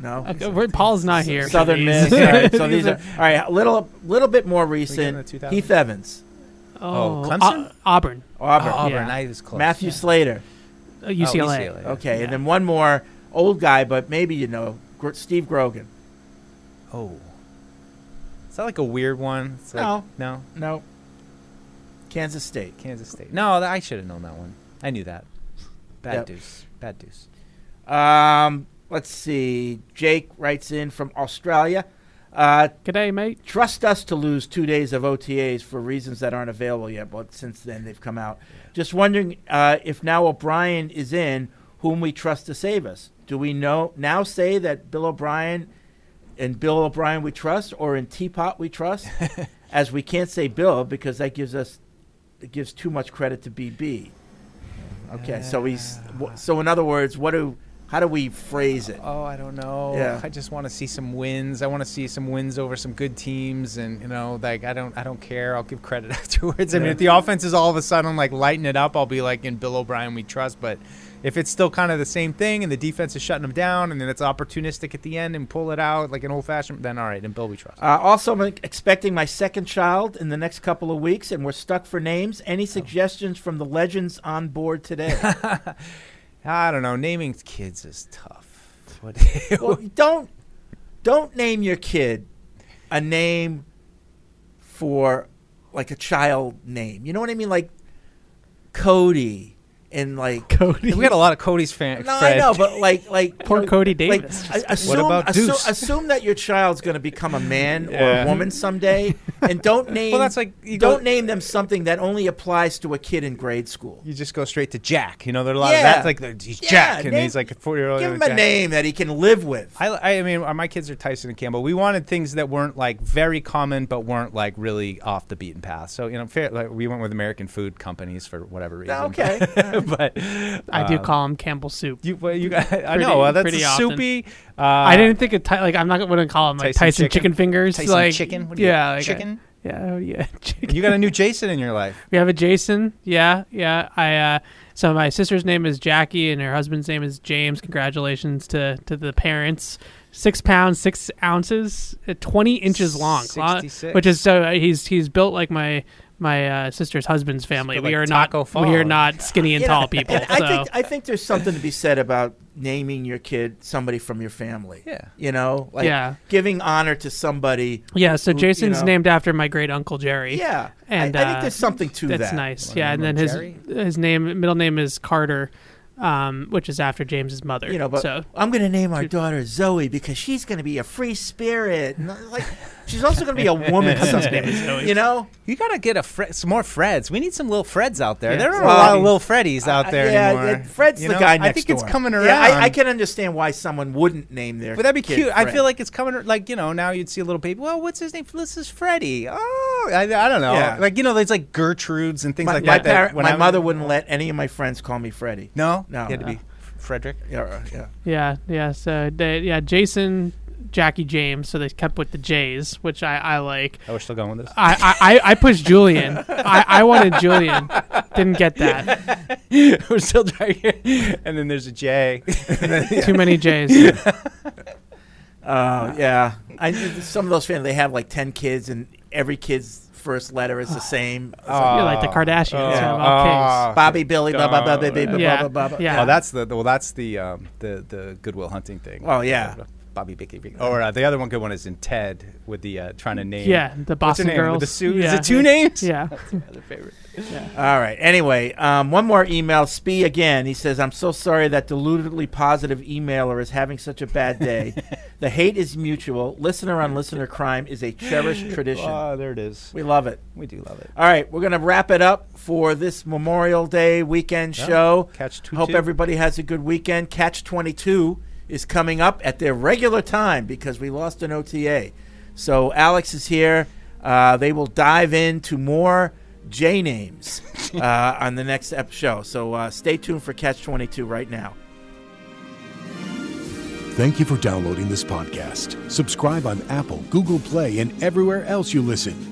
No. Okay, we're- Paul's not here. Southern these. Miss. all right, so These these are are- all right. A little, little bit more recent. the 2000s? Heath Evans. Oh, Clemson? Au- Auburn. Auburn. Oh, Auburn. Yeah. I was close. Matthew Yeah. Slater. Uh, UCLA. UCLA. Okay, Yeah. and then one more old guy, but maybe you know Gr- Steve Grogan. Oh. Is that like a weird one? It's like- No. no. No. Kansas State. Kansas State. No, th- I should have known that one. I knew that. Bad Yep. deuce. Bad deuce. Um, let's see. Jake writes in from Australia. Uh, G'day, mate. Trust us to lose two days of OTAs for reasons that aren't available yet, but since then they've come out. Just wondering uh, if now O'Brien is in, whom we trust to save us. Do we know now say that Bill O'Brien and Bill O'Brien we trust, or in Teapot we trust? As we can't say Bill because that gives us it gives too much credit to BB. Okay, so he's ah. so in other words, what do how do we phrase it? Oh, I don't know. Yeah. I just want to see some wins. I want to see some wins over some good teams, and you know, like I don't, I don't care. I'll give credit afterwards. I mean, if the offense is all of a sudden like lighting it up, I'll be like, in Bill O'Brien we trust. But if it's still kind of the same thing, and the defense is shutting them down, and then it's opportunistic at the end and pull it out like an old fashioned, then all right, in Bill we trust. Uh, also, I'm expecting my second child in the next couple of weeks, and we're stuck for names. Any suggestions from the legends on board today? I don't know. Naming kids is tough. Well, don't don't name your kid a name for like a child name. You know what I mean? Like Cody and like Cody. we got a lot of Cody's fans. No, Fred. I know, but like, like Poor you know, Cody like, Davis. a- assume, about assume, Deuce? assume that your child's going to become a man or a woman someday, and don't name. Well, that's like- you don't go- name them something that only applies to a kid in grade school. You just go straight to Jack. You know, there are a lot Yeah. of that's like he's Yeah, Jack, and name- he's like a four year old. Give him a name that he can live with. I, I mean, uh, my kids are Tyson and Campbell. We wanted things that weren't like very common, but weren't like really off the beaten path. So you know, fair, like, we went with American food companies for whatever reason. Okay. but I do uh, call him Campbell Soup. You, well, you got, I Pretty- know uh, that's pretty soupy. Uh, I didn't think of like I'm not gonna call him like Tyson Tyson, chicken? chicken? fingers. Tyson like chicken? What yeah, like, Chicken? I- yeah, oh, yeah. Chicken. You got a new Jason in your life. We have a Jason. Yeah, yeah. I uh, so my sister's name is Jackie and her husband's name is James. Congratulations to to the parents. Six pounds six ounces, uh, twenty inches long, 66. which is so uh, he's he's built like my my uh, sister's husband's family. built We like are not Taco we are not skinny and tall people. and I think I think there's something to be said about naming your kid somebody from your family. Yeah. You know, like Yeah. giving honor to somebody. yeah, so who, you Jason's know- named after my great uncle Jerry. Yeah, and I, I think uh, there's something to that's that. nice. Wanna Yeah, and then his Jerry? his name middle name is Carter, um, which is after James's mother. You know, but so I'm going to name our daughter Zoe because she's going to be a free spirit. Like, she's also going to be a woman someday. You know, You gotta get a Fre- some more Freds. We need some little Freds out there. Yeah. There aren't Well, a lot of little Freddies out there yeah, anymore. yeah, Fred's You the know? guy next I think door. it's coming around. Yeah, I, I can understand why someone wouldn't name their. But that'd be kid cute. I feel like it's coming. Like you know, now you'd see a little baby. Well, what's his name? This is Freddie. Oh, I, I don't know. Yeah. Like you know, there's like Gertrudes and things my, like my, that. that parent- when my I'm- mother wouldn't let any of my friends call me Freddie. No, No. He had to be Frederick. Yeah, yeah. yeah, yeah. So they, yeah, Jason, Jackie, James. So they kept with the J's, which I, I like. Oh, we're still going with this. I I, I, I pushed Julian. I, I wanted Julian. Didn't get that. we're still trying. and then there's a J. Too many J's. Uh, yeah. I, some of those families they have like ten kids, and every kid's first letter is the same. It's like, You're like the Kardashians. Oh, have oh, all Bobby, Billy, blah blah blah blah blah blah blah blah. yeah. Oh, that's the well. That's the um, the the Goodwill Hunting thing. Oh, yeah. Bobby Bicky. Bicky. Or uh, the other one good one is in Ted with the uh, trying to name. Yeah, the What's her Boston name? Girls. With the suit. Is it two names? Yeah. That's my other favorite. All right. Anyway, um, one more email. Spee again. He says, "I'm so sorry that deludedly positive emailer is having such a bad day. the hate is mutual. Listener on listener crime is a cherished tradition. Oh, there it is. We love it. We do love it. All right, we're gonna wrap it up for this Memorial Day weekend Yeah. show. Catch 22. Hope everybody has a good weekend. Catch 22 is coming up at their regular time because we lost an OTA. So Alex is here. Uh, they will dive into more J names uh, on the next ep- show. So uh, stay tuned for Catch 22 right now. Thank you for downloading this podcast. Subscribe on Apple, Google Play, and everywhere else you listen.